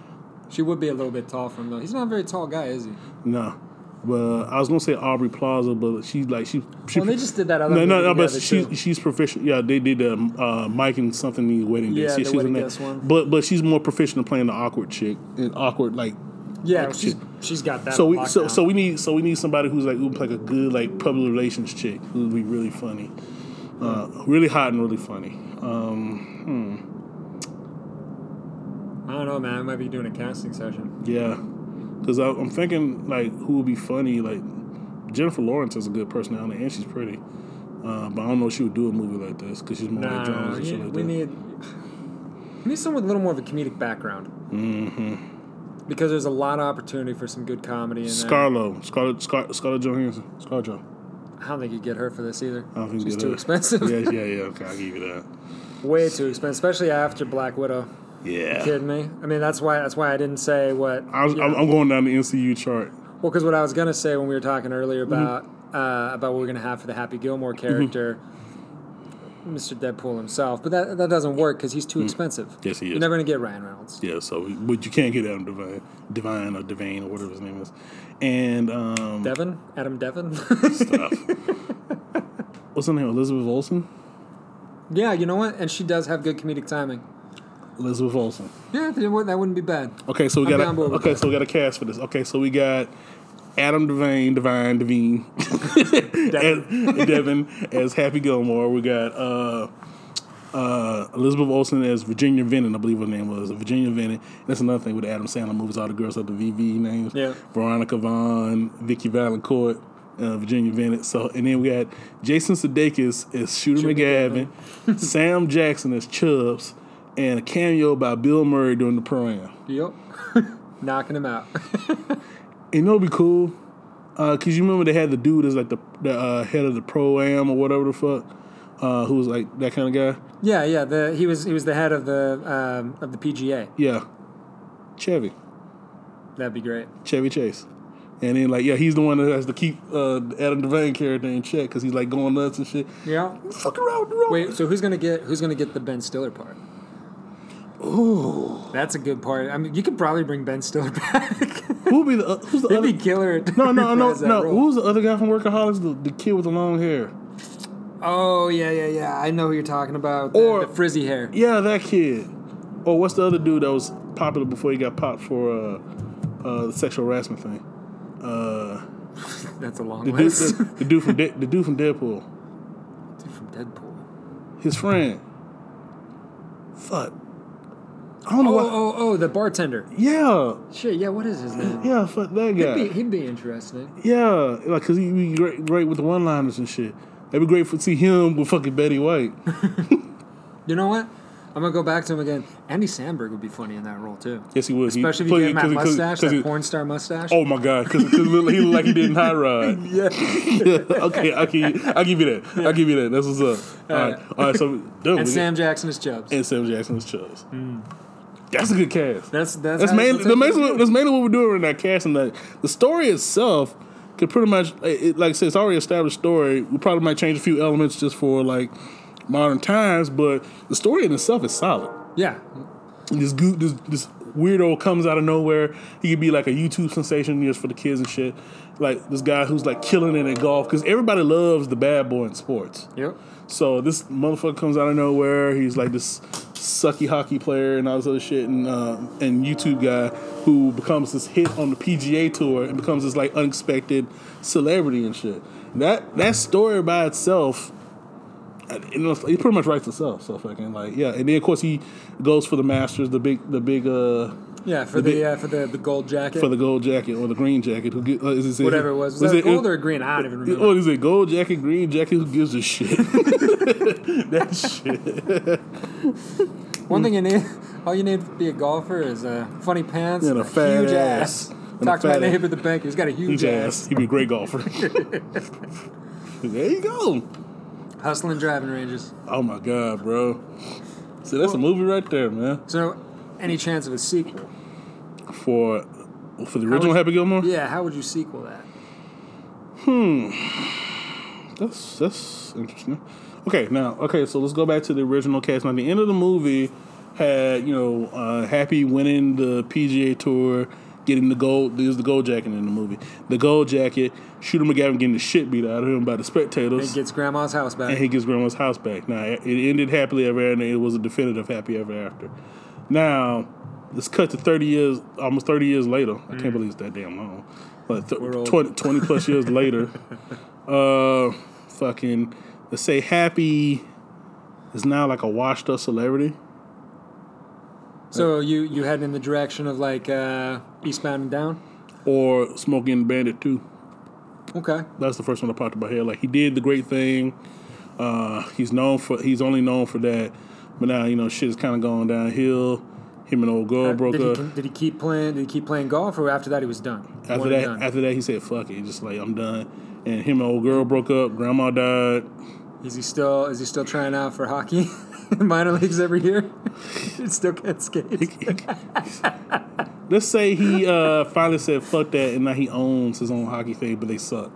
She would be a little bit tall from though. He's not a very tall guy, is he? No, but I was gonna say Aubrey Plaza, but she's like she. she Well, they just did that other no, no, no, but she's she's proficient. Yeah, they did um, uh, Mike and something in wedding Yeah, Day. the she's Wedding in that. One. But but she's more proficient at playing the awkward chick and awkward like. Yeah, she's chick. she's got that. So we so lockdown. so we need so we need somebody who's like who's like a good like public relations chick who would be really funny, uh, really hot and really funny. Um, I don't know, man. I might be doing a casting session. hmm, yeah, because I'm thinking like who would be funny like Jennifer Lawrence has a good personality and she's pretty. Uh, but I don't know if she would do a movie like this because she's more like Nah, Jones and you- shit like we that. need we need someone with a little more of a comedic background. Mm-hmm. Because there's a lot of opportunity for some good comedy in there. Scarlo, Scarlett, Scar- Scarlett Johansson, Scarlett Jo. I don't think you'd get her for this either. I don't think She's too her. expensive. yeah, yeah, yeah. Okay, I'll give you that. Way too expensive, especially after Black Widow. Yeah. Kidding me? I mean, that's why that's why I didn't say what. I was, you I'm, know. I'm going down the MCU chart. Well, because what I was gonna say when we were talking earlier Mm-hmm. about uh, about what we're gonna have for the Happy Gilmore character, Mr. Deadpool himself, but that that doesn't work because he's too expensive. Mm. Yes, he is. You're never gonna get Ryan Reynolds. Yeah, so but you can't get Adam Devine, Divine or Devane or whatever his name is, and um, Devin, Adam Devin. stuff. What's her name? Elizabeth Olsen. yeah, you know what? And she does have good comedic timing. Elizabeth Olsen. Yeah, that wouldn't be bad. Okay, so we I'm got a, okay, that. so we got a cast for this. Okay, so we got Adam Devine, Devine, Devine, as, Devin as Happy Gilmore. We got uh, uh, Elizabeth Olsen as Virginia Venom, I believe her name was Virginia Venom. That's another thing with Adam Sandler movies. All the girls have the VV names. Yeah. Veronica Vaughn, Vicki Vallencourt. Uh, Virginia Venom. So, and then we got Jason Sudeikis as Shooter Shooter McGavin, Sam Jackson as Chubbs, and a cameo by Bill Murray during the pro am. Yep. Knocking him out. and it'd be cool. Uh, Cause you remember they had the dude as like the, the uh, head of the pro am or whatever the fuck, uh, who was like that kind of guy. yeah, yeah. The he was he was the head of the um, of the PGA. Yeah, Chevy, That'd be great. Chevy Chase, and then like yeah, he's the one that has to keep uh, Adam Devane character in check because he's like going nuts and shit. Yeah. Fuck around with the road. Wait, so who's gonna get who's gonna get the Ben Stiller part? Ooh, that's a good part. I mean, you could probably bring Ben Stiller back. who'll be the uh, who's the He'd other? be killer. No, no, no, no. role. Who's the other guy from Workaholics? The, the kid with the long hair. Oh yeah, yeah, yeah. I know who you're talking about. The, Or- the frizzy hair. Yeah, that kid. Or what's the other dude that was popular before he got popped for uh uh, the sexual harassment thing. Uh, That's a long the dude, the, the dude from De- the dude from Deadpool, Dude from Deadpool. his friend. Fuck. I don't know Oh, why. oh, oh, the bartender. Yeah, Shit, yeah, what is his name? yeah, fuck that He'd be, guy. he'd be interesting. Yeah, like cause he'd be great, great with the one-liners and shit. It'd be great to see him with fucking Betty White. You know what? I'm gonna go back to him again. Andy Samberg would be funny in that role too. Yes, he would. He Especially if play- you get him that he- mustache, 'cause that he- porn star mustache. Oh my god, because he looked like he did in High Ride. yeah. okay, I'll give, you, I'll give you that. I'll give you that. That's what's up. All right, all right. So, dude, And Sam Jackson is Chubbs. and Sam Jackson's Chubbs. Mm. That's a good cast. That's that's That's mainly the mainly, that's mainly what we're doing in that cast. And that the story itself could pretty much, it, like I said, it's already established story. We probably might change a few elements just for like modern times, but the story in itself is solid. Yeah. this goo this this weirdo comes out of nowhere. He could be like a YouTube sensation just for the kids and shit. Like this guy who's like killing it at golf because everybody loves the bad boy in sports. Yep. So this motherfucker comes out of nowhere. He's like this sucky hockey player and all this other shit, and uh, and YouTube guy who becomes this hit on the PGA tour and becomes this like unexpected celebrity and shit. That that story by itself, it pretty much writes itself. So fucking like yeah, and then of course he goes for the Masters, the big the big uh Yeah, for The the uh, for the, the gold jacket. for the gold jacket or the green jacket. Who get, uh, is it, whatever it was. Was that it- gold or green? I don't even remember. What is it? Gold jacket, green jacket? Who gives a shit? that shit. One thing you need, all you need to be a golfer is uh, funny pants And a fat huge ass. ass. And a Talk to my fat at the bank. He's got a huge, Huge ass. ass. He'd be a great golfer. there you go. Hustling driving ranges. Oh my god, bro. See, that's a movie right there, man. So, any chance of a sequel? For for the original would- Happy Gilmore. Yeah, how would you sequel that? Hmm, that's that's interesting. Okay, now okay, so let's go back to the original cast. Now, the end of the movie had you know uh, Happy winning the PGA Tour, getting the gold. There's the gold jacket in the movie. The gold jacket. Shooter McGavin getting the shit beat out of him by the spectators. It gets grandma's house back. and he gets grandma's house back. Now it ended happily ever after. and It was a definitive happy ever after. Now let's cut to thirty years, almost thirty years later. I can't believe it's that damn long. But th- 20, 20 plus years later, uh, fucking let's say Happy is now like a washed up celebrity. so you you heading in the direction of like uh, Eastbound and Down? Or Smoking Bandit too. Okay. That's the first one that popped in my head. Like he did the great thing. Uh, he's known for. He's only known for that. But now you know shit is kind of going downhill. Him and old girl broke Uh, did, up. he, did he keep playing? Did he keep playing golf, or after that he was done? After One that, done? after that, he said, "Fuck it." Just like, "I'm done." And him and old girl broke up. Grandma died. is he still is he still trying out for hockey, minor leagues every year? he still can't skate. Let's say he uh, finally said, "Fuck that," and now he owns his own hockey thing, but they suck.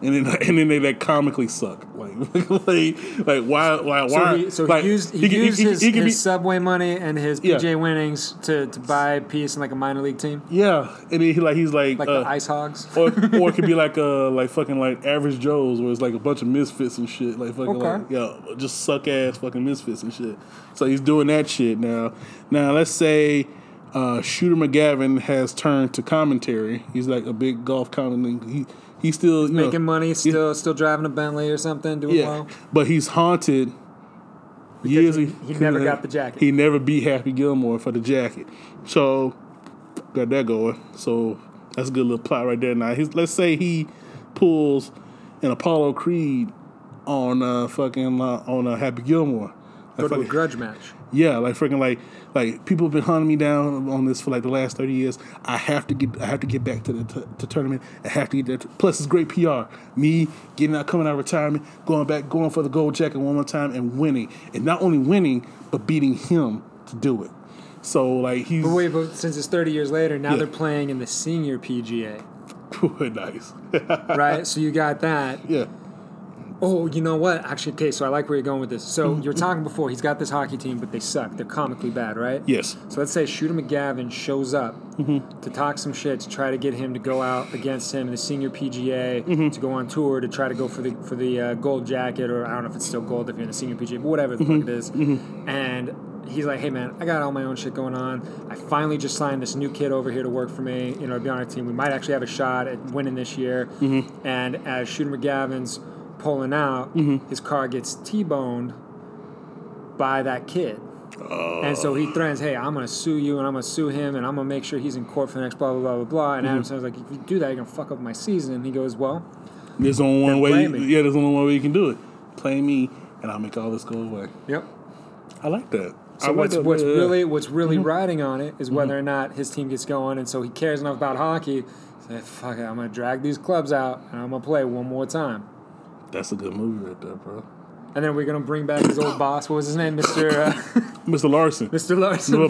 And then, and then they like comically suck. Like, like, like why, why, So why? he, so like, he used he, could- used his, he could his be- subway money and his Yeah. PJ winnings to, to buy a piece in like a minor league team, yeah, and then he like he's like, like uh, the Ice Hogs. or or it could be like uh like fucking like average Joes where it's like a bunch of misfits and shit. Like fucking Okay. like yeah, just suck ass fucking misfits and shit. So he's doing that shit now. Now let's say uh, Shooter McGavin has turned to commentary. He's like a big golf commentator. He he's still you know, Making money, still still driving a Bentley or something, doing yeah, well. but he's haunted. Years he- he never got the jacket. He never beat Happy Gilmore for the jacket. So got that going. So that's a good little plot right there. Now, he's, let's say he pulls an Apollo Creed on uh, fucking uh, on uh, Happy Gilmore. Go to a grudge match. Yeah, like freaking like like people have been hunting me down on this for like the last thirty years. I have to get I have to get back to the t- to tournament. I have to get there. Plus, it's great PR. Me getting out, coming out of retirement, going back, going for the gold jacket one more time, and winning. And not only winning, but beating him to do it. So like he's But wait, but since it's 30 years later, now Yeah. they're playing in the senior PGA, nice. right? so you got that. yeah, Oh, you know what? Actually, okay, so I like where you're going with this. So Mm-hmm. you were talking before, he's got this hockey team, but they suck. They're comically bad, right? yes, So let's say Shooter McGavin shows up Mm-hmm. to talk some shit to try to get him to go out against him in the senior PGA Mm-hmm. to go on tour to try to go for the for the uh, gold jacket or I don't know if it's still gold if you're in the senior PGA, but whatever the Mm-hmm. fuck it is. And he's like, hey man, I got all my own shit going on. I finally just signed this new kid over here to work for me. You know, to be on our team. We might actually have a shot at winning this year. Mm-hmm. And as Shooter McGavin's pulling out, Mm-hmm. his car gets t-boned by that kid. Oh. And so he threatens, "Hey, I'm gonna sue you, and I'm gonna sue him, and I'm gonna make sure he's in court for the next blah blah blah blah blah." And Mm-hmm. Adam Sandler's like, "If you do that, you're gonna fuck up my season." And he goes, "Well, There's only one way. You, yeah, there's only one way you can do it. Play me, and I'll make all this go away. yep." I like that. I So like what's that. what's Yeah. really what's really Mm-hmm. riding on it is whether or not his team gets going, and so he cares enough about hockey. Say, "Fuck it, I'm gonna drag these clubs out, and I'm gonna play one more time." That's a good movie right there, bro. And then we're gonna bring back his old boss. What was his name, Mister uh, Mr. Larson. Mister Larson? The,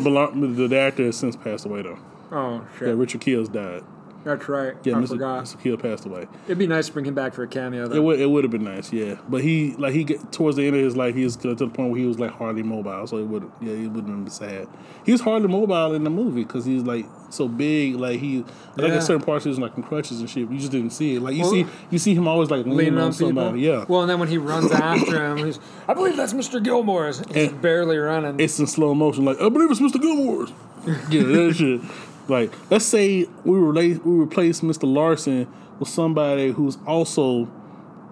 the, the actor has since passed away though. Oh shit, Yeah, Richard Kiel's died. That's right. Yeah, I Mr. forgot. Mr. Kiel passed away. It'd be nice to bring him back for a cameo. It Though. would it would have been nice, yeah. But he like he get towards the end of his life, he was to the point where he was like hardly mobile. So it would yeah, it wouldn't have been sad. He was hardly mobile in the movie because he's like so big. Like he like Yeah. in certain parts he was like in crutches and shit. You just didn't see it. Like you Well- see you see him always like leaning, leaning on, on somebody. Yeah. Well, and then when he runs after him, he's, I believe that's Mr. Gilmore's. He's And- barely running. it's in slow motion. Like I believe it's Mr. Gilmore's. yeah, that shit. Like let's say we relate we replace Mr. Larson with somebody who's also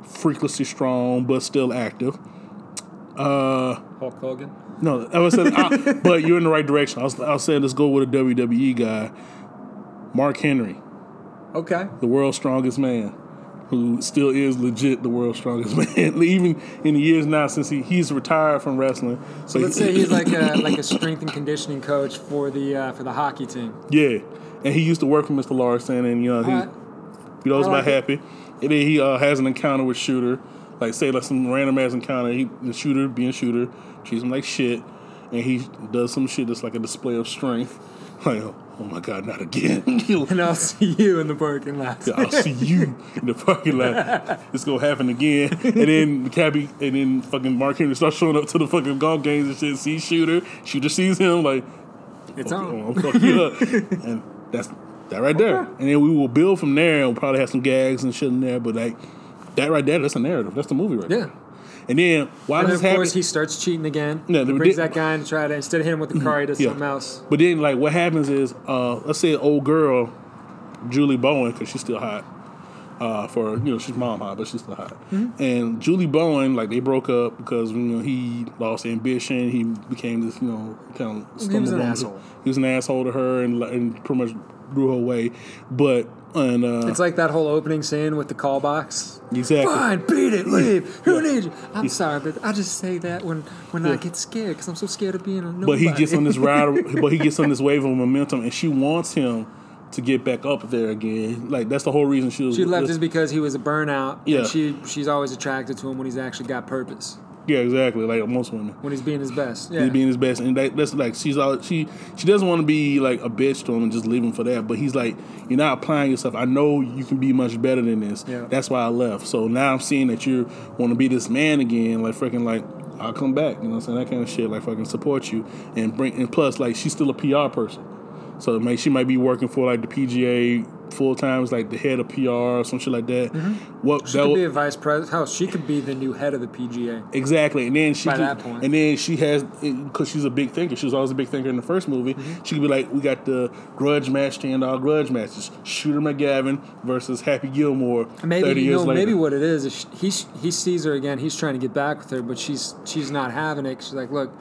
freakishly strong but still active. Uh, Hulk Hogan. no, I was saying, I, but you're in the right direction. I was, I was saying let's go with a WWE guy, Mark Henry, Okay. the world's strongest man, who still is legit the world's strongest man. Even in the years now since he, he's retired from wrestling. So let's say he's like a like a strength and conditioning coach for the uh, for the hockey team. Yeah, and he used to work for Mr. Larson, and you know he, he I about like it. happy. And then he uh, has an encounter with Shooter, like say like some random ass encounter. He the Shooter being Shooter treats him like shit, and he does some shit that's like a display of strength. Like oh my god, not again! And I'll see you in the parking lot. Yeah, I'll see you in the parking lot. It's gonna happen again. And then the cabbie, and then fucking Mark Henry starts showing up to the fucking golf games and shit. Sees Shooter, Shooter sees him like, It's fuck, on. I'm gonna fuck you up. and that's that right there. Okay. And then we will build from there and we'll probably have some gags and shit in there. But like that right there, that's a narrative. That's the movie right Yeah. there. And then while And this of course he starts cheating again. Yeah, he brings that guy in to try to instead of hitting him with the car, he does Yeah. something else. but then like what happens is, uh, let's say old girl, Julie Bowen, because she's still hot. Uh, for you know, she's mom hot, but she's still hot. Mm-hmm. And Julie Bowen, like they broke up because you know he lost ambition. He became this, you know, kind of. He was an asshole. He was an asshole to her, and, and pretty much drew her away. But and uh, It's like that whole opening scene with the call box. exactly. Fine, beat it, leave. Who Yeah. needs you? I'm sorry, but I just say that when when I get scared because I'm so scared of being a nobody. But he gets on this ride, but he gets on this wave of momentum, and she wants him to get back up there again. Like that's the whole reason she was. She left just because he was a burnout. Yeah. And she she's always attracted to him when he's actually got purpose. Yeah, exactly. Like most women. When he's being his best. Yeah. He's being his best, and that, that's like she's all she she doesn't want to be like a bitch to him and just leave him for that. But he's like, you're not applying yourself. I know you can be much better than this. Yeah. That's why I left. So now I'm seeing that you want to be this man again. Like freaking like I'll come back. You know, what I'm saying that kind of shit. Like fucking support you and bring. And plus, like she's still a PR person. So like she might be working for like the PGA full time as like the head of PR or some shit like that. What Mm-hmm. she that could would- be a vice president. Hell, she could be the new head of the PGA. Exactly, and then she By could- that point. and then she has because she's a big thinker. She was always a big thinker in the first movie. Mm-hmm. She could be like, we got the grudge match, stand all grudge matches. Shooter McGavin versus Happy Gilmore. Maybe thirty you years know, later. maybe what it is is sh- he he sees her again. He's trying to get back with her, but she's she's not having it. She's like, look,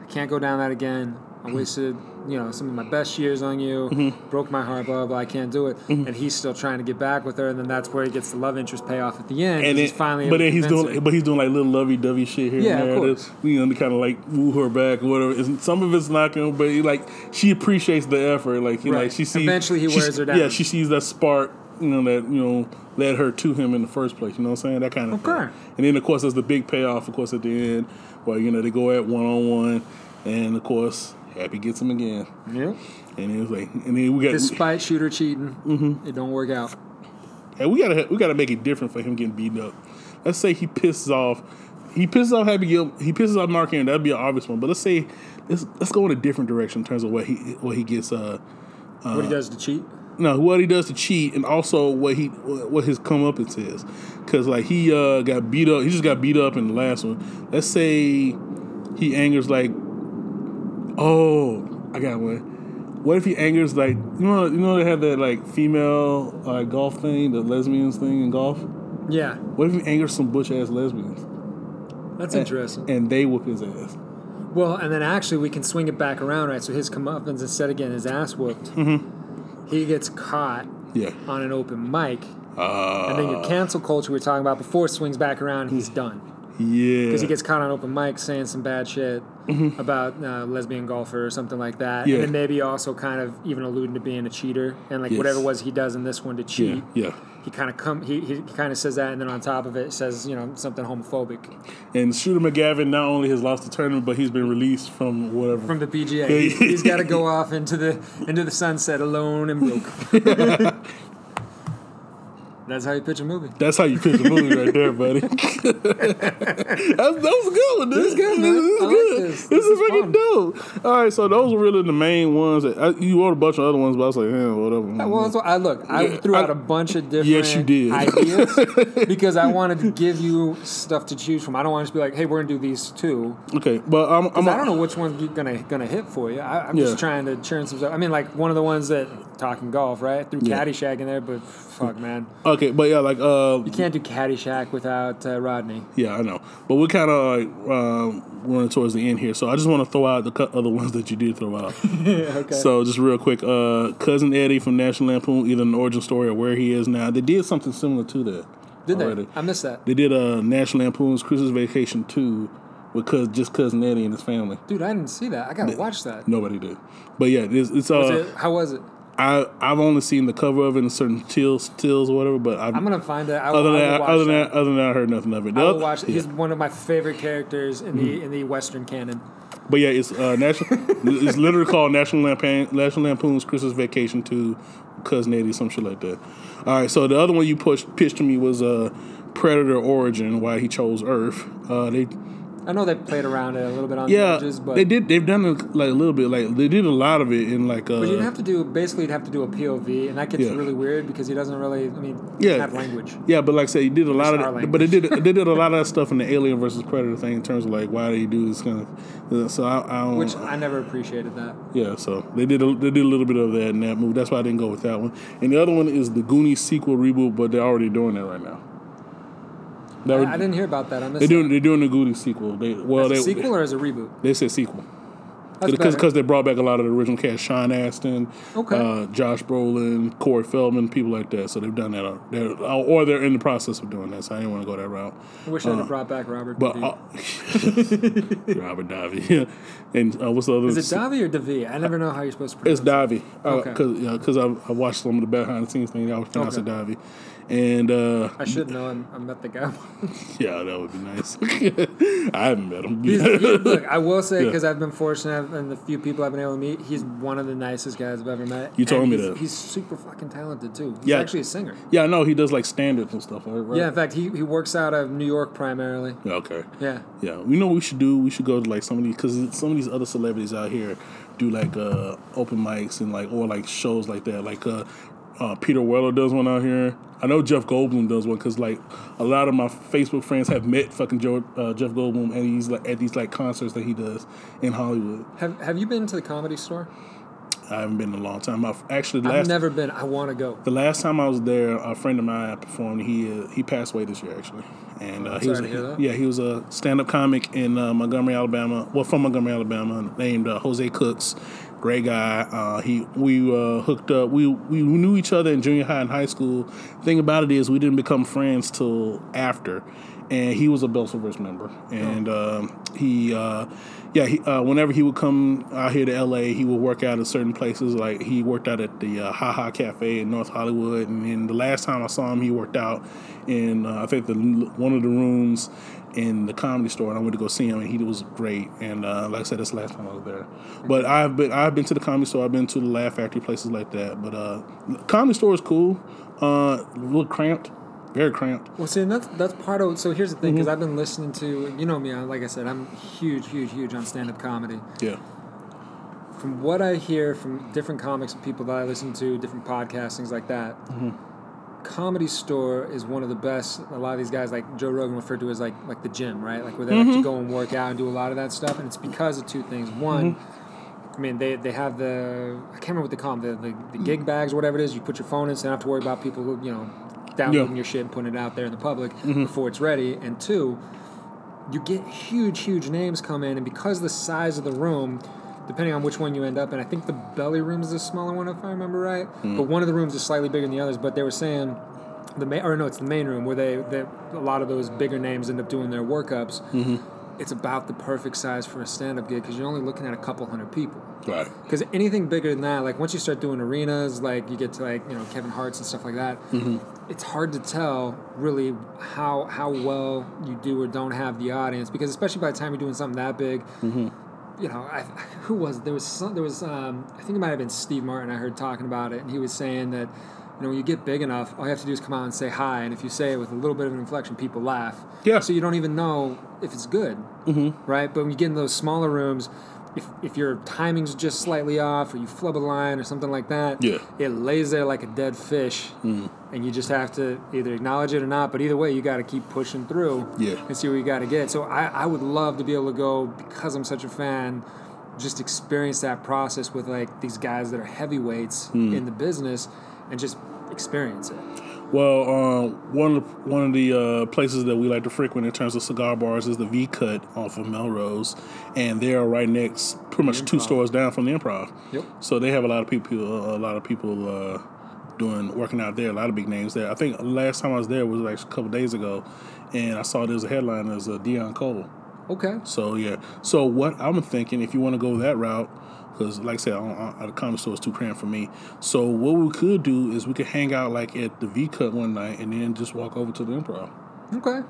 I can't go down that again. I wasted you know some of my best years on you. Mm-hmm. Broke my heart. Blah blah. blah. I can't do it. And he's still trying to get back with her. And then that's where he gets the love interest payoff at the end. and then, he's finally. but then he's doing, her. but he's doing like little lovey-dovey shit here Yeah, and there. You know, to kind of like woo her back, or whatever. And some of it's not going, but he, like she appreciates the effort. Like, you know, Right. like she sees. Eventually he wears her down. Yeah, she sees that spark. You know that you know led her to him in the first place. You know what I'm saying? That kind of Okay. thing. And then of course there's the big payoff. Of course at the end, where you know they go at one on one, and of course Happy gets him again. yeah. And it was like, and then we got Despite shooter cheating, Mm-hmm. it don't work out. and we gotta we gotta make it different for him getting beaten up. Let's say he pisses off, he pisses off Happy Gil, he pisses off Mark Henry. That'd be an obvious one. But let's say let's let's go in a different direction in terms of what he what he gets. Uh, what he does to cheat. no, what he does to cheat, and also what he what his come up is. Because like he uh, got beat up, he just got beat up in the last one. Let's say he angers like Oh, I got one. What if he angers like you know you know they have that like female uh, golf thing, the lesbians thing in golf. Yeah, What if he angers some butch ass lesbians that's and, interesting. and they whoop his ass? Well, and then actually we can swing it back around, right? So his comeuppance instead of getting his ass whooped, Mm-hmm. he gets caught Yeah. on an open mic, Uh, and then your cancel culture we were talking about before swings back around, he's done. Yeah. Because he gets caught on open mic saying some bad shit about uh, lesbian golfer or something like that. Mm-hmm. Yeah. And then maybe also kind of even alluding to being a cheater and like Yes. whatever it was he does in this one to yeah. cheat. Yeah. He kind of come he, he kind of says that and then on top of it says you know something homophobic And Shooter McGavin not only has lost the tournament, but he's been released from whatever. from the PGA. He, he's got to go off into the into the sunset alone and broke. That's how you pitch a movie. That's how you pitch a movie right there, buddy. that, that was a good one. This is good, man. This is like good. this. This, This is is fun. dope. All right, so those were really the main ones. That, I, you wrote a bunch of other ones, but I was like, yeah, whatever. Well, that's what I look. I Yeah, threw I- out a bunch of different Yes, you did. ideas because I wanted to give you stuff to choose from. I don't want to just be like, "Hey, we're gonna do these two. okay, but I'm, I'm I don't know which one's gonna gonna hit for you. I, I'm Yeah. just trying to churn some stuff. I mean, like one of the ones that talking golf, right? Threw Yeah. Caddyshack in there, but fuck, man, Okay, but yeah, like uh, you can't do Caddyshack without uh, Rodney. yeah, I know. But we're kind of like um, running towards the end here, so I just want to throw out the other ones that you did throw out. okay. So just real quick, uh, cousin Eddie from National Lampoon, either an origin story or where he is now. They did something similar to that. Did already. they? I missed that. They did a uh, National Lampoon's Christmas Vacation two with cous- just cousin Eddie and his family. Dude, I didn't see that. I gotta watch that. Nobody did, but yeah, it's, it's uh, Was it, how was it? I I've only seen the cover of it in certain tills, stills or whatever. But I've, I'm gonna find it. I, other than that, other than that. that, other than that, I heard nothing of it. The I will watch. yeah. Mm-hmm. He's one of my favorite characters in the in the Western canon. But yeah, it's uh, national. it's literally called National Lampoon, National Lampoon's Christmas Vacation to Cousin Eddie, some shit like that. All right, so the other one you pushed pitched to me was uh, Predator Origin, why he chose Earth. Uh, they I know they played around it a little bit on the yeah, edges, but they did. They've done it like a little bit. Like they did a lot of it in like. Uh, But you'd have to do basically you'd have to do a POV, and that gets Yeah. really weird because he doesn't really. I mean, Yeah. have language. Yeah, but like I said, he did a lot of it, but they did they did a lot of that stuff in the Alien versus Predator thing in terms of like why they do this kind of. uh, So I, I don't. Which I never appreciated that. Yeah, so they did a, they did a little bit of that in that movie. That's why I didn't go with that one. And the other one is the Goonies sequel reboot, but they're already doing that right now. I, didn't hear about that. I missed they're doing they're doing the Goonies sequel. They well As a they sequel or as a reboot? they said sequel because because they brought back a lot of the original cast, Sean Astin, Okay. uh, Josh Brolin, Corey Feldman, people like that. So they've done that, uh, they're, or they're in the process of doing that. So I didn't want to go that route. I wish I'd have brought back Robert. uh, But uh, Robert Davi, yeah. and uh, what's the other? is it Davi or Davi? I never know how you're supposed to pronounce it. It's Davi. Okay. Because yeah, 'cause I, I watched some of the behind the scenes thing. I was pronouncing Okay. Davi. And uh. I should know. I'm, I met the guy. yeah, that would be nice. I haven't met him. He's, he, look, I will say Yeah. because I've been fortunate and the few people I've been able to meet, he's one of the nicest guys I've ever met. You told me that. He's super fucking talented too. He's Yeah. actually a singer. yeah, I know he does like standards and stuff. Right? right? Yeah, in fact, he, he works out of New York primarily. Okay. Yeah. Yeah, we know what we should do? We should go to like some of these because some of these other celebrities out here do like uh, open mics and like or like shows like that. Like uh, uh, Peter Weller does one out here. I know Jeff Goldblum does one because like a lot of my Facebook friends have met fucking Joe, uh, Jeff Goldblum and he's like at these like concerts that he does in Hollywood. Have Have you been to the comedy store? I haven't been in a long time. I've actually the I've never been. I want to go. the last time I was there, a friend of mine performed. He uh, he passed away this year actually, and uh, he was a, yeah he was a stand up comic in uh, Montgomery, Alabama. Well, from Montgomery, Alabama, named uh, Jose Cooks. Great guy. Uh, he we uh, hooked up. We we knew each other in junior high and high school. Thing about it is we didn't become friends till after, and he was a Belserverse member, and um, he. Uh, yeah, he, uh, whenever he would come out here to LA, he would work out at certain places. Like he worked out at the uh, Ha Ha Cafe in North Hollywood, and then the last time I saw him, he worked out in uh, I think the one of the rooms in the comedy store, and I went to go see him, and he was great. And uh, like I said, that's the last time I was there. But I've been I've been to the comedy store, I've been to the Laugh Factory, places like that. But uh, comedy store is cool. Uh, a little cramped, very cramped. Well, see, and that's that's part of. So here's the thing, because Mm-hmm. I've been listening to. You know me. Like I said, I'm huge, huge, huge on stand up comedy. Yeah, From what I hear from different comics and people that I listen to, different podcasts, things like that. Mm-hmm. Comedy store is one of the best. A lot of these guys, like Joe Rogan, referred to as like like the gym, right? Like where they Mm-hmm. like to mm-hmm. go and work out and do a lot of that stuff. And it's because of two things. One, mm-hmm. I mean, they, they have the I can't remember what they call them the, the, the gig mm. bags or whatever it is. You put your phone in, so you don't have to worry about people who you know downloading Yeah. your shit and putting it out there in the public mm-hmm. before it's ready. And two, you get huge, huge names come in, and because of the size of the room, depending on which one you end up in, I think the belly room is the smaller one if I remember right. Hmm. But one of the rooms is slightly bigger than the others. But they were saying the main, or no, it's the main room where they, they a lot of those bigger names end up doing their workups. Mm-hmm. It's about the perfect size for a stand-up gig because you're only looking at a couple hundred people. Right. Because anything bigger than that, like once you start doing arenas, like you get to like you know Kevin Hart's and stuff like that, mm-hmm. it's hard to tell really how how well you do or don't have the audience. Because especially by the time you're doing something that big, mm-hmm. You know, I, who was it? there was some, there was um, I think it might have been Steve Martin. I heard talking about it, and he was saying that. You know, when you get big enough, all you have to do is come out and say hi, and if you say it with a little bit of an inflection, people laugh. Yeah. So you don't even know if it's good, mm-hmm. right? But when you get in those smaller rooms, if, if your timing's just slightly off, or you flub a line or something like that, Yeah. it lays there like a dead fish, mm. and you just have to either acknowledge it or not. But either way, you got to keep pushing through, Yeah. and see where you got to get. So I, I would love to be able to go because I'm such a fan. Just experience that process with like these guys that are heavyweights mm. in the business, and just experience it. Well, um, one of the, one of the uh, places that we like to frequent in terms of cigar bars is the V Cut off of Melrose, and they are right next, pretty much two stores down from the Improv. Yep. So they have a lot of people, a lot of people uh, doing working out there. A lot of big names there. I think last time I was there was like a couple days ago, and I saw there's a headline as uh, Deon Cole. Okay. So yeah. So what I'm thinking, if you want to go that route, because like I said, I don't, I, the comedy store is too cramped for me. So what we could do is we could hang out like at the V Cut one night, and then just walk over to the Improv. Okay.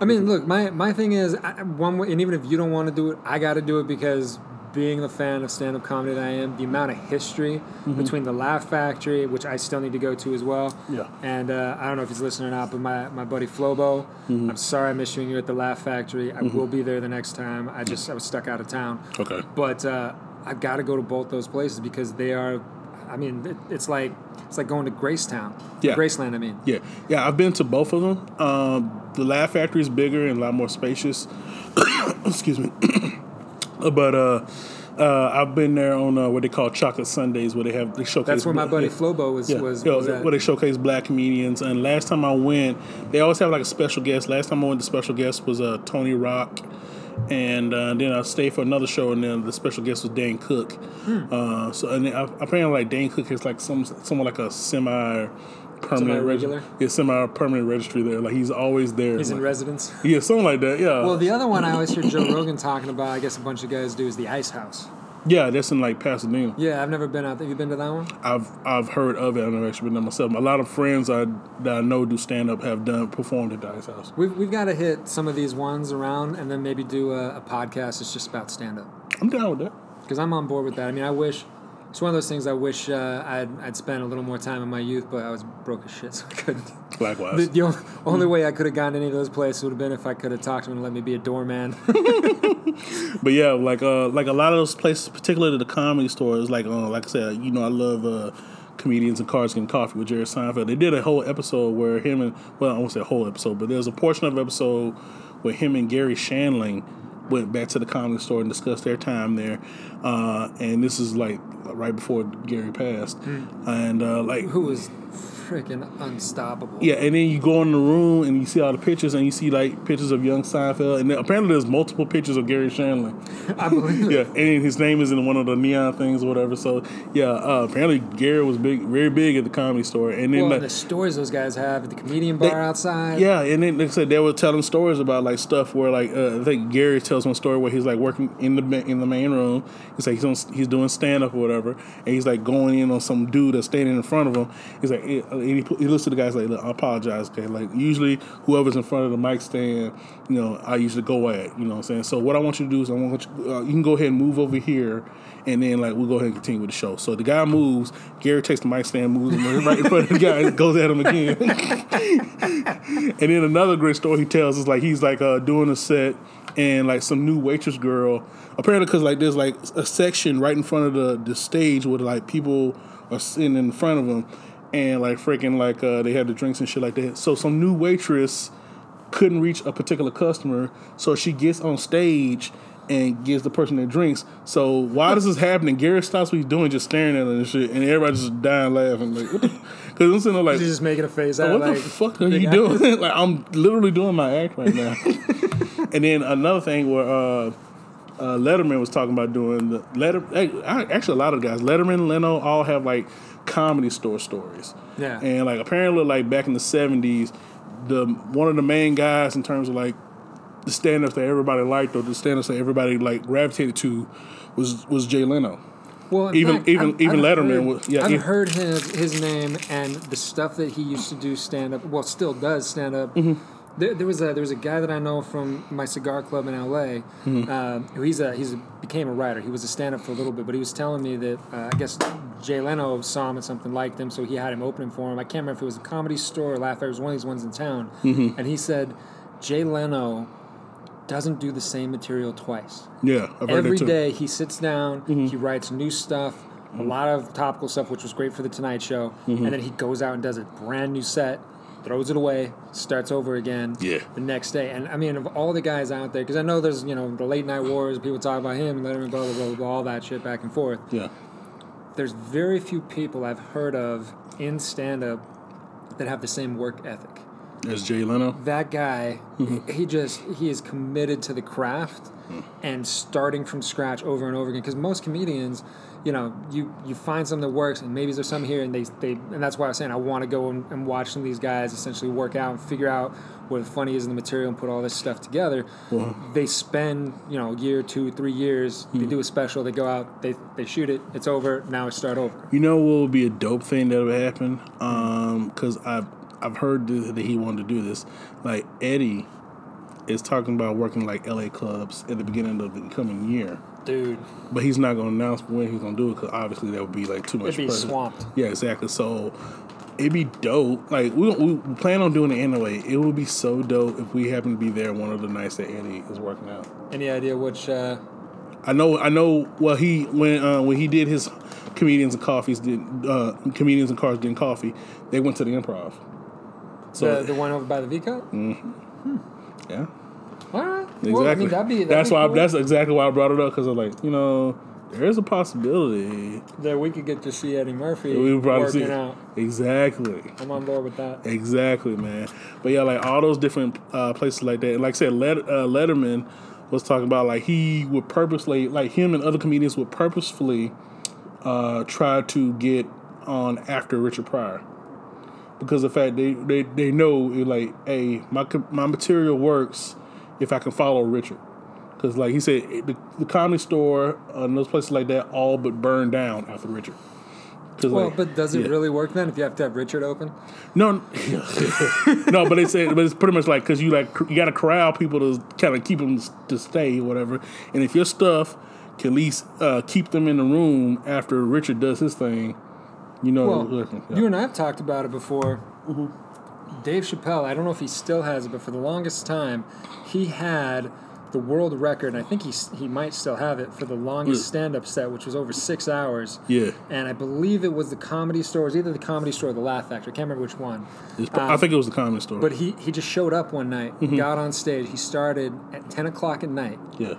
I mean, look, my, my thing is I, one way, and even if you don't want to do it, I got to do it because being the fan of stand up comedy that I am, the amount of history between the Laugh Factory, which I still need to go to as well. Yeah. And uh, I don't know if he's listening or not, but my, my buddy Flobo, I'm sorry I missed you at the Laugh Factory. I will be there the next time. I just I was stuck out of town. Okay. But uh, I've got to go to both those places because they are. I mean, it's like it's like going to Gracetown. Yeah. Graceland. I mean. Yeah, yeah, I've been to both of them. Um, the Laugh Factory is bigger and a lot more spacious. Excuse me, but uh, uh, I've been there on uh, what they call Chocolate Sundays, where they have they showcase. That's where my buddy yeah. Flobo was Yeah, was, yeah, was where they showcase black comedians. And last time I went, they always have like a special guest. Last time I went, the special guest was uh, Tony Rock, and uh, then I stayed for another show, and then the special guest was Dane Cook. Hmm. Uh, so and then, uh, apparently, like Dane Cook is like some somewhat like a semi. Permanent registry. Yeah, semi permanent registry there. Like he's always there. He's in residence. yeah, something like that. Yeah. Well, the other one I always hear Joe Rogan talking about, I guess a bunch of guys do, is the Ice House. Yeah, that's in like Pasadena. Yeah, I've never been out there. Have you been to that one? I've I've heard of it. I've never actually been there myself. A lot of friends I that I know do stand up have done performed at the Ice House. We've, we've got to hit some of these ones around and then maybe do a, a podcast that's just about stand up. I'm down with that. Because I'm on board with that. I mean, I wish. It's one of those things I wish uh, I'd, I'd spent a little more time in my youth, but I was broke as shit, so I couldn't. Likewise. The, the only, only way I could have gotten any of those places would have been if I could have talked to him and let me be a doorman. But yeah, like uh, like a lot of those places, particularly the comedy stores, like uh, like I said, you know, I love uh, comedians and cars getting coffee with Jerry Seinfeld. They did a whole episode where him and well, I won't say a whole episode, but there's a portion of the episode where him and Garry Shandling went back to the comedy store and discussed their time there. Uh, and this is like right before Garry passed, and uh, like Who was freaking unstoppable. yeah, and then you go in the room and you see all the pictures, and you see like pictures of young Seinfeld, and then apparently there's multiple pictures of Garry Shandling. I believe. Yeah, and his name is in one of the neon things or whatever. So yeah, uh, apparently Garry was big, very big at the comedy store, and then Well, like, the stories those guys have at the comedian bar They- outside. yeah, and then like I said, they were telling stories about like stuff where like uh, I think Garry tells one story where he's like working in the in the main room. He's like he's on, he's doing stand up or whatever, and he's like going in on some dude that's standing in front of him. He's like, eh, he, he looks to the guys like, look, I apologize, okay. Like usually whoever's in front of the mic stand, you know, I usually go at, you know what I'm saying. So what I want you to do is I want you, uh, you can go ahead and move over here. And then, like, we'll go ahead and continue with the show. So the guy moves. Garry takes the mic stand, moves him right in front of the guy, goes at him again. And then another great story he tells is like he's like uh, doing a set and like some new waitress girl. Apparently, because like there's like a section right in front of the the stage where like people are sitting in front of them, and like freaking like uh, they had the drinks and shit like that. So some new waitress couldn't reach a particular customer, so she gets on stage and gives the person their drinks. So while this is happening, Garry stops what he's doing, just staring at her and shit, and everybody's just dying laughing. Like, because I'm sitting there like, He's just making a face Out, what out the fuck are you doing? like I'm literally doing my act right now. and then another thing where uh, uh, Letterman was talking about doing the Letter. Actually, a lot of guys, Letterman, Leno, all have like comedy store stories. Yeah. And like apparently, like back in the '70s, the one of the main guys in terms of like the stand-ups that everybody liked or the stand-ups that everybody like gravitated to was was Jay Leno. Well, Even- fact, even- I've- even I've Letterman heard- was- yeah, I've he- heard his his name and the stuff that he used to do stand up. Well, still does stand up. Mm-hmm. There, there was a there was a guy that I know from my cigar club in L.A. Mm-hmm. Um, who he's a he's a, became a writer. He was a stand up for a little bit, but he was telling me that uh, I guess Jay Leno saw him and something liked him, so he had him opening for him. I can't remember if it was a comedy store or Laugh. It was one of these ones in town, Mm-hmm. and he said Jay Leno doesn't do the same material twice. Yeah, I've Every. Mm-hmm. he sits down, he writes new stuff, a lot of topical stuff, which was great for the Tonight Show, Mm-hmm. and then he goes out and does a brand new set, throws it away, starts over again. Yeah. The next day, and I mean, of all the guys out there, because I know there's you know the late night wars, people talk about him, let him blah blah blah blah, all that shit back and forth. Yeah, There's very few people I've heard of in stand up that have the same work ethic As Jay Leno. that guy Mm-hmm. he just he is committed to the craft Hmm. and starting from scratch over and over again because most comedians you know you you find something that works and maybe there's some here and they they and that's why i was saying i want to go and, and watch some of these guys essentially work out and figure out where the funny is in the material and put all this stuff together they spend you know a year two three years they Hmm. do a special they go out they they shoot it it's over now I start over You know what would be a dope thing that would happen? Because I've I've heard that he wanted to do this. Like Eddie is talking about working like L.A. clubs at the beginning of the coming year, dude but he's not going to announce when he's going to do it because obviously that would be like too much. it'd be pressure. swamped Yeah, exactly. So it'd be dope. Like we, we plan on doing it anyway. It would be so dope if we happen to be there one of the nights that Andy is working out. any idea which uh I know. I know. Well, he when uh, when he did his comedians and coffees did uh, comedians and cars did coffee. They went to the improv. So the, the one over by the Vico? yeah, All right. exactly. Well, I mean, that'd be, that's why. cool. That's exactly why I brought it up because I'm like, you know, there is a possibility that we could get to see Eddie Murphy we would probably working see out. exactly. I'm on board with that. Exactly, man. But yeah, like all those different uh, places like that. And like I said, Let, uh, Letterman was talking about like he would purposely, like him and other comedians would purposefully uh, try to get on after Richard Pryor because the fact they they, they know like, hey, my my material works if I can follow Richard. Because like he said, the, the comedy store uh, and those places like that all but burned down after Richard. Well, like, but does it yeah. really work then if you have to have Richard open? No, no, but they say, but it's pretty much like because you like you got to corral people to kind of keep them to stay, or whatever. And if your stuff can at least uh, keep them in the room after Richard does his thing, you know. Well, yeah. you and I have talked about it before. Mm-hmm. Dave Chappelle, I don't know if he still has it, but for the longest time, he had the world record, and I think he he might still have it for the longest Mm. stand-up set, which was over six hours. yeah, And I believe it was the comedy store. It was either the comedy store or the Laugh Factory. I can't remember which one. Pro- I think it was the comedy store. Um, But he, he just showed up one night, Mm-hmm. got on stage. He started at 10 o'clock at night. yeah,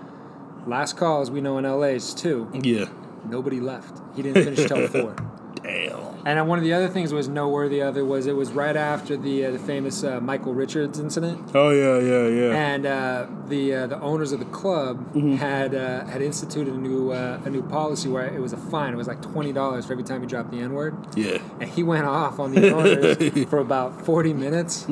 Last call, as we know in LA, is 2. yeah. Nobody left. He didn't finish till 4. Damn. And then one of the other things was noteworthy of it was it was right after the uh, the famous uh, Michael Richards incident, Oh yeah, yeah, yeah. and uh, the uh, the owners of the club had uh, had instituted a new uh, a new policy where it was a fine. It was like twenty dollars for every time you dropped the N word. yeah. And he went off on the owners for about 40 minutes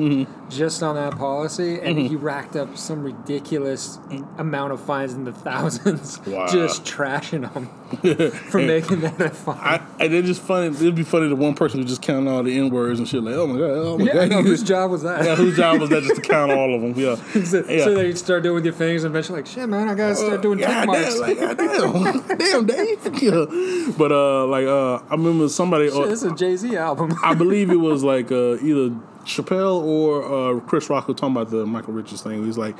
just on that policy, and he racked up some ridiculous amount of fines in the thousands, Wow. just trashing them for making that a fine. I, and it's just funny. It'd be funny that one person was just counting all the n words and shit. Like, oh my god, oh my yeah, god. no, whose job was that? yeah, whose job was that? Just to count all of them. Yeah. so, yeah. so then you'd start doing with your fingers, and eventually, like, shit, man, I gotta start doing tick God marks. damn, like, damn, damn, Dave. Yeah. But uh, like uh, I remember somebody. Shit, Uh, this is a Jay Z album. I believe it was like uh, either Chappelle or uh, Chris Rock was talking about the Michael Richards thing. He's like,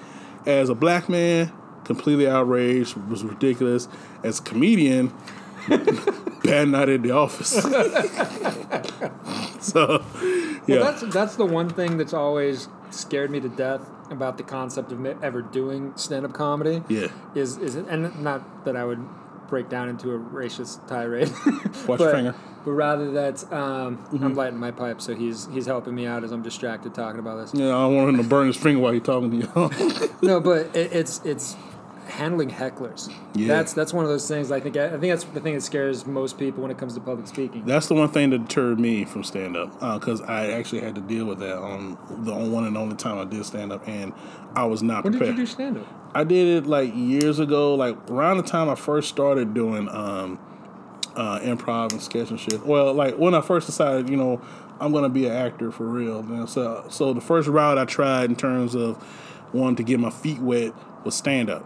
as a black man, completely outraged, was ridiculous. As a comedian, bad night at the office. so yeah, Well, that's that's the one thing that's always scared me to death about the concept of ever doing stand-up comedy. yeah. Is is it, and not that I would break down into a racist tirade. Watch but, your finger. But rather that um, Mm-hmm. I'm lighting my pipe, so he's he's helping me out as I'm distracted talking about this. Yeah, I don't want him to burn his finger while he's talking to you. No, but it, it's it's handling hecklers. Yeah. That's that's one of those things. I think I think that's the thing that scares most people when it comes to public speaking. That's the one thing that deterred me from stand up because I actually had to deal with that on the one and only time I did stand up, and I was not prepared. when did you do stand up? I did it like years ago, like around the time I first started doing um, uh, improv and sketch and shit. Well, like when I first decided, you know, I'm gonna be an actor for real. Man. So, so the first route I tried in terms of wanting to get my feet wet was stand up,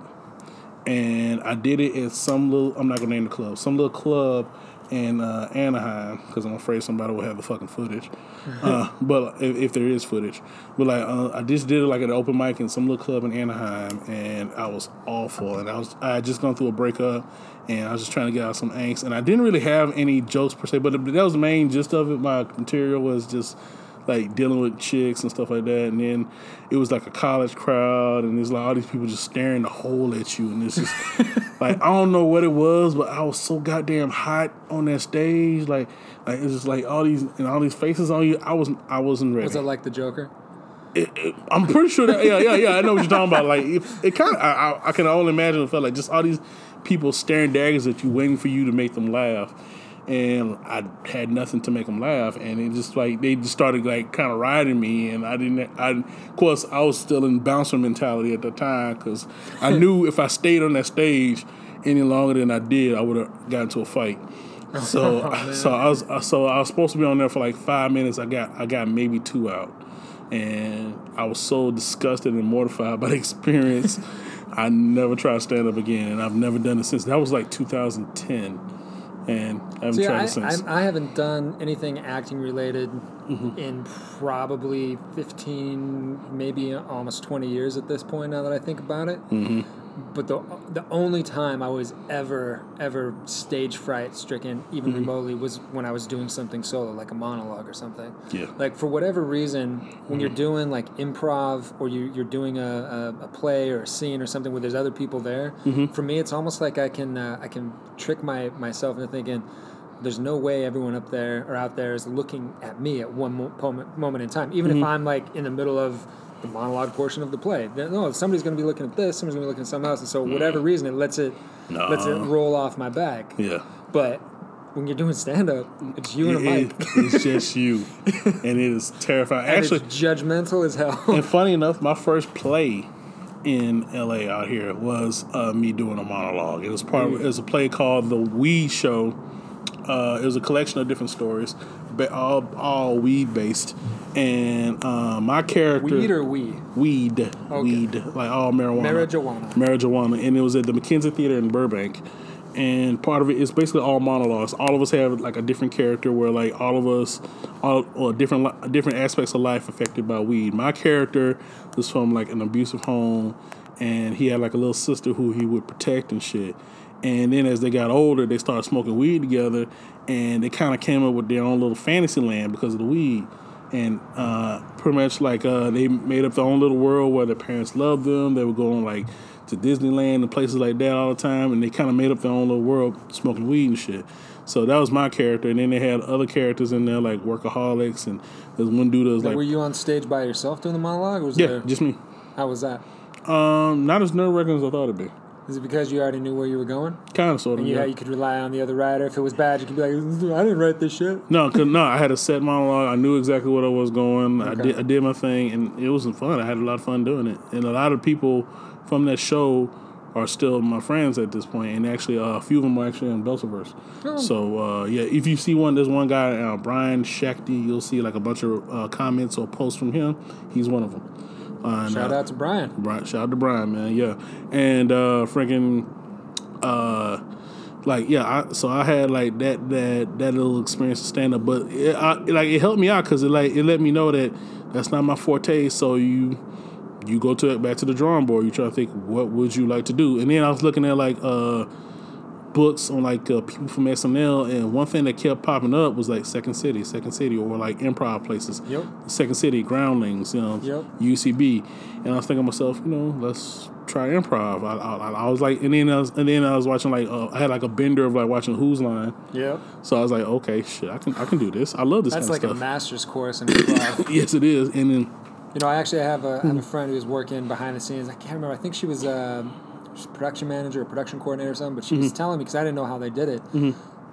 and I did it at some little. I'm not gonna name the club. Some little club in uh, Anaheim because I'm afraid somebody will have the fucking footage. uh, but if, if there is footage, but like uh, I just did it like at an open mic in some little club in Anaheim, and I was awful. And I was I had just gone through a breakup, and I was just trying to get out some angst. And I didn't really have any jokes per se, but that was the main gist of it. My material was just like dealing with chicks and stuff like that. And then it was like a college crowd, and there's like all these people just staring the hole at you, and it's just like I don't know what it was, but I was so goddamn hot on that stage, like like it's just like all these and all these faces on you. I wasn't I wasn't ready. Was it like the Joker? It- it- I'm pretty sure that yeah yeah yeah I know what you're talking about. Like if, it kind of I, I, I can only imagine it felt like just all these people staring daggers at you, waiting for you to make them laugh. And I had nothing to make them laugh, and it just like they just started like kind of riding me, and I didn't. I of course I was still in bouncer mentality at the time because I knew if I stayed on that stage any longer than I did, I would have got into a fight. So oh, so I was so I was supposed to be on there for like five minutes. I got I got maybe two out and I was so disgusted and mortified by the experience. I never tried to stand up again, and I've never done it since. That was like 2010, and I haven't See, tried I, since. I, I haven't done anything acting related Mm-hmm. in probably 15, maybe almost 20 years at this point now that I think about it. Mm-hmm. But the, the only time I was ever, ever stage fright stricken, even Mm-hmm. remotely, was when I was doing something solo, like a monologue or something. Yeah. Like, for whatever reason, when you're doing like improv or you, you're doing a, a, a play or a scene or something where there's other people there, Mm-hmm. for me, it's almost like I can, uh, I can trick my, myself into thinking, there's no way everyone up there or out there is looking at me at one mo- moment, moment in time, even Mm-hmm. if I'm like in the middle of the monologue portion of the play. Then, No, somebody's going to be looking at this, somebody's going to be looking at something else, and so whatever reason, it lets it lets it roll off my back. yeah. But when you're doing stand up, it's you and a mic. it- it's just you, and it is terrifying. And Actually, it's judgmental as hell. and funny enough, my first play in LA out here was uh, me doing a monologue. It was part. Of, it was a play called The Weed Show. Uh, it was a collection of different stories, but all all weed based. And uh, my character Weed or we? weed, weed, like all marijuana, Marijuana. marijuana, and it was at the McKenzie Theater in Burbank. And part of it is basically all monologues. All of us have like a different character, where like all of us, all or different different aspects of life affected by weed. My character was from like an abusive home, and he had like a little sister who he would protect and shit. And then as they got older, they started smoking weed together, and they kind of came up with their own little fantasy land because of the weed and uh, pretty much like uh, they made up their own little world where their parents loved them. They were going like to Disneyland and places like that all the time, and they kind of made up their own little world smoking weed and shit. So that was my character, and then they had other characters in there like workaholics, and there's one dude that was like, Were you on stage by yourself doing the monologue? Or was yeah, there, just me. how was that? Um, not as nerve wracking as I thought it'd be. Is it because you already knew where you were going? Kind of, sort of. And you, yeah. you could rely on the other writer. If it was bad, you could be like, I didn't write this shit. No, cause no, I had a set monologue. I knew exactly what I was going. I did, I did my thing, and it wasn't fun. I had a lot of fun doing it, and a lot of people from that show are still my friends at this point, and actually, uh, a few of them are actually in Belsaverse. Oh. So uh, yeah, if you see one, there's one guy, uh, Brian Shakti. You'll see like a bunch of uh, comments or posts from him. He's one of them. Uh, Shout out to Brian. Brian, shout out to Brian, man. Yeah, and uh, freaking, uh, like yeah. I, so I had like that that that little experience to stand up, but it, I, like it helped me out because it like it let me know that that's not my forte. So you you go to back to the drawing board. You try to think what would you like to do, and then I was looking at like uh books on like uh, people from SNL, and one thing that kept popping up was like Second City, Second City, or like improv places. Yep. Second City, Groundlings, you know, Yep. UCB, and I was thinking to myself, you know, let's try improv. I, I, I was like, and then I was, and then I was watching like uh, I had like a bender of like watching Whose Line, Yep. so I was like, okay, shit, I can I can do this. I love this That's kind like a master's course in improv. yes, it is, and then You know, I actually have a, I Hmm. have a friend who's working behind the scenes. I can't remember. I think she was a production manager or production coordinator or something. But she Mm-hmm. was telling me because I didn't know how they did it.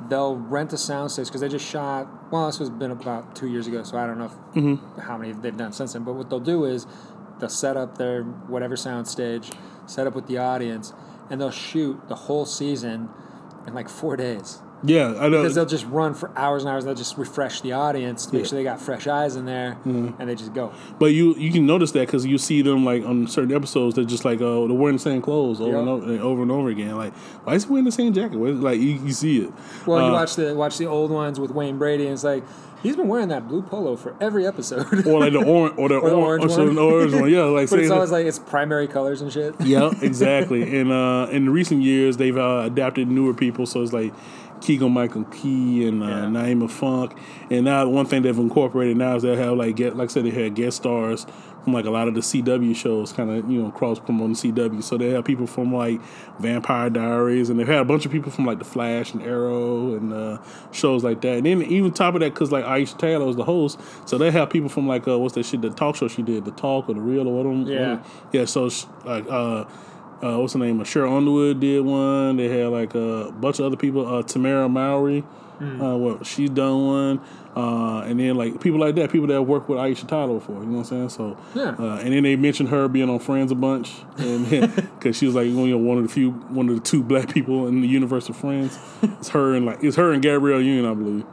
They'll rent a soundstage because they just shot. Well, this was been about two years ago, so I don't know if, Mm-hmm. how many they've done since then. But what they'll do is they'll set up their whatever soundstage, set up with the audience, and they'll shoot the whole season in like four days. Yeah, I know. Because they'll just run for hours and hours. They'll just refresh the audience to make Yeah. sure they got fresh eyes in there, Mm-hmm. and they just go. But you you can notice that because you see them like on certain episodes, they're just like uh, they're wearing the same clothes over Yeah. and over and over and over again. Like, why is he wearing the same jacket? Like you, you see it. Well, you Uh, watch the watch the old ones with Wayne Brady, and it's like he's been wearing that blue polo for every episode. or like the orange or the, Or the orange, or one. the orange one. Yeah, like but it's always like it's primary colors and shit. yeah, exactly. And uh, in recent years, they've uh, adapted newer people, so it's like Keegan Michael Key and uh, Yeah. Nyima Funk. And now one thing they've incorporated now is they have like get like I said they had guest stars from like a lot of the CW shows, kind of you know cross promoting CW. So they have people from like Vampire Diaries, and they've had a bunch of people from like The Flash and Arrow and uh, shows like that. And then even top of that, because like Aisha Tyler was the host, so they have people from like uh, what's that shit, the talk show she did, the Talk or the Real or whatever. Yeah. Yeah, so like uh, uh, what's her name? Sheryl Underwood did one. They had like a bunch of other people. Uh, Tamera Mowry, uh, what she's done one. Uh, and then like people like that, people that worked with Aisha Tyler before. You know what I'm saying? So Yeah. Uh, and then they mentioned her being on Friends a bunch, and because she was like you know one of the few, one of the two black people in the universe of Friends. It's her and like it's her and Gabrielle Union, I believe.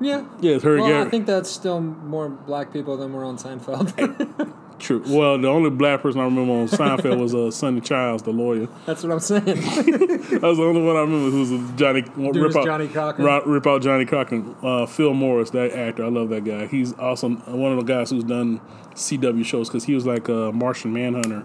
Yeah. Yeah, it's her and Well, I think that's still more black people than were on Seinfeld. True. Well, the only black person I remember on Seinfeld was uh, Sonny Childs, the lawyer. that's what I'm saying. That was the only one I remember who was a Johnny Dude was Johnnie Cochran. Rip, rip out Johnnie Cochran. Uh, Phil Morris, that actor, I love that guy. He's awesome. one of the guys who's done CW shows because he was like a Martian Manhunter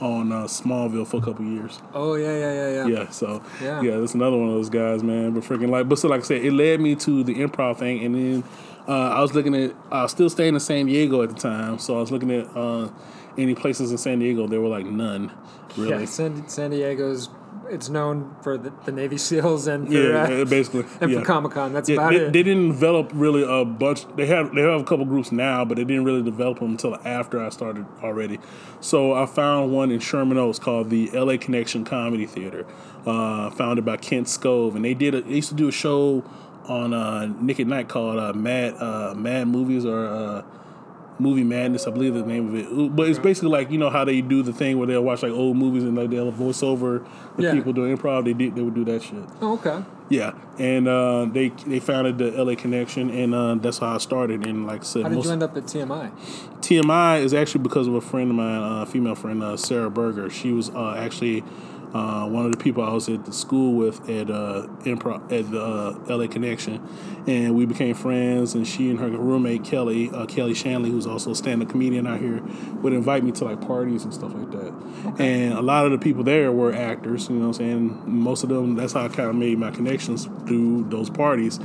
on uh, Smallville for a couple years. oh yeah, yeah, yeah, yeah. Yeah, so Yeah. yeah, that's another one of those guys, man. But freaking like, but so like I said, it led me to the improv thing, and then uh, I was looking at, I was still staying in San Diego at the time, so I was looking at uh, any places in San Diego. There were like none, really. Yeah, San, San Diego's it's known for the, the Navy SEALs and for, Yeah, uh, basically. and yeah. for Comic Con. That's Yeah, about they, it. they didn't develop really a bunch. They have they have a couple groups now, but they didn't really develop them until after I started already. So I found one in Sherman Oaks called the LA Connection Comedy Theater, uh, founded by Kent Skov, and they did a, they used to do a show on uh, Nick at Nite called uh, Mad uh, Mad Movies or. Uh, Movie Madness, I believe the name of it. But it's basically like you know how they do the thing where they'll watch like old movies and like they'll voice over the Yeah. people doing improv. They did they would do that shit. oh, okay. Yeah, and uh, they they founded the LA Connection, and uh, that's how I started. And like I said, How did most, you end up at TMI? TMI is actually because of a friend of mine, a female friend, uh, Sarah Berger. She was uh, actually uh, one of the people I was at the school with at uh, improv at the uh, LA Connection, and we became friends. And she and her roommate Kelly, uh, Kelly Shanley, who's also a stand-up comedian out here, would invite me to like parties and stuff like that. And a lot of the people there were actors. You know what I'm saying? Most of them. That's how I kind of made my connections through those parties.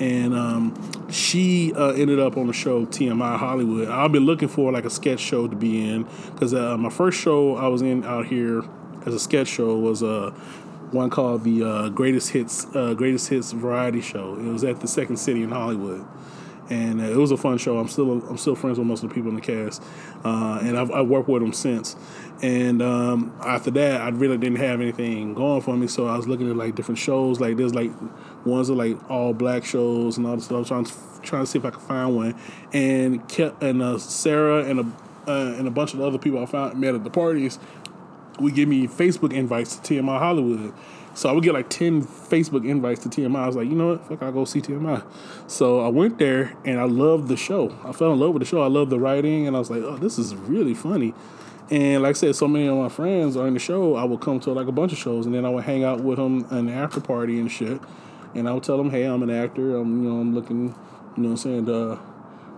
And um, she uh, ended up on the show TMI Hollywood. I've been looking for like a sketch show to be in because uh, my first show I was in out here as a sketch show was uh, one called the uh, Greatest Hits uh, Greatest Hits Variety Show. It was at the Second City in Hollywood, and uh, it was a fun show. I'm still I'm still friends with most of the people in the cast, uh, and I've, I've worked with them since. And um, after that, I really didn't have anything going for me, so I was looking at like different shows. Like there's like ones that like all black shows and all this stuff. I was trying to, trying to see if I could find one, and Ke- and uh, Sarah and a uh, and a bunch of other people I found met at the parties would give me Facebook invites to TMI Hollywood. So I would get like 10 Facebook invites to TMI. I was like, you know what? Fuck, I'll go see TMI. So I went there and I loved the show. I fell in love with the show. I loved the writing and I was like, oh, this is really funny. And like I said, so many of my friends are in the show. I would come to like a bunch of shows and then I would hang out with them the after party and shit. And I would tell them, hey, I'm an actor. I'm, you know, I'm looking, you know what I'm saying, to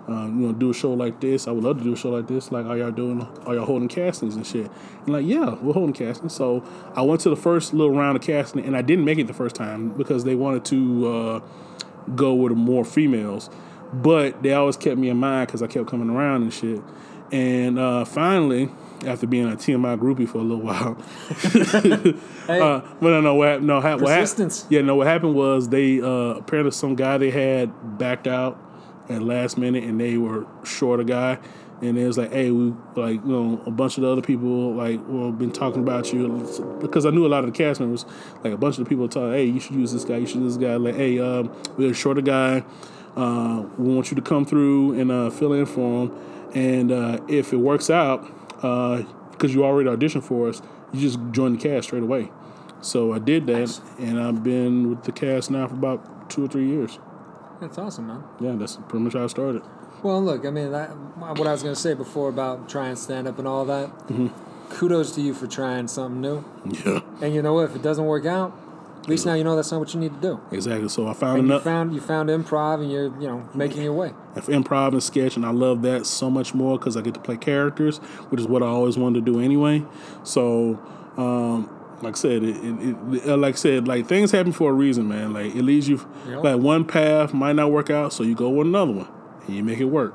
um, you know, do a show like this. I would love to do a show like this. Like, are y'all doing? Are y'all holding castings and shit? And like, yeah, we're holding castings. So I went to the first little round of casting, and I didn't make it the first time because they wanted to uh, go with more females. But they always kept me in mind because I kept coming around and shit. And uh, finally, after being a TMI groupie for a little while, Hey, uh, but no, no, what, hap- no, ha- what hap- Persistence. yeah, no, what happened was they uh, apparently some guy they had backed out at last minute, and they were short a guy, and it was like, hey, we like you know a bunch of the other people like well been talking about you because I knew a lot of the cast members, like a bunch of the people talking, hey, you should use this guy, you should use this guy, like, hey, um, we're a shorter guy, uh, we want you to come through and uh, fill in for him, and uh, if it works out, because you already auditioned for us, you just join the cast straight away. So I did that, Nice. and I've been with the cast now for about two or three years. That's awesome, man. Yeah, that's pretty much how I started. Well, look, I mean, that, what I was going to say before about trying stand up and all that. Mm-hmm. Kudos to you for trying something new. Yeah, And you know what? If it doesn't work out, at least now you know that's not what you need to do. exactly. So I found And you enough found you found improv, and you're you know making your way. improv and sketch, and I love that so much more because I get to play characters, which is what I always wanted to do anyway. So, um, like I said, it, it, it, uh, like I said, like things happen for a reason, man. Like it leads you Yep. like one path might not work out, so you go with another one, and you make it work.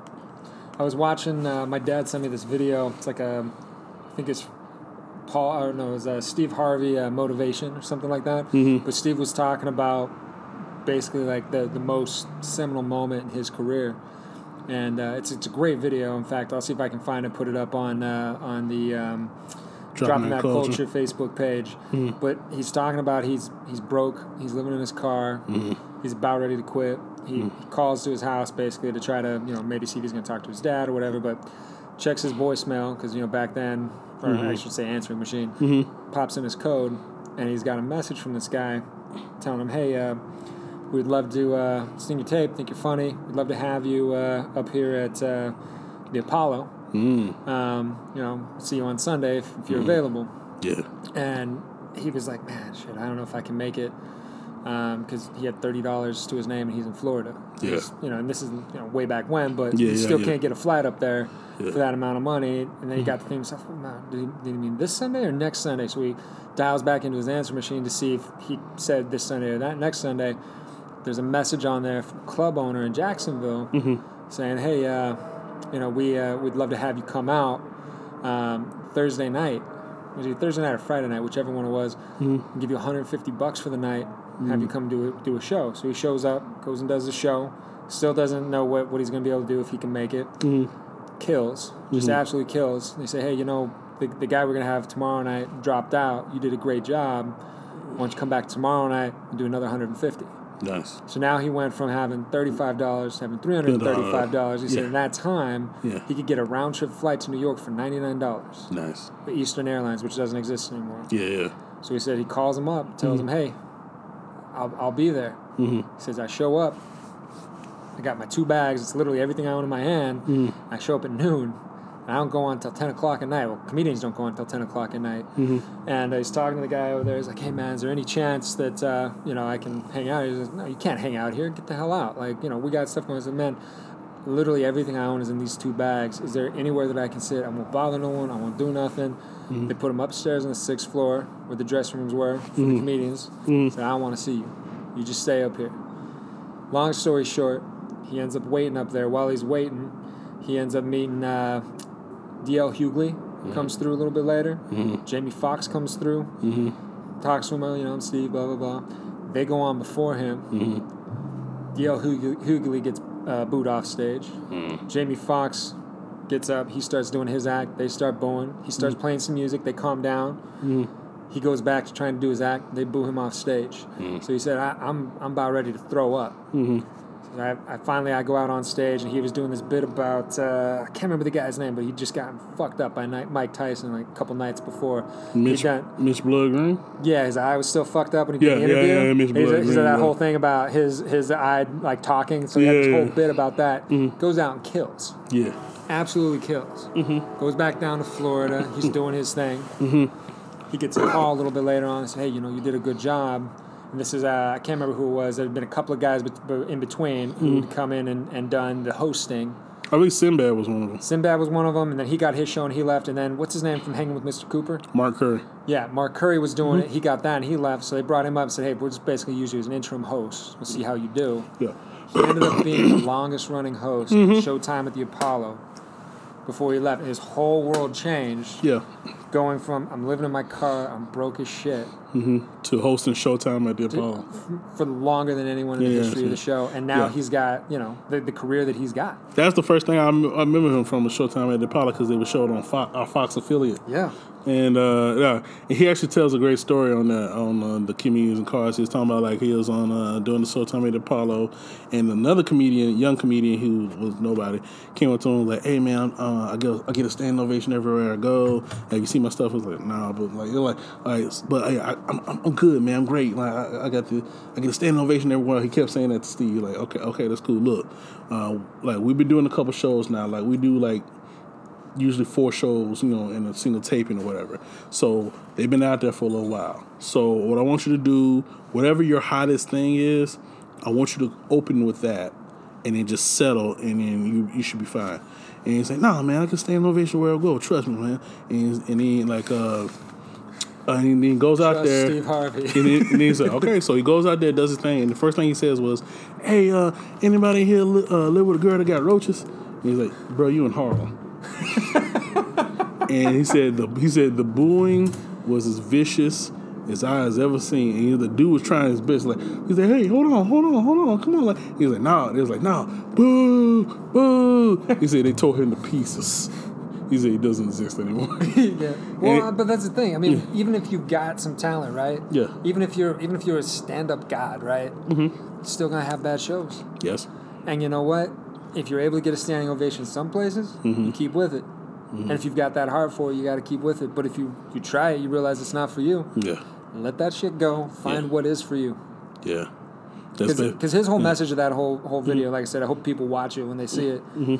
I was watching. Uh, my dad sent me this video. It's like a, I think it's Paul. Or no, it was uh, Steve Harvey uh, motivation or something like that. Mm-hmm. But Steve was talking about basically like the the most seminal moment in his career, and uh, it's it's a great video. In fact, I'll see if I can find it, put it up on uh, on the. Um, Dropping, that culture. Facebook page, but he's talking about he's he's broke. He's living in his car. He's about ready to quit. He calls to his house basically to try to you know maybe see if he's going to talk to his dad or whatever. But checks his voicemail because you know back then, or I should say answering machine, pops in his code, and he's got a message from this guy telling him, "Hey, uh, we'd love to uh, sing your tape. Think you're funny. We'd love to have you uh, up here at uh, the Apollo. Um, you know, see you on Sunday if, if you're available." Yeah, And he was like, "Man, shit, I don't know if I can make it." Because he had thirty dollars to his name and he's in Florida. Yeah. You know, and this is you know way back when, but Yeah, still yeah. can't get a flight up there for that amount of money. And then he got the thing himself, oh, man, did, he, did he mean this Sunday or next Sunday? So he dials back into his answer machine to see if he said this Sunday or that next Sunday. There's a message on there from club owner in Jacksonville Mm-hmm. saying, "Hey, uh, you know, we uh, we'd love to have you come out um, Thursday night. Was either Thursday night or Friday night, whichever one it was. Mm-hmm. and Give you 150 bucks for the night. Have you come do a, do a show. So he shows up, goes and does the show. Still doesn't know what, what he's going to be able to do if he can make it. Kills, just absolutely kills. They say, hey, you know, the, the guy we're going to have tomorrow night dropped out. You did a great job. Why don't you come back tomorrow night and do another 150? Nice. So now he went from having thirty-five dollars to having three hundred and thirty-five dollars. He said Yeah. in that time Yeah. he could get a round trip flight to New York for ninety-nine dollars. Nice. The Eastern Airlines, which doesn't exist anymore. Yeah, yeah. So he said he calls him up, tells Mm-hmm. him, "Hey, I'll, I'll be there." Mm-hmm. He says, "I show up. I got my two bags. It's literally everything I own in my hand. Mm-hmm. I show up at noon." I don't go on until 10 o'clock at night. Well, comedians don't go on until 10 o'clock at night. Mm-hmm. And uh, he's talking to the guy over there. He's like, hey, man, is there any chance that, uh, you know, I can hang out? He's like, no, you can't hang out here. Get the hell out. Like, you know, we got stuff going. I said, man, literally everything I own is in these two bags. Is there anywhere that I can sit? I won't bother no one. I won't do nothing. They put him upstairs on the sixth floor where the dressing rooms were for the comedians. Said, I don't want to see you. You just stay up here. Long story short, he ends up waiting up there. While he's waiting, he ends up meeting uh, D.L. Hughley. Mm-hmm. Comes through a little bit later. Mm-hmm. Jamie Foxx comes through. Mm-hmm. Talks to him, you know, I'm Steve, blah, blah, blah. They go on before him. D.L. Hughley, gets uh, booed off stage. Mm. Jamie Foxx gets up. He starts doing his act. They start booing. He starts playing some music. They calm down. He goes back to trying to do his act. They boo him off stage. Mm. So he said, I, "I'm I'm about ready to throw up." I, I finally I go out on stage and he was doing this bit about uh, I can't remember the guy's name, but he just got fucked up by Ni- Mike Tyson like a couple nights before. Mitch, He done, Mitch Blood Green. yeah, his eye was still fucked up when he did Yeah, the interview. yeah, yeah, Mitch He said- he Blood, said that whole thing about his his eye like talking. So he had this yeah. whole bit about that. Goes out and kills. Yeah. Absolutely kills. Mm-hmm. Goes back down to Florida. He's doing his thing. He gets a call a little bit later on. and Says, "Hey, you know, you did a good job." This is uh, I can't remember who it was. There had been a couple of guys in between who'd hmm. come in and, and done the hosting I think Sinbad was one of them. Sinbad was one of them, and then he got his show and he left. And then what's his name from Hanging with Mr. Cooper? Mark Curry. Yeah, Mark Curry was doing it. Mm-hmm. He got that and he left. So they brought him up and said, "Hey, we'll just basically use you as an interim host. We'll see how you do." Yeah. He ended up being the longest running host of mm-hmm. Showtime at the Apollo before he left. His whole world changed, Yeah. going from I'm living in my car, I'm broke as shit, To hosting Showtime at the Apollo. for longer than anyone in Yeah, the yeah, history of the show. And now Yeah. he's got, you know, the, the career that he's got. That's the first thing I, remember him from was Showtime at the Apollo because they would show it on Fox, our Fox affiliate. Yeah. And uh, yeah, and he actually tells a great story on that on uh, the comedians and cars. He was talking about like he was on uh, doing the Showtime at the Apollo, and another comedian, young comedian who was nobody, came up to him like, "Hey man, uh, I get I get a standing ovation everywhere I go. Have you seen my stuff?" I was like, "Nah," but like you're like, all right, but I, I, I'm I'm good, man. I'm great. Like I, I got the I get a standing ovation everywhere. He kept saying that to Steve. Like, okay, okay, that's cool. Look, uh, like we've been doing a couple shows now. Like we do like usually four shows, you know, in a single taping or whatever. So they've been out there for a little while. So what I want you to do, whatever your hottest thing is, I want you to open with that and then just settle and then you you should be fine. And he's like, nah man, I can stay in ovation where I go, trust me, man. And, and he like uh, and he goes out Trust there. Steve Harvey. and, then, and he's like, okay, so he goes out there, does his thing, and the first thing he says was, "Hey, uh, anybody here li- uh, live with a girl that got roaches?" And he's like, "Bro, you in Harlem." and he said the he said the booing was as vicious as I has ever seen. And the dude was trying his best, like he's like, "Hey, hold on, hold on, hold on, come on!" Like he's like, "Nah," they was like, "Nah, boo, boo." He said they tore him to pieces. He said he doesn't exist anymore. yeah. Well, And- but that's the thing. I mean, even if you've got some talent, right? Yeah. Even if you're even if you're a stand-up god, right? Mm-hmm. Still gonna have bad shows. yes. And you know what? If you're able to get a standing ovation some places, Mm-hmm. you keep with it. And if you've got that heart for it, you got to keep with it. But if you you try it, you realize it's not for you. Yeah. Let that shit go. Find Yeah. what is for you. Yeah. That's Because his whole message of that whole whole video, like I said, I hope people watch it when they see it. Mm-hmm.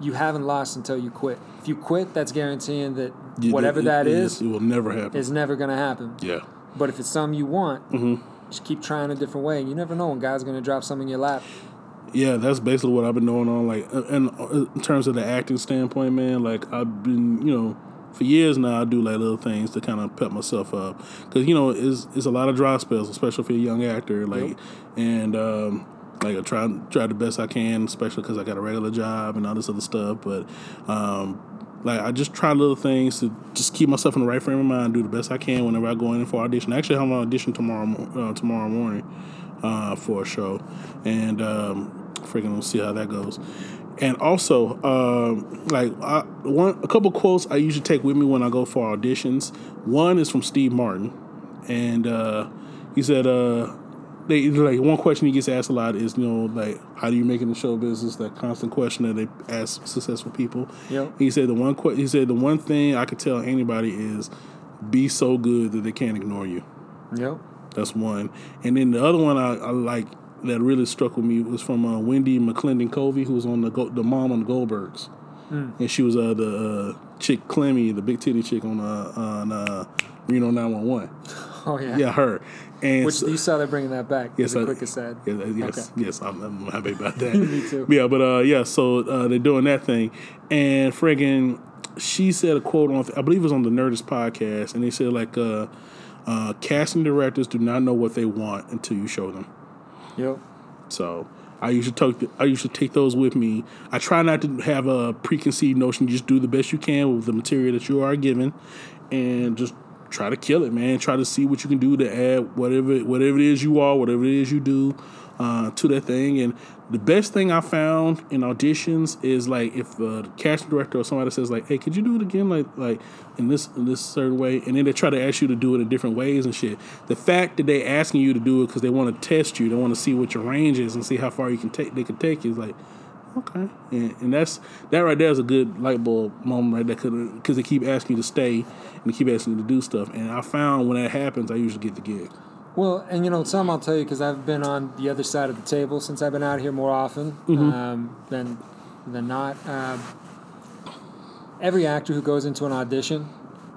You haven't lost until you quit. If you quit, that's guaranteeing that you- whatever it- that it is it will never happen. It's never going to happen. yeah. But if it's something you want, Mm-hmm. just keep trying a different way. And you never know when God's going to drop something in your lap. Yeah, that's basically what I've been doing on like, uh, and uh, in terms of the acting standpoint, man. Like I've been, you know, for years now, I do like little things to kind of pep myself up because you know it's it's a lot of dry spells, especially for a young actor. Like, and um, like I try try the best I can, especially because I got a regular job and all this other stuff. But um, like I just try little things to just keep myself in the right frame of mind, do the best I can whenever I go in for audition. Actually, I have an audition tomorrow uh, tomorrow morning uh, for a show, and um, freaking we'll see how that goes. And also, um, like I, one, a couple quotes I usually take with me when I go for auditions. One is from Steve Martin, and uh, he said, uh, they like one question he gets asked a lot is, you know, like how do you make it in show business? That constant question that they ask successful people. Yep. He said the one que- he said the one thing I could tell anybody is be so good that they can't ignore you. Yep. That's one. And then the other one I, I like that really struck with me was from uh, Wendi McLendon-Covey, who was on the Go- the mom on the Goldbergs, and she was uh, the uh, chick Clemmy, the big titty chick on uh, on uh, Reno 911. Oh, yeah. Yeah, her. And Which so- you saw they're bringing that back. Yes, as I- a quick aside. that- yes, Okay. yes, I'm, I'm happy about that. Me too. Yeah, but uh, yeah, so uh, they're doing that thing, and friggin', she said a quote on, I believe it was on the Nerdist podcast, and they said like, uh, uh, casting directors do not know what they want until you show them. Yep. So I usually take I usually take those with me. I try not to have a preconceived notion. Just do the best you can with the material that you are given, and just try to kill it, man. Try to see what you can do to add whatever whatever it is you are, whatever it is you do uh, to that thing. And the best thing I found in auditions is like if the casting director or somebody says like, "Hey, could you do it again?" Like like in this in this certain way, and then they try to ask you to do it in different ways and shit. The fact that they're asking you to do it because they want to test you, they want to see what your range is and see how far you can take. They can take you. Is like. Okay, and, and that's that right there is a good light bulb moment right there because they keep asking you to stay and they keep asking you to do stuff. And I found when that happens, I usually get the gig. Well, and you know, some I'll tell you because I've been on the other side of the table since I've been out here more often um, than than not. Um, every actor who goes into an audition,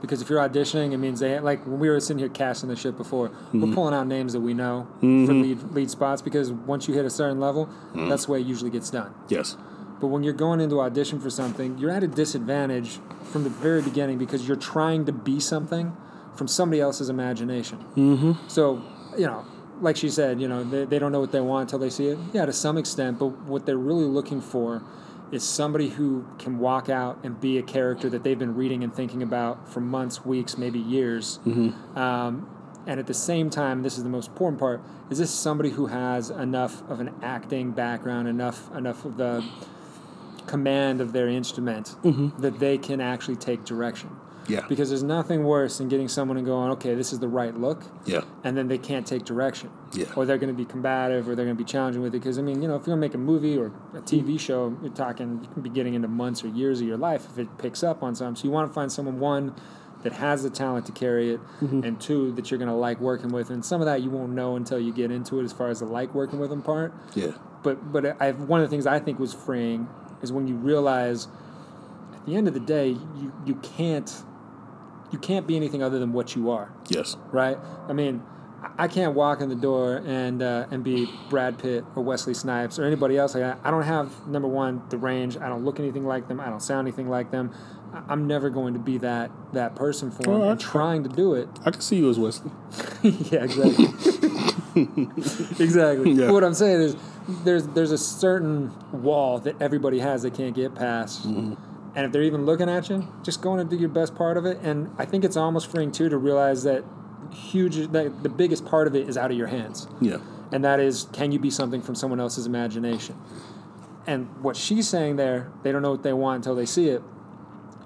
because if you're auditioning, it means they like when we were sitting here casting the shit before, we're mm-hmm. pulling out names that we know for mm-hmm. lead lead spots because once you hit a certain level, mm-hmm. that's the way it usually gets done. Yes. But when you're going into audition for something, you're at a disadvantage from the very beginning because you're trying to be something from somebody else's imagination. Mm-hmm. So, you know, like she said, you know, they, they don't know what they want until they see it. Yeah, to some extent, but what they're really looking for is somebody who can walk out and be a character that they've been reading and thinking about for months, weeks, maybe years. Um, and at the same time, this is the most important part: is this somebody who has enough of an acting background, enough enough of the command of their instrument that they can actually take direction? Yeah. Because there's nothing worse than getting someone and going, okay, this is the right look, Yeah. and then they can't take direction. Yeah. Or they're going to be combative or they're going to be challenging with it. Because, I mean, you know, if you're going to make a movie or a TV mm-hmm. show, you're talking, you can be getting into months or years of your life if it picks up on something. So you want to find someone, one, that has the talent to carry it, mm-hmm. and two, that you're going to like working with. And some of that you won't know until you get into it as far as the like working with them part. Yeah. But, but I, one of the things I think was freeing is when you realize at the end of the day, you, you can't. You can't be anything other than what you are Yes. right? I mean, I- can't walk in the door and uh, and be Brad Pitt or Wesley Snipes or anybody else like that. I don't have number one the range. I don't look anything like them. I don't sound anything like them. I'm never going to be that that person for them. Well, and I- trying to do it. I can see you as Wesley. yeah, exactly. exactly. Yeah. What I'm saying is, there's there's a certain wall that everybody has they can't get past. And if they're even looking at you, just go in and do your best part of it. And I think it's almost freeing too to realize that huge that the biggest part of it is out of your hands. Yeah. And that is can you be something from someone else's imagination? And what she's saying there, they don't know what they want until they see it.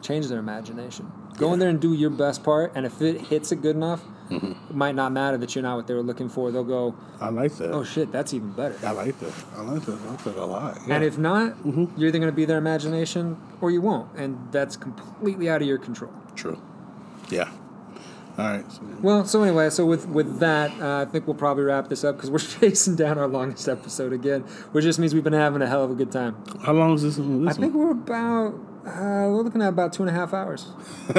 Change their imagination. Go in there and do your best part, and if it hits it good enough, it might not matter that you're not what they were looking for. They'll go, I like that. "Oh shit, that's even better." I like that. I like that. I like that a lot. Yeah. And if not, you're either going to be their imagination or you won't, and that's completely out of your control. True. Yeah. All right. So, Well, so anyway, so with with that, uh, I think we'll probably wrap this up because we're chasing down our longest episode again, which just means we've been having a hell of a good time. how long is this? one? I this think one? we're about uh, we're looking at about two and a half hours.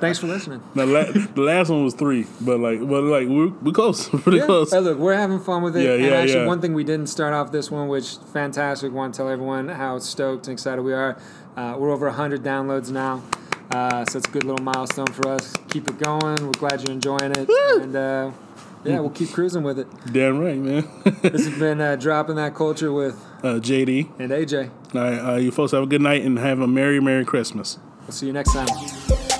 Thanks for listening. The, la- the last one was three, but like, but like we're, we're close, We're pretty Yeah. close. Hey, look, we're having fun with it. Yeah, and yeah, actually, yeah. one thing we didn't start off this one, which fantastic. Want to tell everyone how stoked and excited we are. Uh, we're over 100 downloads now, uh, so it's a good little milestone for us. Keep it going. We're glad you're enjoying it, and uh, yeah, we'll keep cruising with it. Damn right, man. This has been uh, dropping that culture with uh, JD. and AJ. All right, uh, you folks have a good night and have a merry, merry Christmas. We'll see you next time.